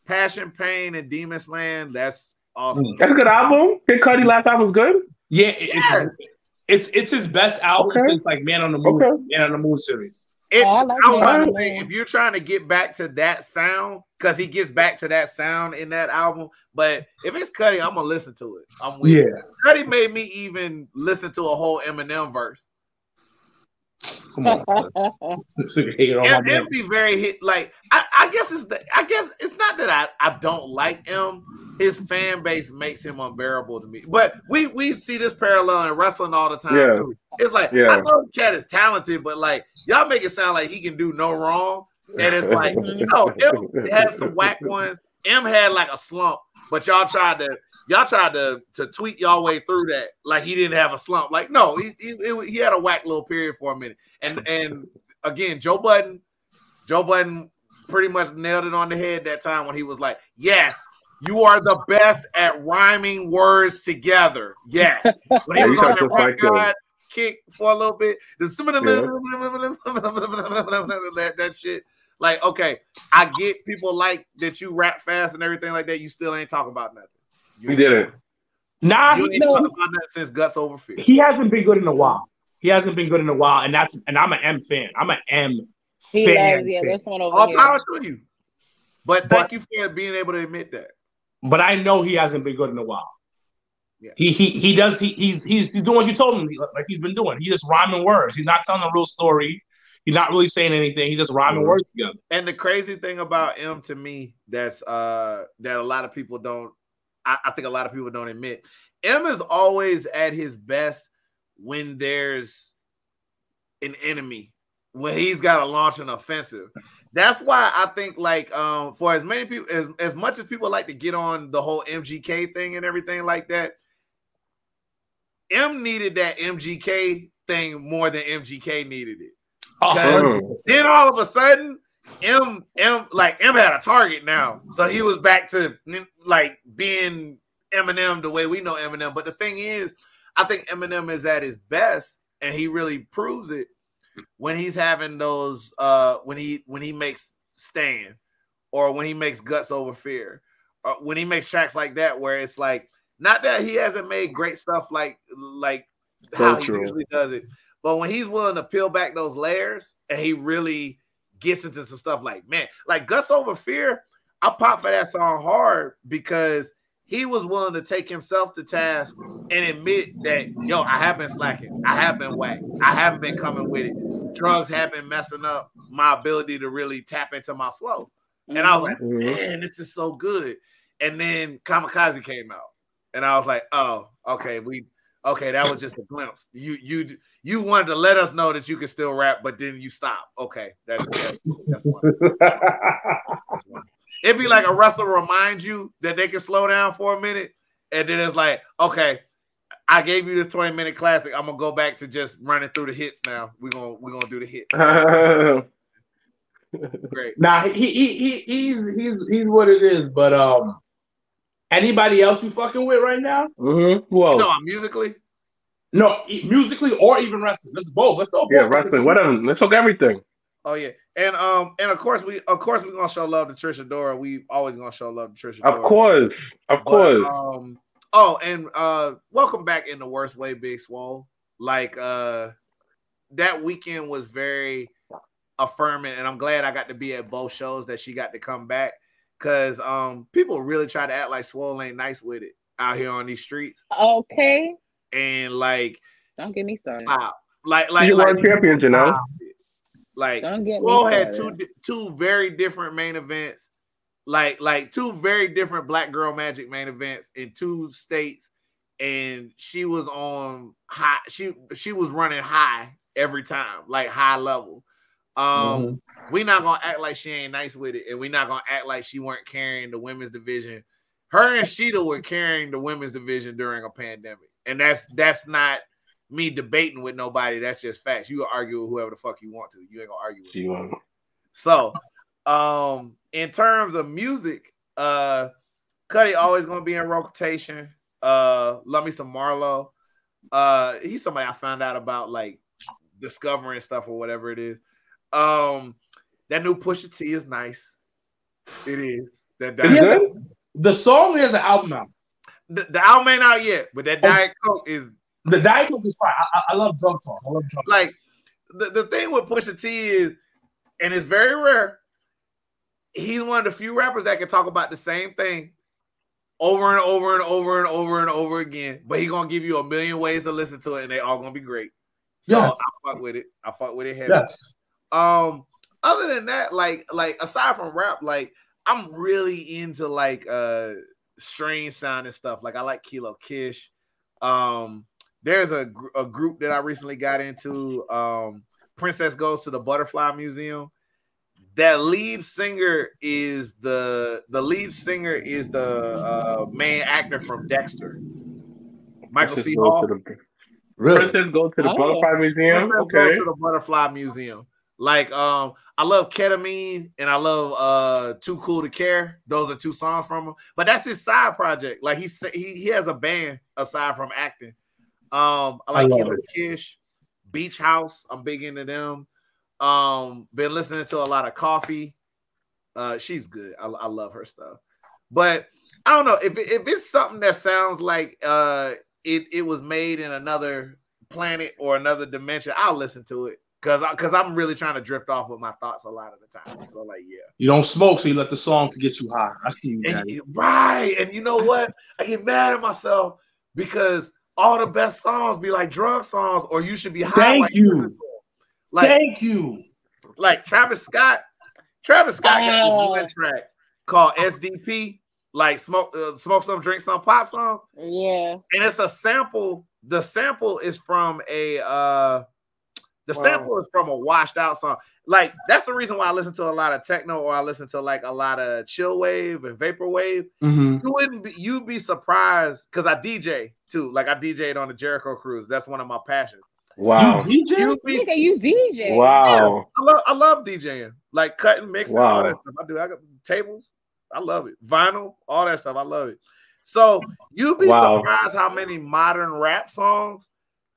Passion, Pain, and Demon Slayin'. That's awesome. That's a good album. Kid Cudi last album was good. Yeah, it's it's, it's his best album okay. since like Man on the Moon, okay. Man on the Moon series. It, oh, I, like I was about say, if you're trying to get back to that sound, because he gets back to that sound in that album. But if it's Cudi, I'm gonna listen to it. I'm with yeah. Cudi made me even listen to a whole Eminem verse. Come on, *laughs* M, M be very hit. Like I, I guess it's the, I guess it's not that I, I don't like him. His fan base makes him unbearable to me. But we we see this parallel in wrestling all the time yeah. too. It's like yeah. I know Cat is talented, but like y'all make it sound like he can do no wrong. And it's like, *laughs* no, M had some whack ones. M had like a slump, but y'all tried to y'all tried to to tweet y'all way through that like he didn't have a slump. Like no, he he, he had a whack little period for a minute. And and again, Joe Budden, Joe Budden pretty much nailed it on the head that time when he was like, "Yes, you are the best at rhyming words together." Yes, *laughs* when he was on that rock god kick for a little bit, the *laughs* that, that shit. Like, okay, I get people like that you rap fast and everything like that. You still ain't talking about nothing. You, he didn't. Nah, you ain't talking about that since Guts over fear. He hasn't been good in a while. He hasn't been good in a while, and that's and I'm an M fan. I'm an M he fan. Loves, yeah, there's someone over All here. power to you. But thank but, you for being able to admit that. But I know he hasn't been good in a while. Yeah. He he he does he he's he's, he's doing what you told him like he's been doing. He's just rhyming words. He's not telling a real story. He's not really saying anything. He just rhyming mm-hmm. words together. And the crazy thing about M to me that's uh that a lot of people don't I, I think a lot of people don't admit. M is always at his best when there's an enemy when he's got to launch an offensive. That's why I think like um for as many people as, as much as people like to get on the whole MGK thing and everything like that, M needed that MGK thing more than MGK needed it. Oh, then all of a sudden, M M like M had a target now, so he was back to like being Eminem the way we know Eminem. But the thing is, I think Eminem is at his best, and he really proves it when he's having those uh when he when he makes Stan or when he makes guts over fear or when he makes tracks like that where it's like not that he hasn't made great stuff like like how he usually does it but when he's willing to peel back those layers and he really gets into some stuff like, man, like Guts Over Fear, I pop for that song hard because he was willing to take himself to task and admit that, yo, I have been slacking. I have been whack. I haven't been coming with it. Drugs have been messing up my ability to really tap into my flow. And I was like, mm-hmm. man, this is so good. And then Kamikaze came out. And I was like, oh, okay, we Okay, that was just a glimpse. You you you wanted to let us know that you can still rap, but then you stop. Okay, that's that's one. that's one. It'd be like a wrestler remind you that they can slow down for a minute, and then it's like, okay, I gave you this 20 minute classic. I'm gonna go back to just running through the hits now. We're gonna we're gonna do the hits. *laughs* Great. Nah, he, he he he's he's he's what it is, but um Anybody else you fucking with right now? Mm-hmm. Whoa. No, musically. No, musically or even wrestling. Let's both. Let's go. Yeah, wrestling. Whatever. Let's hook everything. Oh yeah, and um, and of course we, of course we're gonna show love to Trish Adora. We always gonna show love to Trisha. Of course, of but, course. Um, oh, and uh, welcome back in the worst way, Big Swole. Like uh, that weekend was very affirming, and I'm glad I got to be at both shows that she got to come back Cause um people really try to act like Swole ain't nice with it out here on these streets. Okay. And like don't get me started. Stop. Like like you like, champions, you know. Like don't get Swole had two two very different main events. Like like two very different black girl magic main events in two states and she was on high she she was running high every time like high level um, mm-hmm. we not gonna act like she ain't nice with it, and we not gonna act like she weren't carrying the women's division. Her and Shida were carrying the women's division during a pandemic, and that's that's not me debating with nobody. That's just facts. You can argue with whoever the fuck you want to. You ain't gonna argue with me. So, um, in terms of music, uh, Cudi always gonna be in rotation. Uh, love me some Marlo. Uh, he's somebody I found out about like discovering stuff or whatever it is. Um, that new Pusha T is nice. It is. That Diet the song is an album out. The, the album ain't out yet, but that oh. Diet Coke is the Diet Coke is fine. I, I, love drug talk. I love drug like the, the thing with Pusha T is, and it's very rare. He's one of the few rappers that can talk about the same thing over and over and over and over and over again. But he's gonna give you a million ways to listen to it, and they all gonna be great. So yes. I fuck with it. I fuck with it heavy. Yes. Um, other than that, like like aside from rap, like I'm really into like uh strange sounding stuff. Like I like Kilo Kish. Um, there's a, a group that I recently got into. Um, Princess Goes to the Butterfly Museum. That lead singer is the the lead singer is the uh, main actor from Dexter, Michael C. Hall. The, really? Princess Go to the oh. Butterfly Museum. Princess okay. to the Butterfly Museum. Like um, I love Ketamine and I love uh Too Cool to Care. Those are two songs from him. But that's his side project. Like he he he has a band aside from acting. Um, I like Kilo Kish, Beach House. I'm big into them. Um, been listening to a lot of Koffee. Uh, she's good. I, I love her stuff. But I don't know if if it's something that sounds like uh it it was made in another planet or another dimension, I'll listen to it because because I'm really trying to drift off with my thoughts a lot of the time. So like, yeah, you don't smoke, so you let the song to get you high. I see you, and, right? And you know what? I get mad at myself because all the best songs be like drug songs, or you should be high. Thank like you. Like, Thank you. Like Travis Scott. Travis Scott got oh. one track called SDP, like smoke, uh, smoke some, drink some, pop song. Yeah, and it's a sample. The sample is from a uh the wow. sample is from a washed out song. Like that's the reason why I listen to a lot of techno or I listen to like a lot of chill wave and vapor wave. Mm-hmm. You wouldn't be you'd be surprised because I DJ too. Like I DJed on the Jericho cruise. That's one of my passions. Wow. You DJ? You, be, you DJ. Wow. Yeah, I love I love DJing. Like cutting, mixing, wow. all that stuff. I do. I got tables. I love it. Vinyl, all that stuff. I love it. So you'd be wow. surprised how many modern rap songs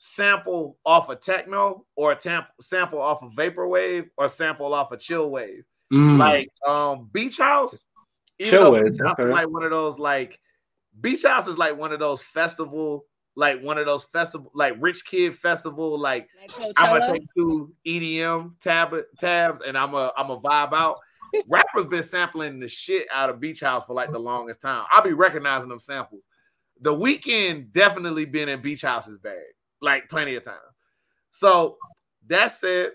sample off of techno or tam- sample off a of vaporwave or sample off of chill wave. Mm. Like um Beach House, even chill though wave, Beach House okay. is like one of those like Beach House is like one of those festival, like one of those festival, like rich kid festival, like, like I'm gonna take two EDM tab tabs and I'm a I'm a vibe out. Rappers been sampling the shit out of Beach House for like the longest time. I'll be recognizing them samples. The Weeknd definitely been in Beach House's bag like plenty of time. So that's said,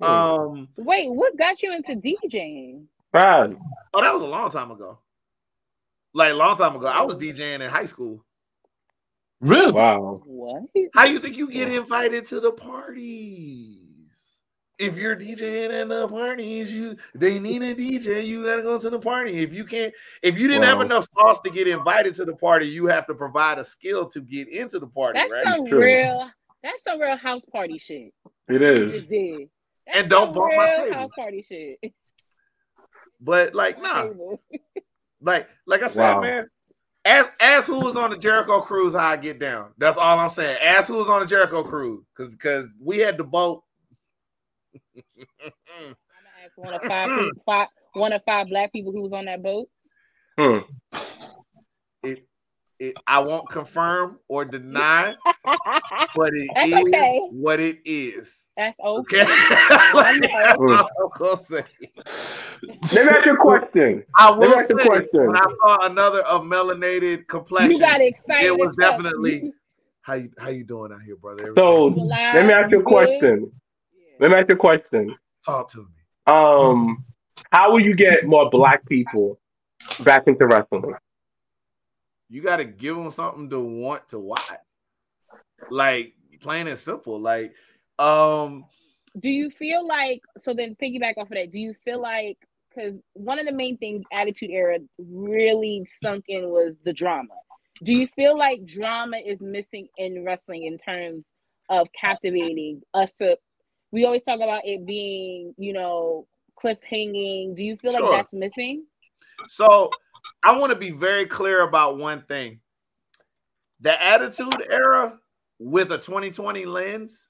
hmm. um, wait, what got you into DJing? Right. Oh, that was a long time ago. Like a long time ago, I was DJing in high school. Really? Wow. What? How you think you get invited to the parties? If you're DJing at the parties, you they need a DJ. You gotta go to the party. If you can't, if you didn't wow. have enough sauce to get invited to the party, you have to provide a skill to get into the party. That's right? some True. real. That's some real house party shit. It is. did. That's and don't bump my table. house party shit. But like, nah. *laughs* like, like I said, wow. man. Ask, ask who was on the Jericho cruise how I get down. That's all I'm saying. Ask who was on the Jericho cruise, because because we had the boat one of five, people, *clears throat* five, one of five black people who was on that boat. Hmm. It, it, I won't confirm or deny, *laughs* but it That's is okay. what it is. That's okay. okay. *laughs* *laughs* Let me ask you a question. I will say, question. when I saw another of melanated complexion, you got excited. It was definitely how you how you doing out here, brother? So let me ask you a question. Let me ask you a question. Talk to me. Um, how will you get more black people back into wrestling? You got to give them something to want to watch. Like plain and simple. Like, um, do you feel like so? Then piggyback off of that. Do you feel like because one of the main things Attitude Era really sunk in was the drama. Do you feel like drama is missing in wrestling in terms of captivating us to we always talk about it being, you know, cliffhanging. Do you feel sure. like that's missing? So I want to be very clear about one thing. The attitude era with a 2020 lens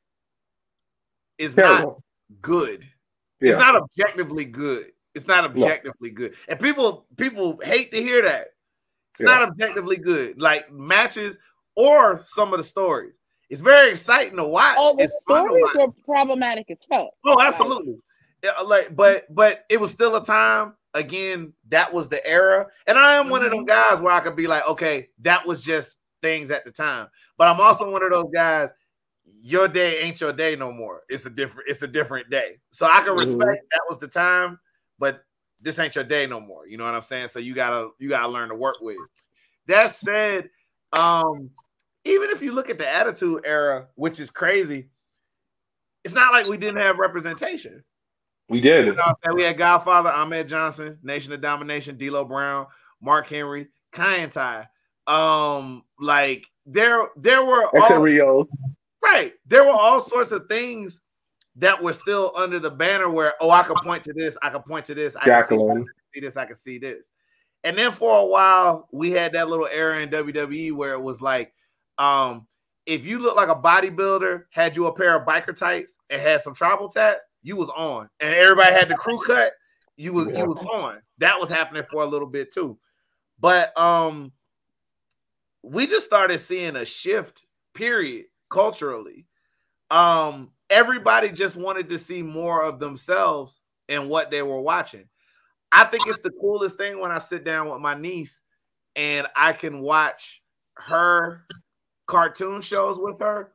is Terrible. not good. Yeah. It's not objectively good. It's not objectively no. good. And people people hate to hear that. It's yeah. not objectively good. Like matches or some of the stories. It's very exciting to watch. Oh, the it's stories were problematic as fuck. Oh, absolutely. Yeah, like, but but it was still a time. Again, that was the era, and I am one of them mm-hmm. guys where I could be like, okay, that was just things at the time. But I'm also one of those guys. Your day ain't your day no more. It's a different. It's a different day. So I can mm-hmm. respect mm-hmm. that was the time, but this ain't your day no more. You know what I'm saying? So you gotta you gotta learn to work with. That said, um, even if you look at the Attitude Era, which is crazy, it's not like we didn't have representation. We did. You know, we had Godfather, Ahmed Johnson, Nation of Domination, D'Lo Brown, Mark Henry, Kaientai. Um, like there, there were all, Rio. right. There were all sorts of things that were still under the banner where, oh, I could point to this, I could point to this, I I can see this, I can see this. And then for a while, we had that little era in WWE where it was like, um, if you look like a bodybuilder, had you a pair of biker tights and had some tribal tats, you was on. And everybody had the crew cut, you was yeah. you was on. That was happening for a little bit too. But um we just started seeing a shift, period, culturally. Um, everybody just wanted to see more of themselves in what they were watching. I think it's the coolest thing when I sit down with my niece and I can watch her cartoon shows with her,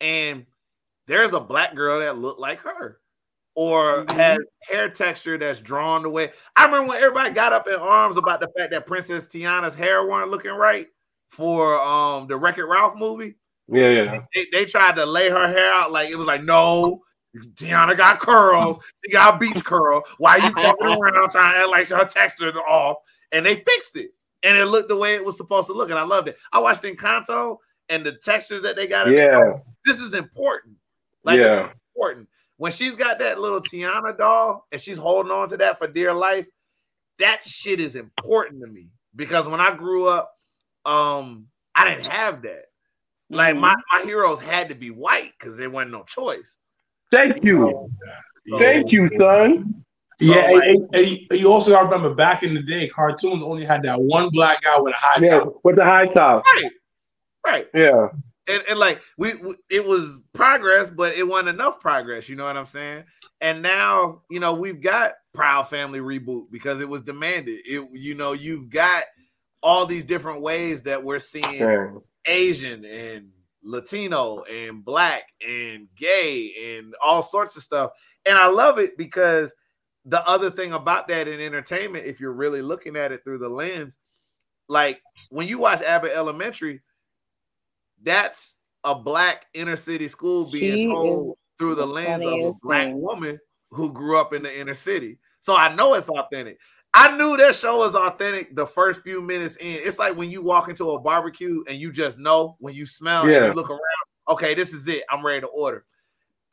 and there's a black girl that looked like her or mm-hmm. has hair texture that's drawn the way. I remember when everybody got up in arms about the fact that Princess Tiana's hair weren't looking right for um the Wreck It Ralph movie. Yeah, yeah. They, they, tried to lay her hair out like it was like, no, Tiana got curls. She got a beach curl. Why you *laughs* fucking around trying to act like her texture off? And they fixed it. And it looked the way it was supposed to look. And I loved it. I watched Encanto and the textures that they got. yeah. This is important. Like, yeah. it's important. When she's got that little Tiana doll and she's holding on to that for dear life, that shit is important to me. Because when I grew up, um, I didn't have that. Like mm-hmm. my, my heroes had to be white because there wasn't no choice. Thank you. So, Thank you, son. So yeah, like, and, and, you also got to remember back in the day, cartoons only had that one black guy with a high yeah, top. With the high top. Right. Right. Yeah. And, and like we, we, it was progress, but it wasn't enough progress. You know what I'm saying? And now, you know, we've got Proud Family reboot because it was demanded. It, you know, you've got all these different ways that we're seeing Asian and Latino and black and gay and all sorts of stuff. And I love it because the other thing about that in entertainment, if you're really looking at it through the lens, like when you watch Abbott Elementary, that's a black inner city school being she told through the lens of a black woman who grew up in the inner city. So I know it's authentic. I knew that show was authentic the first few minutes in. It's like when you walk into a barbecue and you just know when you smell yeah. and you look around, okay, this is it. I'm ready to order.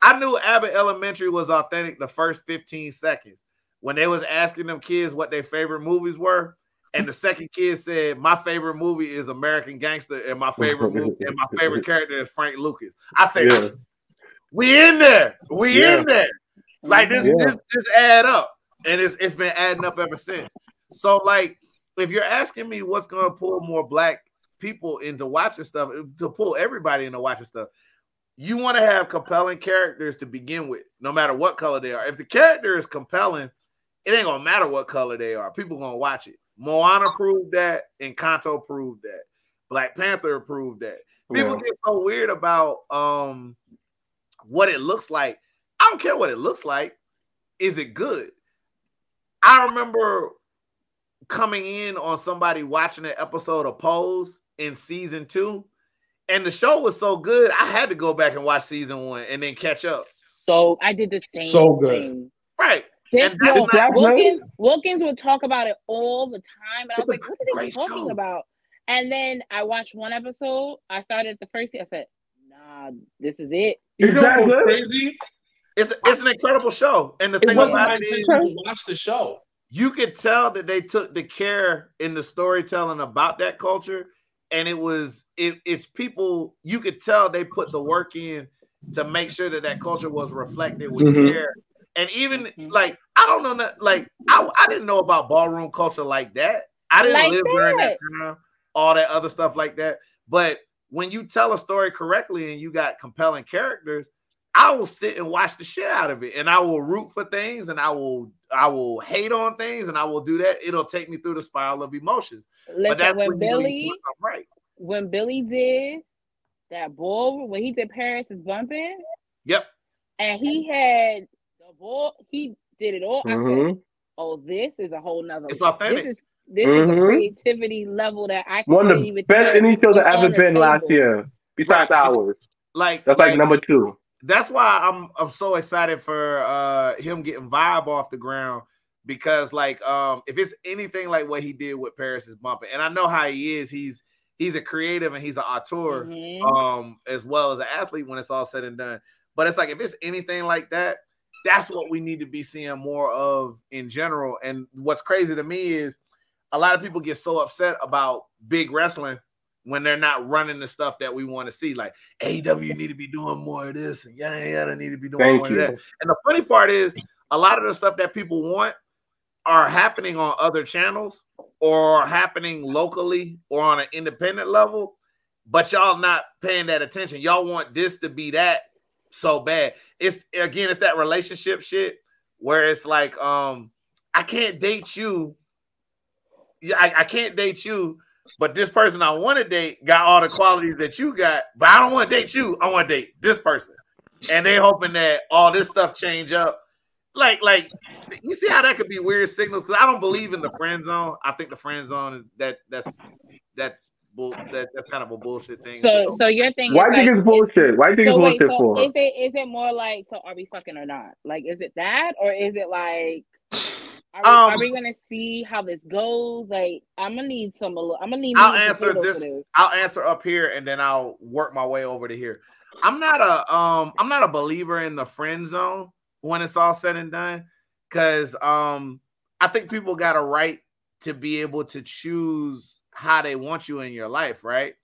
I knew Abbott Elementary was authentic the first 15 seconds when they was asking them kids what their favorite movies were. And the second kid said, "My favorite movie is American Gangster, and my favorite movie and my favorite character is Frank Lucas." I said, yeah. "We in there, we yeah. in there." Like this, yeah. this, this add up and it's it's been adding up ever since. So, like, if you're asking me what's going to pull more black people into watching stuff, to pull everybody into watching stuff, you want to have compelling characters to begin with, no matter what color they are. If the character is compelling, it ain't gonna matter what color they are. People gonna watch it. Moana proved that, and Kanto proved that. Black Panther proved that. People yeah. get so weird about um what it looks like. I don't care what it looks like. Is it good? I remember coming in on somebody watching an episode of Pose in season two, and the show was so good, I had to go back and watch season one and then catch up. So I did the same. So good, thing. right? This, no, Wilkins, Wilkins would talk about it all the time, and I was like, "What are they talking show. about?" And then I watched one episode. I started the first. I said, "Nah, this is it." You know what's crazy? It's it's an incredible show, and the it thing about it is, to watch the show. You could tell that they took the care in the storytelling about that culture, and it was it, it's people. You could tell they put the work in to make sure that that culture was reflected with mm-hmm. care. And even mm-hmm. like I don't know that like I, I didn't know about ballroom culture like that. I didn't like live that. during that time, all that other stuff like that. But when you tell a story correctly and you got compelling characters, I will sit and watch the shit out of it, and I will root for things, and I will I will hate on things, and I will do that. It'll take me through the spiral of emotions. Listen, when Billy, right, when Billy did that bull, when he did Paris is bumping, yep, and he had the bull, he did it all. Mm-hmm. I said, "Oh, this is a whole nother. It's authentic. This is this mm-hmm. is a mm-hmm. creativity level that I one of the best any shows that ever been last year, besides right. ours. Like that's like, like number two that's why I'm I'm so excited for uh him getting vibe off the ground because like um if it's anything like what he did with Paris is bumping, and I know how he is, he's he's a creative and he's an auteur mm-hmm. um as well as an athlete when it's all said and done. But it's like if it's anything like that, that's what we need to be seeing more of in general. And what's crazy to me is a lot of people get so upset about big wrestling when they're not running the stuff that we want to see. Like AEW need to be doing more of this, and yada yada need to be doing Thank more you. of that. And the funny part is, a lot of the stuff that people want are happening on other channels or happening locally or on an independent level, but y'all not paying that attention. Y'all want this to be that so bad. It's again, it's that relationship shit where it's like, um, I can't date you. Yeah, I, I can't date you but this person I want to date got all the qualities that you got, but I don't want to date you. I want to date this person. And they hoping that all this stuff change up. Like, like you see how that could be weird signals? Because I don't believe in the friend zone. I think the friend zone is that that's that's bull that, that's kind of a bullshit thing. So so your thing Why think like, it's bullshit? Why think so it's bullshit so for? Is it is it more like so are we fucking or not? Like is it that or is it like are we, um, are we, gonna see how this goes? Like, I'm gonna need some. I'm gonna need. I'll answer this, this. I'll answer up here, and then I'll work my way over to here. I'm not a um. I'm not a believer in the friend zone when it's all said and done, because um. I think people got a right to be able to choose how they want you in your life, right?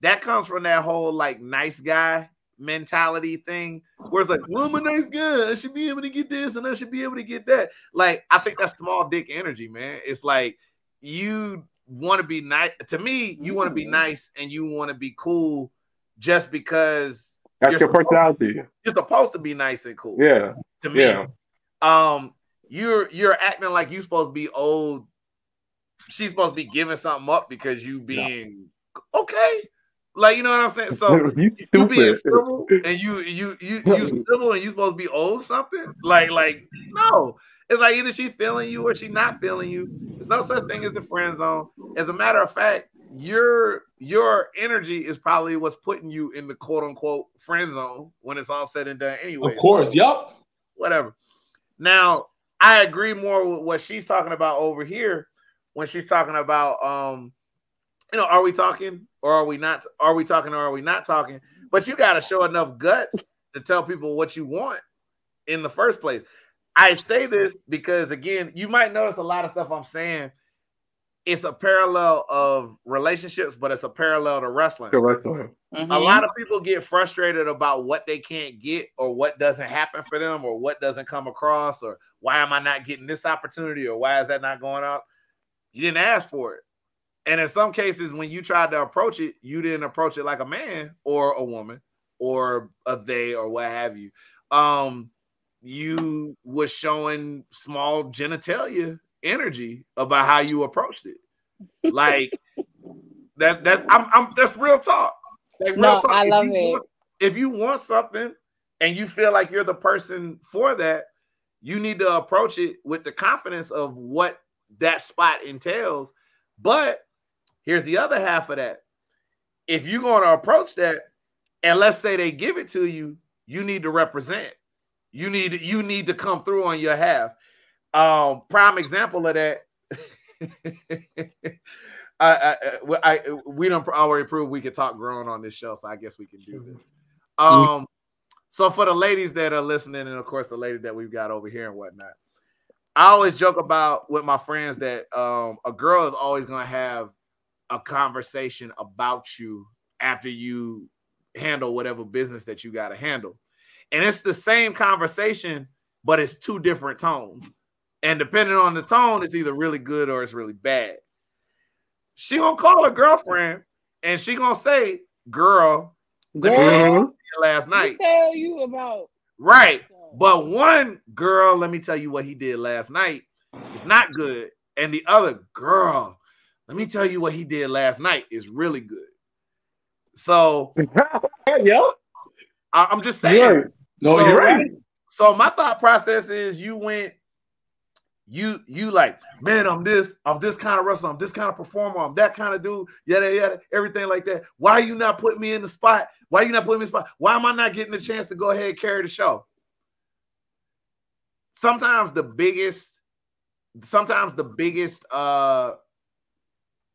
That comes from that whole like nice guy mentality thing where it's like, well, I'm a nice guy. I should be able to get this and I should be able to get that. Like, I think that's small dick energy, man. It's like you want to be nice. To me, you want to be mm. nice and you want to be cool just because that's your personality. You're supposed to be nice and cool. Yeah. To me. Yeah. Um, you're you're acting like you're supposed to be old. She's supposed to be giving something up because you being no. okay. Like you know what I'm saying? So *laughs* you, you being civil and you you you you civil and you supposed to be old something? Like like no. It's like either she feeling you or she not feeling you. There's no such thing as the friend zone. As a matter of fact, your your energy is probably what's putting you in the quote unquote friend zone when it's all said and done anyway. Of course, so, yep. Whatever. Now, I agree more with what she's talking about over here when she's talking about um you know, are we talking or are we not? Are we talking or are we not talking? But you got to show enough guts to tell people what you want in the first place. I say this because again, you might notice a lot of stuff I'm saying. It's a parallel of relationships, but it's a parallel to wrestling. Mm-hmm. A lot of people get frustrated about what they can't get or what doesn't happen for them or what doesn't come across or why am I not getting this opportunity or why is that not going out? You didn't ask for it. And in some cases, when you tried to approach it, you didn't approach it like a man or a woman or a they or what have you. Um, you was showing small genitalia energy about how you approached it. Like *laughs* that that I'm, I'm that's real talk. Like real no, talk. I if love it. Want, if you want something and you feel like you're the person for that, you need to approach it with the confidence of what that spot entails. But Here's the other half of that. If you're going to approach that, and let's say they give it to you, you need to represent. You need to, you need to come through on your half. Um, prime example of that. *laughs* I, I, I, we don't already prove we can talk grown on this show, so I guess we can do this. Um, so for the ladies that are listening, and of course the lady that we've got over here and whatnot, I always joke about with my friends that um, a girl is always going to have a conversation about you after you handle whatever business that you got to handle. And it's the same conversation, but it's two different tones. And depending on the tone, it's either really good or it's really bad. She gonna call her girlfriend and she gonna say, girl. girl last night. tell you about right. But one girl, let me tell you what he did last night. It's not good. And the other girl, let me tell you what he did last night is really good. So, *laughs* yeah, I, am just saying. No, so, you're right. So my thought process is you went, you you like, man, I'm this, I'm this kind of wrestler, I'm this kind of performer, I'm that kind of dude, yada yada, everything like that. Why are you not putting me in the spot? Why are you not putting me in the spot? Why am I not getting the chance to go ahead and carry the show? Sometimes the biggest, sometimes the biggest uh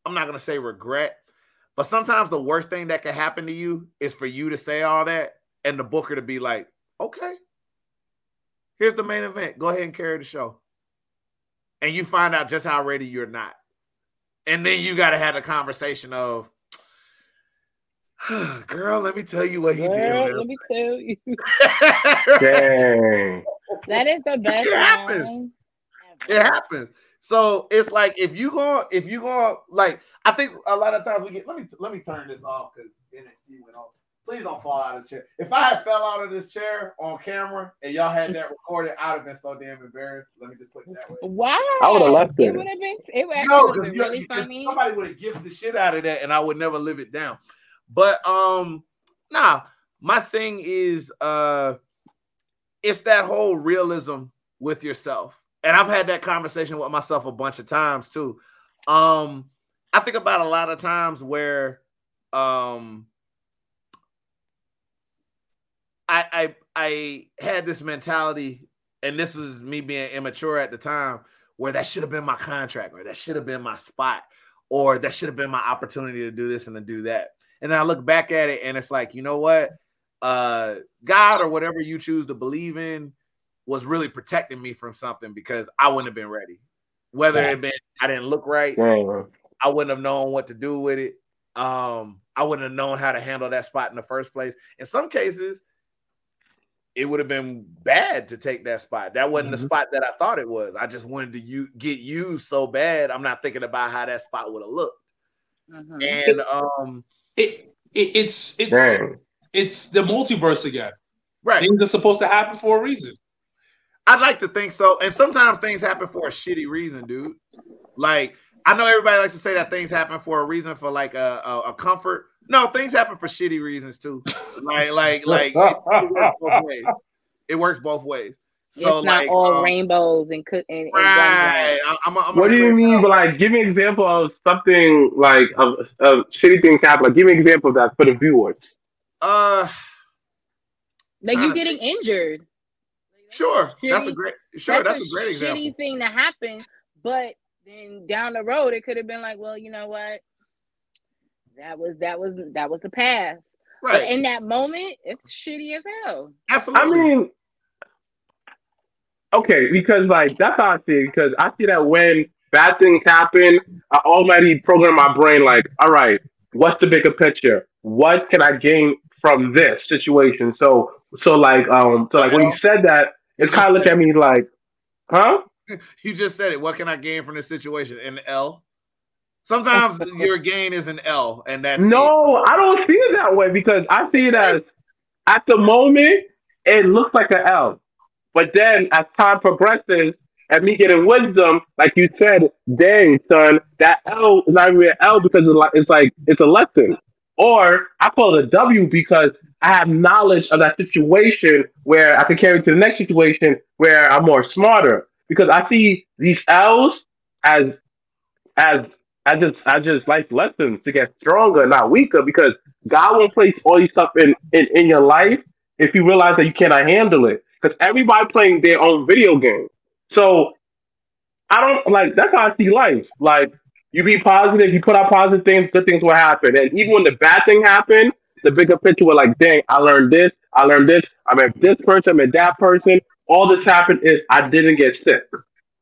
I'm not gonna say regret, but sometimes the worst thing that can happen to you is for you to say all that and the booker to be like, okay, here's the main event. Go ahead and carry the show. And you find out just how ready you're not. And then you got to have a conversation of, girl, let me tell you what he girl, did. Let me tell you. *laughs* That is the *laughs* best. It happens. It happens. So it's like if you go, if you go, like I think a lot of times we get. Let me let me turn this off because NXT went off. Please don't fall out of the chair. If I had fell out of this chair on camera and y'all had that recorded, I'd have been so damn embarrassed. Let me just put it that way. Wow. I would have left it. It would have been. It would actually no, been really funny. Somebody would have given the shit out of that, and I would never live it down. But um, nah. My thing is, uh, it's that whole realism with yourself, and I've had that conversation with myself a bunch of times too. Um, I think about a lot of times where, um I, I I had this mentality, and this was me being immature at the time, where that should have been my contract, or that should have been my spot, or that should have been my opportunity to do this and to do that. And then I look back at it, and it's like, you know what? Uh, God or whatever you choose to believe in was really protecting me from something because I wouldn't have been ready. Whether it been I didn't look right, I wouldn't have known what to do with it. Um, I wouldn't have known how to handle that spot in the first place. In some cases, it would have been bad to take that spot. That wasn't mm-hmm. the spot that I thought it was. I just wanted to u- get used so bad. I'm not thinking about how that spot would have looked. Mm-hmm. And um, it, it it's it's Dang. It's the multiverse again. Right, things are supposed to happen for a reason. I'd like to think so, and sometimes things happen for a shitty reason, dude. Like I know everybody likes to say that things happen for a reason, for like a, a, a comfort. No, things happen for shitty reasons too. Like, like, like it, it, works both ways. It works both ways. So, it's not like, all um, rainbows and cook and, right. I'm, I'm, I'm what do you mean? But like, give me an example of something like of, of shitty things happen. Like, give me an example of that for the viewers. Uh, like you getting injured. Sure, shitty, that's a great. Sure, that's, that's a, a, great example. Shitty thing to happen, but then down the road, it could have been like, well, you know what? That was that was that was the past. Right. But in that moment, it's shitty as hell. Absolutely. I mean, okay, because like that's how I see it. Because I see that when bad things happen, I already program my brain like, all right, what's the bigger picture? What can I gain from this situation? So, so like, um, so like when you said that, it's kind of looked at me like, huh? *laughs* You just said it. What can I gain from this situation? An L. Sometimes *laughs* your gain is an L, and that's no. It. I don't see it that way because I see it as at the moment it looks like an L, but then as time progresses and me getting wisdom, like you said, dang son, that L is not even an L because it's like it's like it's a lesson. Or I call it a W because I have knowledge of that situation where I can carry to the next situation where I'm more smarter. Because I see these L's as as I just I just like lessons to get stronger, not weaker, because God won't place all these stuff in, in, in your life if you realize that you cannot handle it. Because everybody playing their own video game. So I don't like that's how I see life. Like you be positive, you put out positive things, good things will happen. And even when the bad thing happened, the bigger picture was like, dang, I learned this, I learned this, I met this person, I met that person. All this happened is I didn't get sick.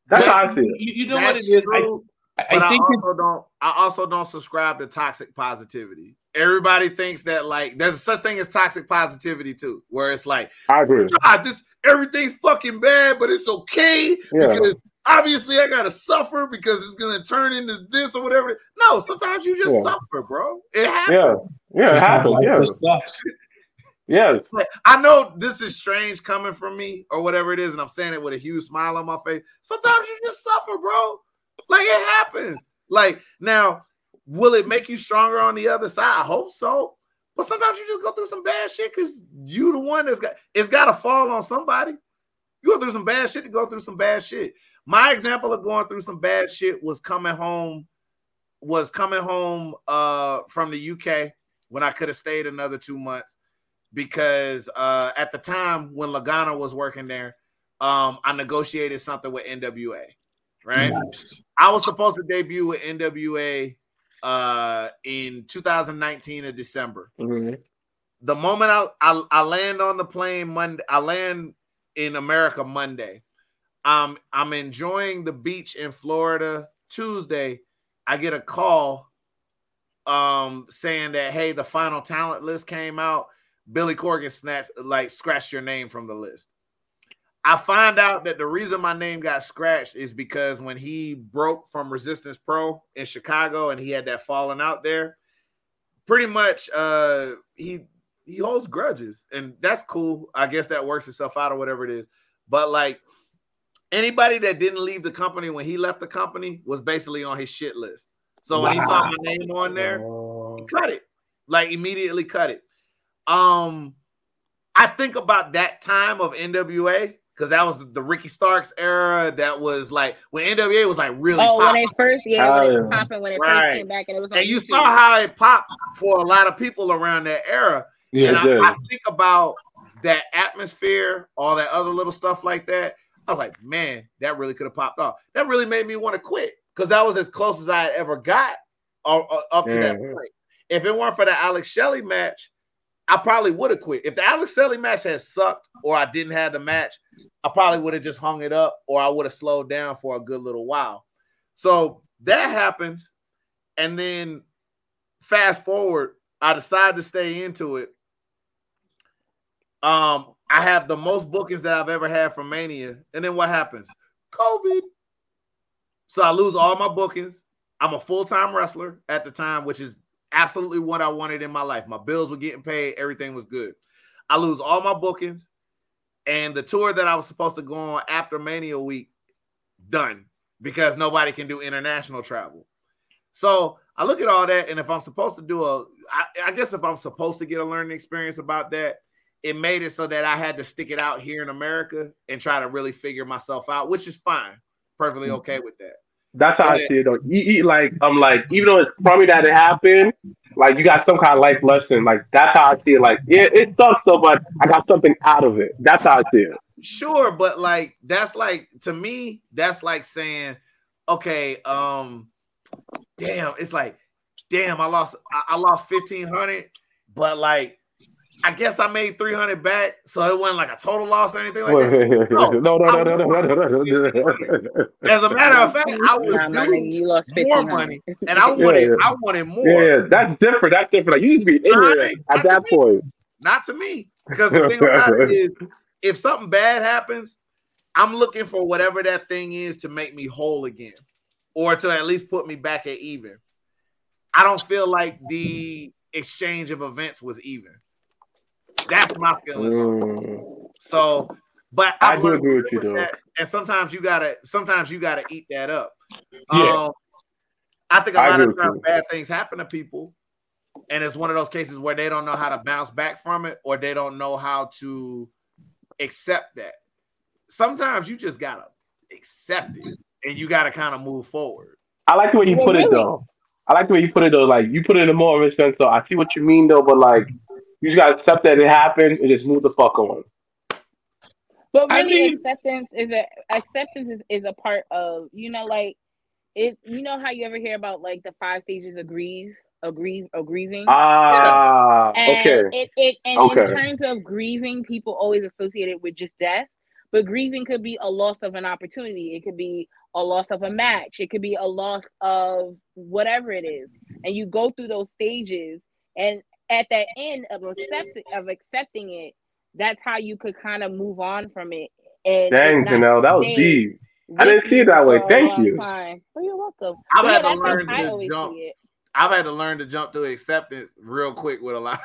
That's how I see it. You, you know That's what it is? I, but I, I also it, don't. I also don't subscribe to toxic positivity. Everybody thinks that like there's such thing as toxic positivity too, where it's like I agree. God, this everything's fucking bad, but it's okay yeah. because obviously I gotta suffer because it's gonna turn into this or whatever. No, sometimes you just yeah. suffer, bro. It happens. Yeah, yeah, it happens. Yeah. It sucks. *laughs* Yeah. I know this is strange coming from me or whatever it is, and I'm saying it with a huge smile on my face. Sometimes you just suffer, bro. Like it happens. Like now, will it make you stronger on the other side? I hope so. But sometimes you just go through some bad shit because you the one that's got it's got to fall on somebody. You go through some bad shit to go through some bad shit. My example of going through some bad shit was coming home, was coming home uh from the UK when I could have stayed another two months because uh at the time when Lagana was working there, um, I negotiated something with NWA, right? Nice. I was supposed to debut with NWA uh in 2019 of December. Mm-hmm. The moment I, I I land on the plane Monday, I land in America Monday. Um, I'm enjoying the beach in Florida. Tuesday, I get a call um saying that hey, the final talent list came out. Billy Corgan snatched like scratched your name from the list. I find out that the reason my name got scratched is because when he broke from Resistance Pro in Chicago and he had that falling out there, pretty much uh he he holds grudges and that's cool. I guess that works itself out or whatever it is. But like anybody that didn't leave the company when he left the company was basically on his shit list. So wow. when he saw my name on there, he cut it. Like immediately cut it. Um I think about that time of NWA because that was the Ricky Starks era. That was like when NWA was like really. Oh, popping. when they first, yeah, when it was popping when it right. first came back, and it was. and you YouTube. saw how it popped for a lot of people around that era. Yeah, and I, I, think about that atmosphere, all that other little stuff like that. I was like, man, that really could have popped off. That really made me want to quit because that was as close as I had ever got uh, uh, up to that point. If it weren't for the Alex Shelley match, I probably would have quit. If the Alex Shelley match had sucked or I didn't have the match, I probably would have just hung it up or I would have slowed down for a good little while. So that happens. And then fast forward, I decide to stay into it. Um, I have the most bookings that I've ever had from Mania. And then what happens? COVID. So I lose all my bookings. I'm a full-time wrestler at the time, which is absolutely what I wanted in my life. My bills were getting paid, everything was good. I lose all my bookings, and the tour that I was supposed to go on after Mania week done because nobody can do international travel. So I look at all that, and if I'm supposed to do a, I, I guess if I'm supposed to get a learning experience about that, it made it so that I had to stick it out here in America and try to really figure myself out, which is fine, perfectly mm-hmm. okay with that. That's how I see it though. You, you, like I'm like, even though it's probably that it happened, like you got some kind of life lesson. Like that's how I see it. Like, yeah, it sucks though, but I got something out of it. That's how I see it. Sure, but like that's like to me, that's like saying, okay, um, damn, it's like, damn, I lost I, I lost fifteen hundred, but like I guess I made 300 back, so it wasn't like a total loss or anything like that. No, no, no, no, no, no, no, As a matter of fact, I was doing more money, and I wanted, yeah. I wanted more. Yeah, that's different. That's different. Like, you need to be ignorant at that point. Not to me, because the thing about it *laughs* is, if something bad happens, I'm looking for whatever that thing is to make me whole again, or to at least put me back at even. I don't feel like the exchange of events was even. That's my feelings. Mm. So, but I've I do agree with you though. That, and sometimes you gotta, sometimes you gotta eat that up. Yeah. Um, I think a lot of times bad things happen to people, and it's one of those cases where they don't know how to bounce back from it, or they don't know how to accept that. Sometimes you just gotta accept it, and you gotta kind of move forward. I like the way you put really? it though. I like the way you put it though. Like you put it in a more of a sense. So I see what you mean though, but like you just gotta accept that it happened and just move the fuck on. But really, I mean, acceptance is a acceptance is, is a part of you know like it. You know how you ever hear about like the five stages of grief, of grief, of grieving. Ah, and okay. It, it and okay. in terms of grieving, people always associate it with just death. But grieving could be a loss of an opportunity. It could be a loss of a match. It could be a loss of whatever it is. And you go through those stages. And at that end of accepting of accepting it, that's how you could kind of move on from it. And dang, Janelle, that was deep. I didn't see it that way. Thank you. Time. Oh, you're welcome. I've had to learn to jump. I've had to learn to jump to acceptance real quick with a lot.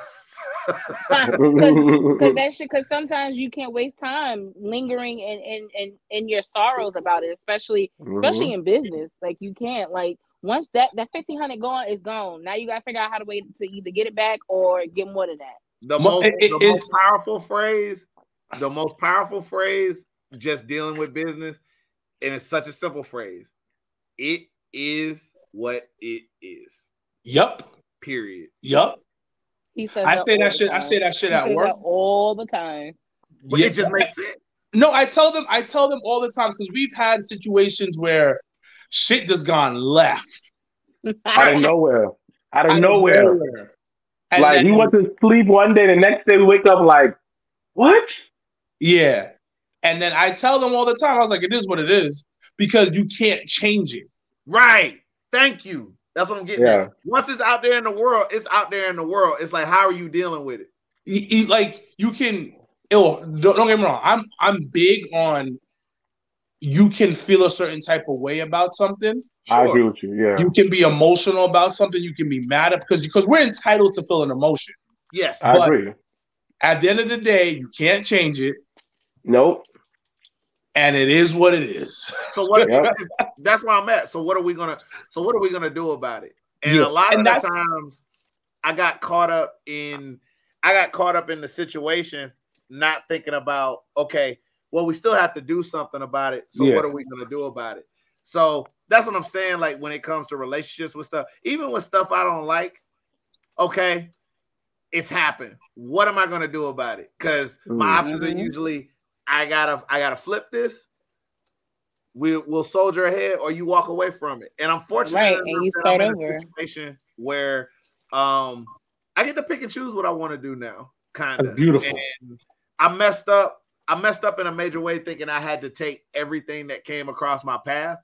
Because *laughs* *laughs* that shit. Because sometimes you can't waste time lingering in in in, in your sorrows about it, especially mm-hmm. especially in business. Like you can't like once that that fifteen hundred gone is gone. Now you got to figure out how to wait to either get it back or get more than that. The most it, it, the most powerful phrase, the most powerful phrase, just dealing with business, and it's such a simple phrase. It is what it is. Yep. Period. Yep. He says I say that shit. I say that shit he at work all the time. But yeah. it just makes sense. No, I tell them. I tell them all the time because we've had situations where shit just gone left *laughs* out of nowhere. Out of, out nowhere. nowhere. like then, he went to sleep one day, the next day we wake up like, what? Yeah. And then I tell them all the time, I was like, it is what it is because you can't change it. Right. Thank you. That's what I'm getting yeah. at. Once it's out there in the world, it's out there in the world. It's like, how are you dealing with it? He, he, like you can, oh, don't, don't get me wrong. I'm I'm big on you can feel a certain type of way about something. Sure. I agree with you. Yeah, you can be emotional about something. You can be mad at because because we're entitled to feel an emotion. Yes, I agree. At the end of the day, you can't change it. Nope and it is what it is. So what? *laughs* that's where I'm at. So what are we gonna? So what are we gonna do about it? And yeah. a lot and of the times, I got caught up in. I got caught up in the situation, not thinking about okay. Well, we still have to do something about it. So yeah. what are we gonna do about it? So that's what I'm saying. Like when it comes to relationships with stuff, even with stuff I don't like, okay, it's happened. What am I gonna do about it? Because my mm-hmm. options are usually I gotta I gotta flip this. We will soldier ahead, or you walk away from it. And I'm fortunate right, and you start over. situation where um I get to pick and choose what I want to do now. Kind of beautiful. And I messed up. I messed up in a major way, thinking I had to take everything that came across my path.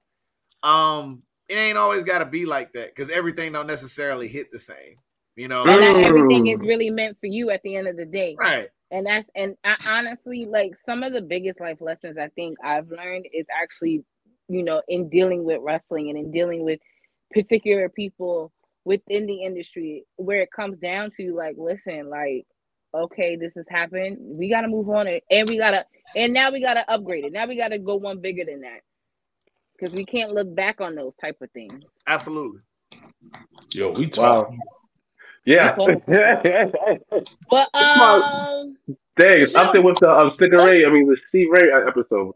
Um, it ain't always got to be like that because everything don't necessarily hit the same. You know, and not everything is really meant for you at the end of the day. Right and that's and I, honestly like some of the biggest life lessons i think i've learned is actually you know in dealing with wrestling and in dealing with particular people within the industry where it comes down to like listen like okay this has happened we got to move on and we got to and now we got to upgrade it now we got to go one bigger than that because we can't look back on those type of things absolutely yo we talk wow. Yeah. *laughs* but um, dang, it's up there with the um, Sticker Ray. I mean, the C Ray episode.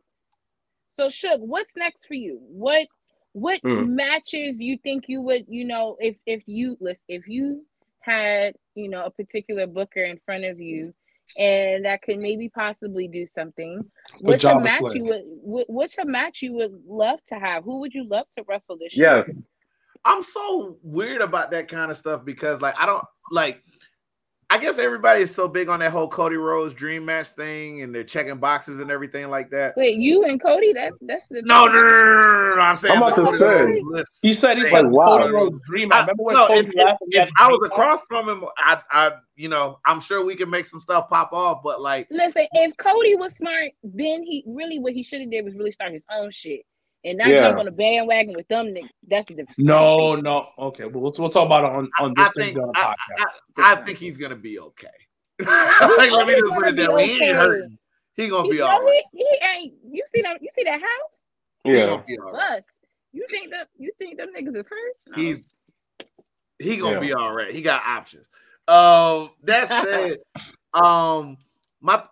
So, Shug, what's next for you? What what mm. matches you think you would, you know, if if you list if you had, you know, a particular booker in front of you and that could maybe possibly do something. What's a match you would what's a match you would love to have? Who would you love to wrestle this yeah. year? I'm so weird about that kind of stuff because like I don't like I guess everybody is so big on that whole Cody Rhodes dream match thing and they're checking boxes and everything like that. Wait, you and Cody? That's that's the no, no, no, no, no, no, I'm saying I'm about to say. He said he's like wow. Cody Rhodes dream. I remember when no, Cody if, if, if I was across from him, I, I, you know, I'm sure we can make some stuff pop off. But like, listen, if Cody was smart, then he really what he should have did was really start his own shit and not yeah. jump on a bandwagon with them niggas. That's the difference. No, no. Okay, well, we'll, we'll talk about it on, on this I think, I, I, I, think he's gonna be okay. *laughs* like, let me just put it that way. He ain't hurting. He gonna be all right. He, he, ain't. You see that? You see that house? Yeah. He right. You think that? You think them niggas is hurt? No. He's he gonna yeah. be all right. He got options. Um, that *laughs* said, um, my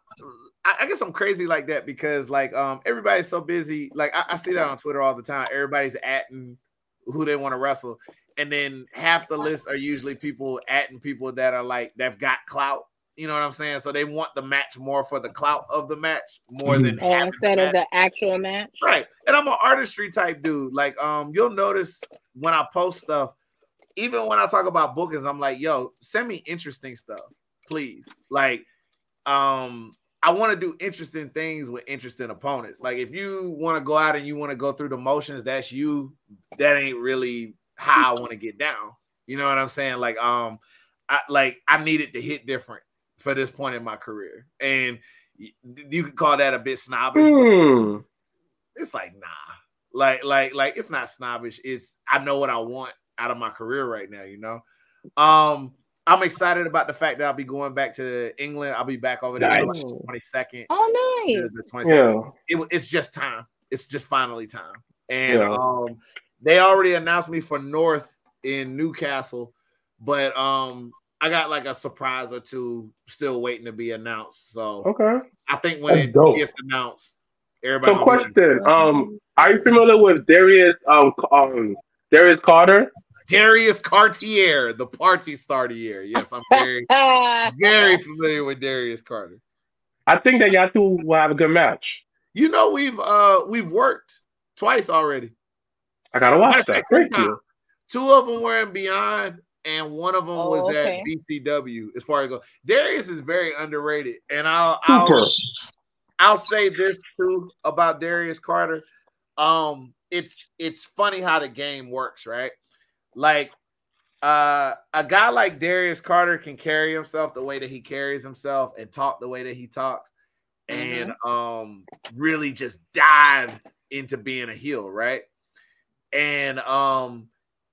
I, I, guess I'm crazy like that because like um everybody's so busy. Like I, I see that on Twitter all the time. Everybody's atting who they want to wrestle, and then half the list are usually people atting people that are like they've got clout. You know what I'm saying? So they want the match more for the clout of the match more than oh, instead of the actual match. Right. And I'm an artistry type dude. Like um, you'll notice when I post stuff, even when I talk about bookings, I'm like, yo, send me interesting stuff, please. Like, um, I want to do interesting things with interesting opponents. Like if you want to go out and you want to go through the motions, that's you. That ain't really how I want to get down. You know what I'm saying? Like um, I like I needed to hit different for this point in my career, and you, you could call that a bit snobbish. Mm. it's like nah. Like, like, like it's not snobbish. It's I know what I want out of my career right now, you know. Um, I'm excited about the fact that I'll be going back to England. I'll be back over there nice. the 22nd. Oh, nice. The, the 22nd. Yeah. It, it's just time. It's just finally time. And yeah. um, they already announced me for North in Newcastle, but um, I got like a surprise or two still waiting to be announced. So okay, I think when That's it dope. gets announced, everybody. So, question: Um, are you familiar with Darius? Um, um, Darius Carter. Darius Carter, the party starter year. Yes, I'm very, *laughs* very familiar with Darius Carter. I think that y'all two will have a good match. You know, we've uh we've worked twice already. I gotta watch that. Thank you. Two of them were in Beyond, and one of them oh, was okay. at BCW. As far as go, Darius is very underrated, and I'll I'll, I'll say this too about Darius Carter. Um, it's it's funny how the game works, right? Like uh, a guy like Darius Carter can carry himself the way that he carries himself and talk the way that he talks and mm-hmm. um really just dives into being a heel, right? And um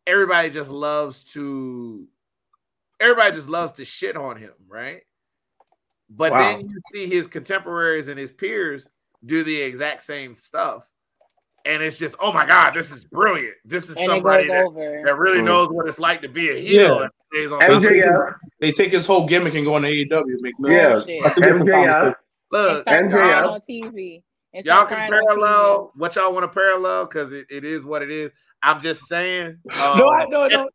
everybody just loves to everybody just loves to shit on him, right? But wow. then you see his contemporaries and his peers do the exact same stuff and it's just oh my god, this is brilliant. This is and somebody that, that, really mm. knows what it's like to be a heel. Yeah. MJF. They take his whole gimmick and go on AEW. Make no yeah, MJF. Look, MJF on TV. Y'all can parallel what y'all want to parallel because it, it is what it is. I'm just saying. Um, *laughs* no, I no, no.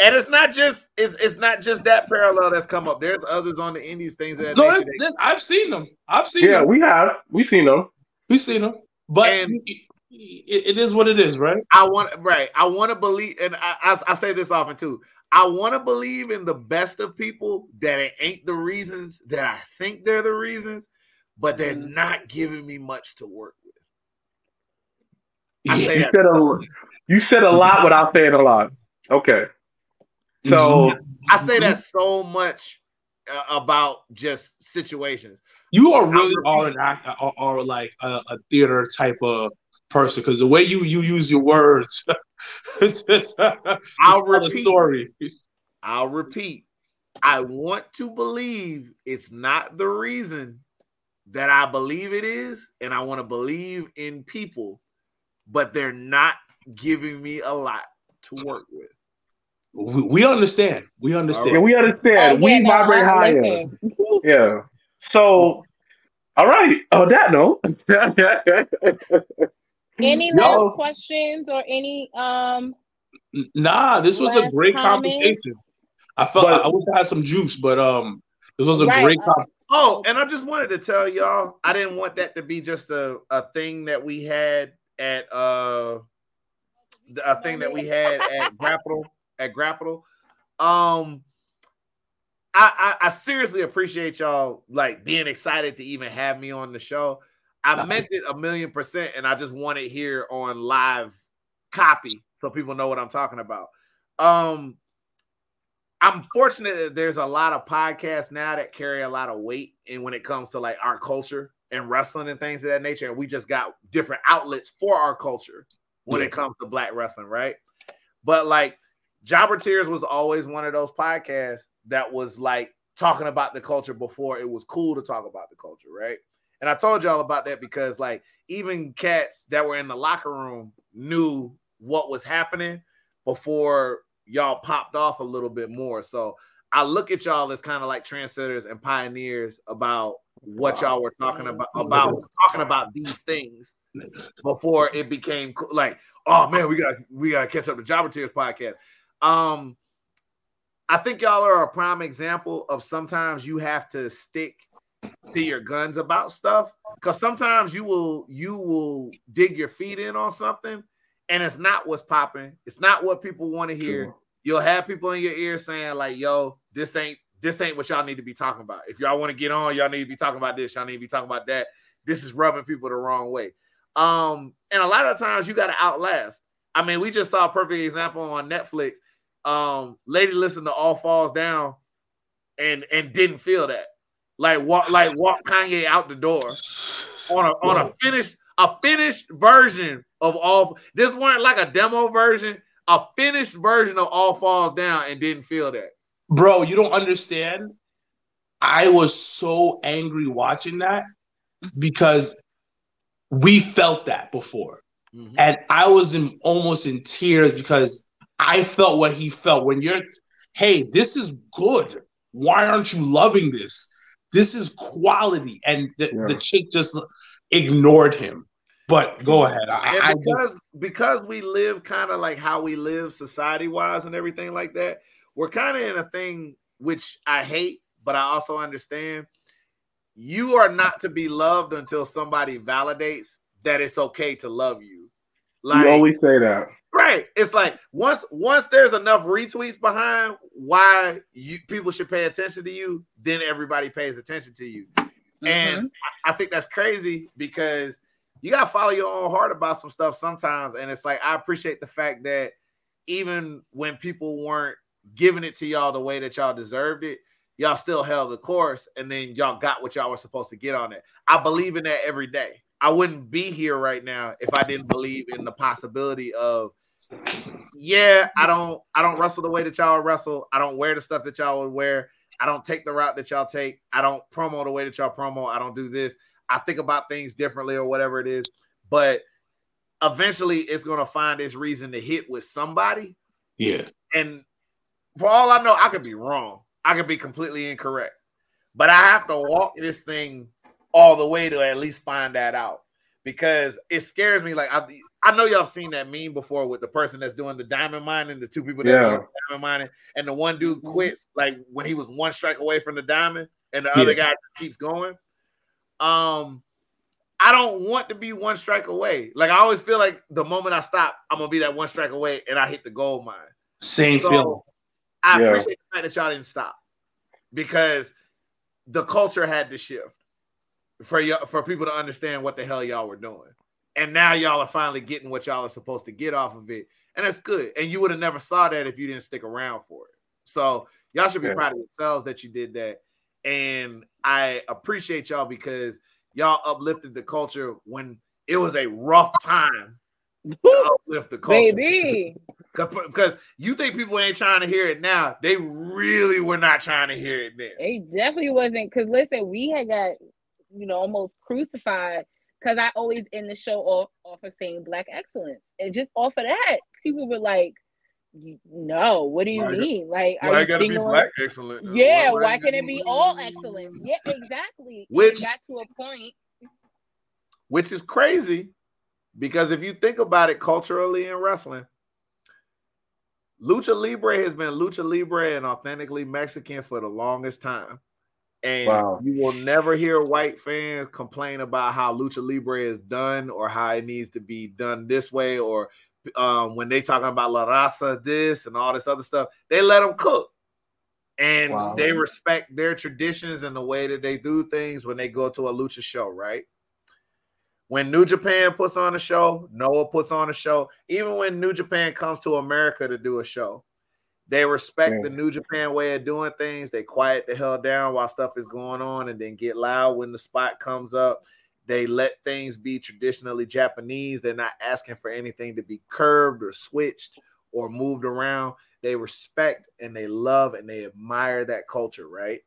And it's not just it's it's not just that parallel that's come up. There's others on the indies things that. No, this, this, I've seen them. I've seen. Yeah, them. we have. We've seen them. We've seen them. But and, it, it is what it is, right? I want right. I want to believe, and I, I, I say this often too. I want to believe in the best of people that it ain't the reasons that I think they're the reasons, but they're mm-hmm. not giving me much to work with. I yeah, you, said a, you said a lot without saying a lot. Okay. So mm-hmm. I say that so much uh, about just situations. You are really are an are, are like a, a, theater type of person because the way you you use your words, *laughs* it's, it's, I'll repeat. story. I'll repeat. I want to believe it's not the reason that I believe it is, and I want to believe in people, but they're not giving me a lot to work with. We, we understand. We understand. Yeah, we understand. Oh, we no, vibrate higher. *laughs* yeah. So, all right. On that note, *laughs* Any no. last questions or any um Nah, this was a great comments? conversation. I felt but, I wish I had some juice, but um this was a right, great uh, Oh, and I just wanted to tell y'all, I didn't want that to be just a, a thing that we had at uh a thing that we had at *laughs* Grapple at Grapple. Um I, I, I seriously appreciate y'all like being excited to even have me on the show. I meant it a million percent, and I just want it here on live copy so people know what I'm talking about. Um, I'm fortunate that there's a lot of podcasts now that carry a lot of weight and when it comes to like our culture and wrestling and things of that nature. And we just got different outlets for our culture when yeah. it comes to black wrestling, right? But like Jobber Tears was always one of those podcasts that was like talking about the culture before it was cool to talk about the culture, right? And I told y'all about that because like even cats that were in the locker room knew what was happening before y'all popped off a little bit more. So I look at y'all as kind of like trendsetters and pioneers about what y'all were talking about about talking about these things before it became like, oh man, we got we got to catch up the Jobber Tears podcast. Um, I think y'all are a prime example of sometimes you have to stick to your guns about stuff? Because sometimes you will you will dig your feet in on something and it's not what's popping. It's not what people want to hear. Sure. you'll have people in your ear saying like yo this ain't this ain't what y'all need to be talking about. If y'all want to get on y'all need to be talking about this y'all need to be talking about that. This is rubbing people the wrong way. Um and a lot of times you got to outlast. I mean we just saw a perfect example on netflix. Um lady listened to all falls down and and didn't feel that like walk, like walk Kanye out the door on a on a finished a finished version of all. This weren't like a demo version. A finished version of All Falls Down, and didn't feel that. Bro, you don't understand. I was so angry watching that because we felt that before. Mm-hmm. And I was in, almost in tears because I felt what he felt when you're, hey, this is good. Why aren't you loving this? This is quality. And the, yeah. the chick just ignored him. But go ahead. I, because I because we live kind of like how we live society wise and everything like that, we're kind of in a thing which I hate, but I also understand. You are not to be loved until somebody validates that it's okay to love you. Like you always say that. Right. It's like once once there's enough retweets behind why you people should pay attention to you, then everybody pays attention to you. Mm-hmm. And I, I think that's crazy because you gotta follow your own heart about some stuff sometimes. And it's like I appreciate the fact that even when people weren't giving it to y'all the way that y'all deserved it, y'all still held the course and then y'all got what y'all were supposed to get on it. I believe in that every day. I wouldn't be here right now if I didn't believe in the possibility of yeah, I don't I don't wrestle the way that y'all wrestle. I don't wear the stuff that y'all would wear. I don't take the route that y'all take. I don't promo the way that y'all promo. I don't do this. I think about things differently or whatever it is. But eventually it's gonna find its reason to hit with somebody. Yeah. And for all I know, I could be wrong. I could be completely incorrect. But I have to walk this thing all the way to at least find that out because it scares me. Like I, I know y'all seen that meme before with the person that's doing the diamond mining, the two people that yeah. diamond mining, and the one dude mm-hmm. quits like when he was one strike away from the diamond, and the yeah. other guy keeps going. Um, I don't want to be one strike away. Like I always feel like the moment I stop, I'm gonna be that one strike away, and I hit the gold mine. Same so, feeling. I yeah. appreciate the fact that y'all didn't stop because the culture had to shift for y'all for people to understand what the hell y'all were doing. And now y'all are finally getting what y'all are supposed to get off of it. And that's good. And you would have never saw that if you didn't stick around for it. So y'all should be yeah. proud of yourselves that you did that. And I appreciate y'all because y'all uplifted the culture when it was a rough time to uplift the culture. Baby. Because you think people ain't trying to hear it now. They really were not trying to hear it then. They definitely wasn't. Because listen, we had got you know, almost crucified because I always end the show off, off of saying black excellence. And just off of that, people were like, no, what do you why mean? Like, why are you gotta be black excellent? Yeah, why, why can it be all excellence? Yeah, exactly. Which got to a point. Which is crazy because if you think about it culturally in wrestling, Lucha Libre has been Lucha Libre and authentically Mexican for the longest time. And wow. you will never hear white fans complain about how lucha libre is done or how it needs to be done this way or um, when they talking about La Raza this and all this other stuff, they let them cook. And wow. they respect their traditions and the way that they do things when they go to a lucha show, right? When New Japan puts on a show, Noah puts on a show. Even when New Japan comes to America to do a show, they respect yeah. the New Japan way of doing things. They quiet the hell down while stuff is going on and then get loud when the spot comes up. They let things be traditionally Japanese. They're not asking for anything to be curved or switched or moved around. They respect and they love and they admire that culture, right?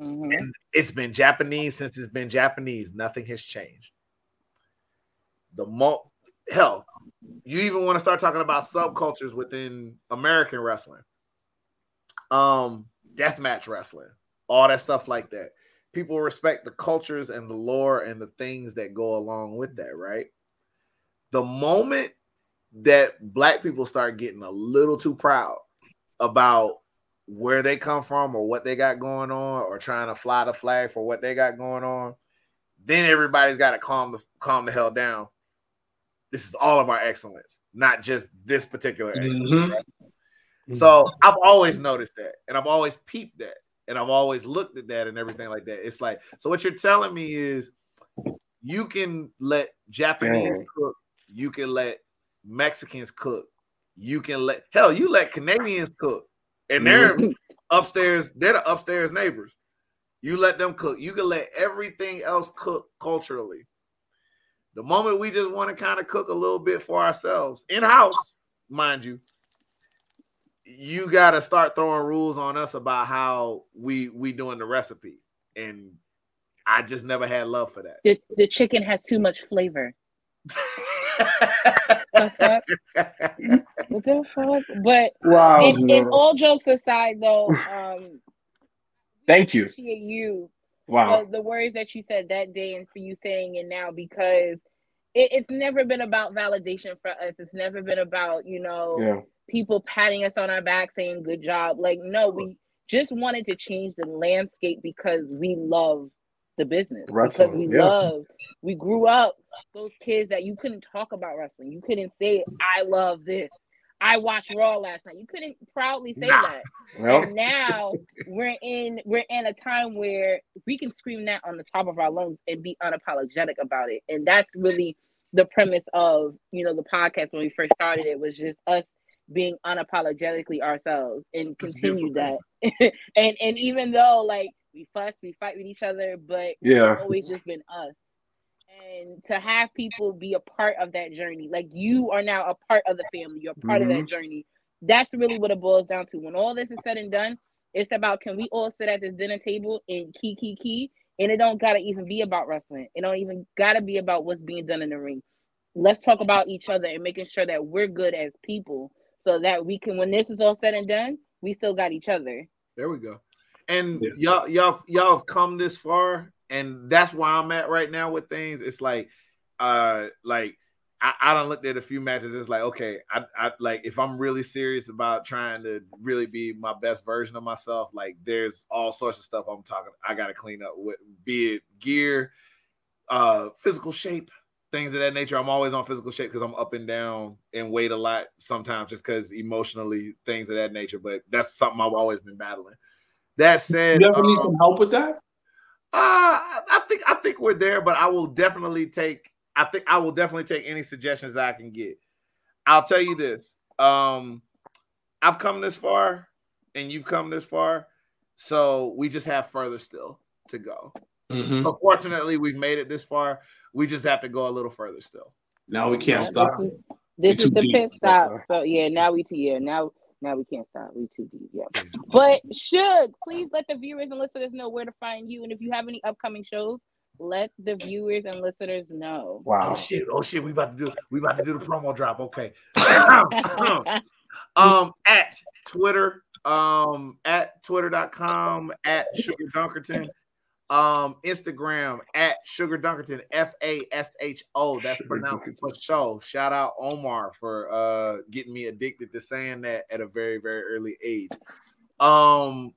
Mm-hmm. And it's been Japanese since it's been Japanese. Nothing has changed. The mo hell, you even want to start talking about subcultures within American wrestling, um, deathmatch wrestling, all that stuff like that. People respect the cultures and the lore and the things that go along with that, right? The moment that black people start getting a little too proud about where they come from or what they got going on or trying to fly the flag for what they got going on, then everybody's got to calm the calm the hell down this is all of our excellence, not just this particular excellence. Mm-hmm. Right? Mm-hmm. So I've always noticed that, and I've always peeped that, and I've always looked at that and everything like that. It's like, so what you're telling me is you can let Japanese cook, you can let Mexicans cook, you can let hell, you let Canadians cook, and they're mm-hmm. upstairs, they're the upstairs neighbors. You let them cook, you can let everything else cook culturally The moment we just want to kind of cook a little bit for ourselves in house, mind you, you got to start throwing rules on us about how we we doing the recipe, and I just never had love for that. The, the chicken has too much flavor. what the fuck? But wow, in, in, all jokes aside, though, um, thank you. Appreciate you. Wow, the, the, words that you said that day, and for you saying it now, because it, it's never been about validation for us. It's never been about you know yeah. people patting us on our back, saying "good job." Like, no, we just wanted to change the landscape because we love the business wrestling, because we yeah. love we grew up those kids that you couldn't talk about wrestling you couldn't say i love this i watched raw last night you couldn't proudly say nah. that well. and now we're in we're in a time where we can scream that on the top of our lungs and be unapologetic about it and that's really the premise of you know the podcast when we first started it was just us being unapologetically ourselves and continue that *laughs* and and even though like we fuss, we fight with each other, but yeah, it's always just been us. And to have people be a part of that journey, like you are now a part of the family, you're part mm-hmm. of that mm-hmm. journey. That's really what it boils down to. When all this is said and done, it's about can we all sit at this dinner table and key key key, and it don't gotta even be about wrestling. It don't even gotta be about what's being done in the ring. Let's talk about each other and making sure that we're good as people, so that we can, when this is all said and done, we still got each other. There we go. And yeah. y'all, y'all, y'all have come this far, and that's where I'm at right now with things. It's like, uh, like I, I don't looked at a few matches. It's like, okay, I, I like if I'm really serious about trying to really be my best version of myself, like there's all sorts of stuff I'm talking. I got to clean up with, be it gear, uh, physical shape, things of that nature. I'm always on physical shape because I'm up and down and weight a lot sometimes, just because emotionally things of that nature. But that's something I've always been battling. That said, you ever um, need some help with that? Uh, I think I think we're there, but I will definitely take. I think I will definitely take any suggestions I can get. I'll tell you this. Um, I've come this far, and you've come this far, so we just have further still to go. Mm-hmm. So fortunately, we've made it this far. We just have to go a little further still. Now we can't stop. This is, this is the pit stop. So yeah, now we to yeah now now we can't stop. We too deep. Yeah. But Shug please let the viewers and listeners know where to find you. And if you have any upcoming shows, let the viewers and listeners know. Wow. Oh shit. Oh shit. We about to do we about to do the promo drop. Okay. *clears throat* um at Twitter, um at twitter.com at sugar dunkerton um Instagram at Sugar Dunkerton F A S H O. That's pronounced for show. Shout out Omar for uh getting me addicted to saying that at a very very early age. Um,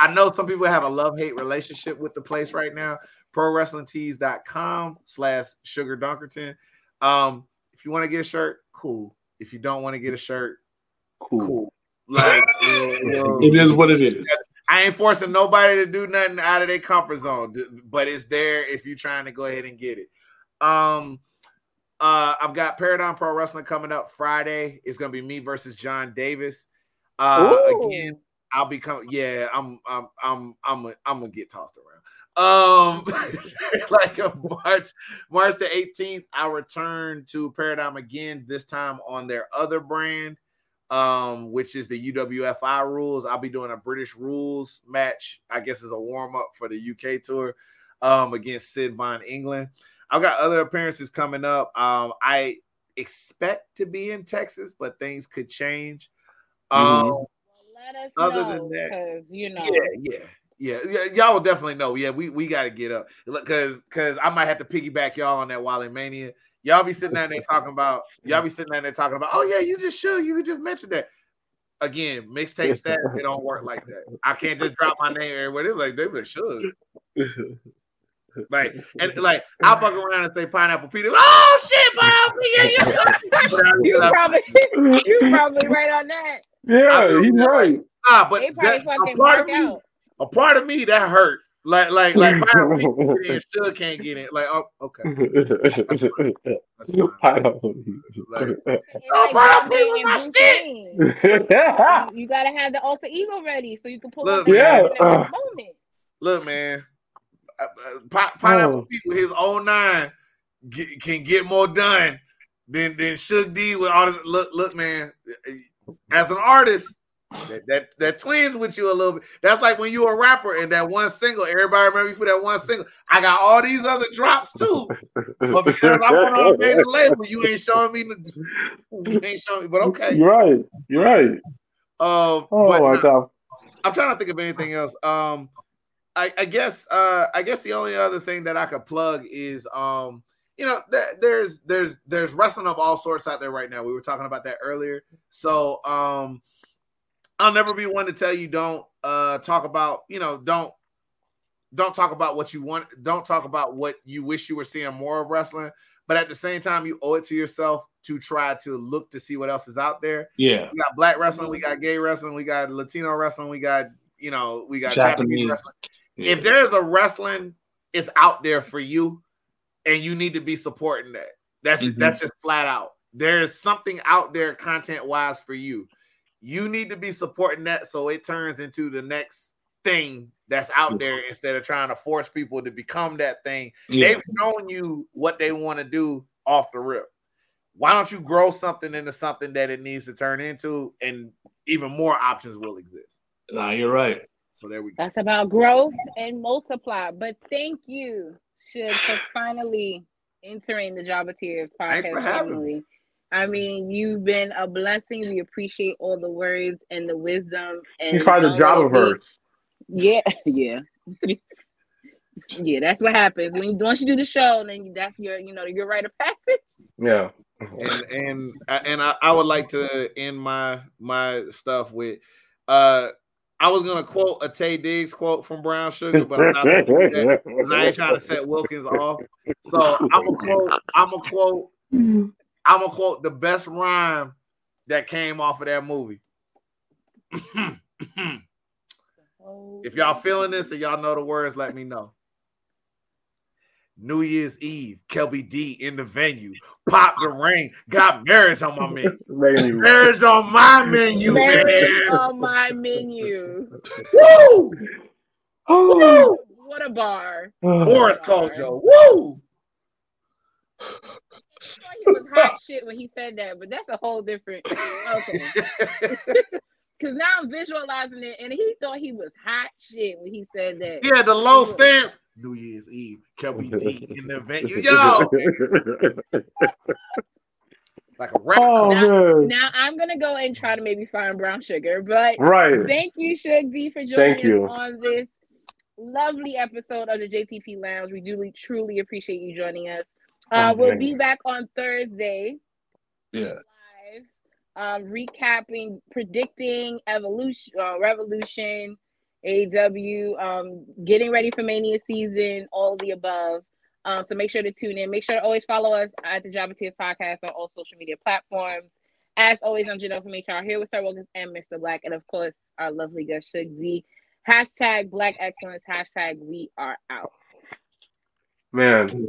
I know some people have a love hate relationship with the place right now. Pro Wrestling Tees.com slash Sugar Dunkerton. Um, if you want to get a shirt, cool. If you don't want to get a shirt, cool. cool. Like *laughs* it is what it is. I ain't forcing nobody to do nothing out of their comfort zone, but it's there if you're trying to go ahead and get it. Um, uh, I've got Paradigm Pro Wrestling coming up Friday. It's gonna be me versus John Davis. Uh, again, I'll be coming. Yeah, I'm, I'm, I'm, I'm, a, I'm gonna get tossed around. Um, *laughs* like a March, March the 18th, I return to Paradigm again. This time on their other brand um, which is the UWFI rules. I'll be doing a British rules match, I guess, as a warm up for the UK tour um, against Sid Von England. I've got other appearances coming up. Um, I expect to be in Texas, but things could change. Mm-hmm. Um, let us other know, than that, you know, yeah, yeah. Yeah, yeah, y'all will definitely know. Yeah, we, we got to get up because because I might have to piggyback y'all on that Wale Mania. Y'all be sitting down there talking about y'all be sitting down there talking about, oh yeah, you just should, you just mentioned that. Again, mixtape stat, *laughs* it don't work like that. I can't just drop my name everywhere. It's like they really should. Like and like I'll fuck around and say pineapple Peter. Oh shit, pineapple Peter. you *laughs* probably *laughs* you probably right on that. Yeah, he's right. Ah, but that, a part of me, a part of me that hurt like, like, like, *laughs* and still can't get it. Like, oh, okay. *laughs* pineapple. Like, *laughs* oh, pineapple my stick. you gotta have the alter ego ready so you can pull look, up yeah. Uh, moment. Look, man, uh, uh, pineapple oh. with his own nine get, can get more done than than Suge D with all this. Look, look, man. As an artist, that, that that twins with you a little bit. That's like when you a rapper and that one single. Everybody remember you for that one single. I got all these other drops too, *laughs* but because I went on a major label, you ain't showing me. You ain't showing me. But okay, you're right. You're right. Um, oh my god. I'm trying to think of anything else. Um, I, I guess uh, I guess the only other thing that I could plug is um, you know, th- there's there's there's wrestling of all sorts out there right now. We were talking about that earlier. So um I'll never be one to tell you don't uh talk about, you know, don't don't talk about what you want, don't talk about what you wish you were seeing more of wrestling, but at the same time, you owe it to yourself to try to look to see what else is out there. Yeah. We got black wrestling, we got gay wrestling, we got Latino wrestling, we got, you know, we got Japanese, Japanese wrestling. Yeah. If there's a wrestling, it's out there for you, and you need to be supporting that. That's mm-hmm. that's just flat out. There's something out there content wise for you you need to be supporting that so it turns into the next thing that's out there instead of trying to force people to become that thing. Yeah. They've shown you what they want to do off the rip. Why don't you grow something into something that it needs to turn into, and even more options will exist? Nah, you're right. So there we go. That's about growth and multiply. But thank you, Shug for finally entering the Jobber Tears podcast family. I mean, you've been a blessing. We appreciate all the words and the wisdom. And you find the job of hers. Yeah, *laughs* yeah, *laughs* yeah. That's what happens when you once you do the show, then that's your, you know, your rite of passage. Yeah. and and and I, I would like to end my my stuff with uh I was gonna quote a Taye Diggs quote from Brown Sugar, but I'm not, I ain't trying to set Wilkins off. So I'm gonna quote. I'm gonna quote I'm gonna quote the best rhyme that came off of that movie. *laughs* if y'all feeling this and y'all know the words, let me know. New Year's Eve, Kelby D in the venue. Pop the ring. Got marriage on my menu. *laughs* marriage on my *laughs* menu, marriage man. on my menu. Woo! Oh. Woo! What a bar. *sighs* Boris Kodjoe. Woo! He was hot shit when he said that, but that's a whole different. Okay. *laughs* Because now I'm visualizing it, and he thought he was hot shit when he said that. Yeah, the low stance. New Year's Eve, *laughs* Kelby D in the venue. *laughs* Yo, like a rap. Oh, now, now, I'm gonna go and try to maybe find brown sugar, but right. Thank you, Shug D, for joining thank us you. on this lovely episode of the JTP Lounge. We do truly appreciate you joining us. Uh, we'll be back on Thursday. Yeah. Live, um, recapping, predicting evolution, uh, revolution, AW, um, getting ready for Mania season, all the above. Um, so make sure to tune in. Make sure to always follow us at the Jobber Tears podcast on all social media platforms. As always, I'm Janelle from HR here with Sir Wilkins and Mr. Blacc, and of course, our lovely guest Shug D. Hashtag Black Excellence. Hashtag We Are Out. Man,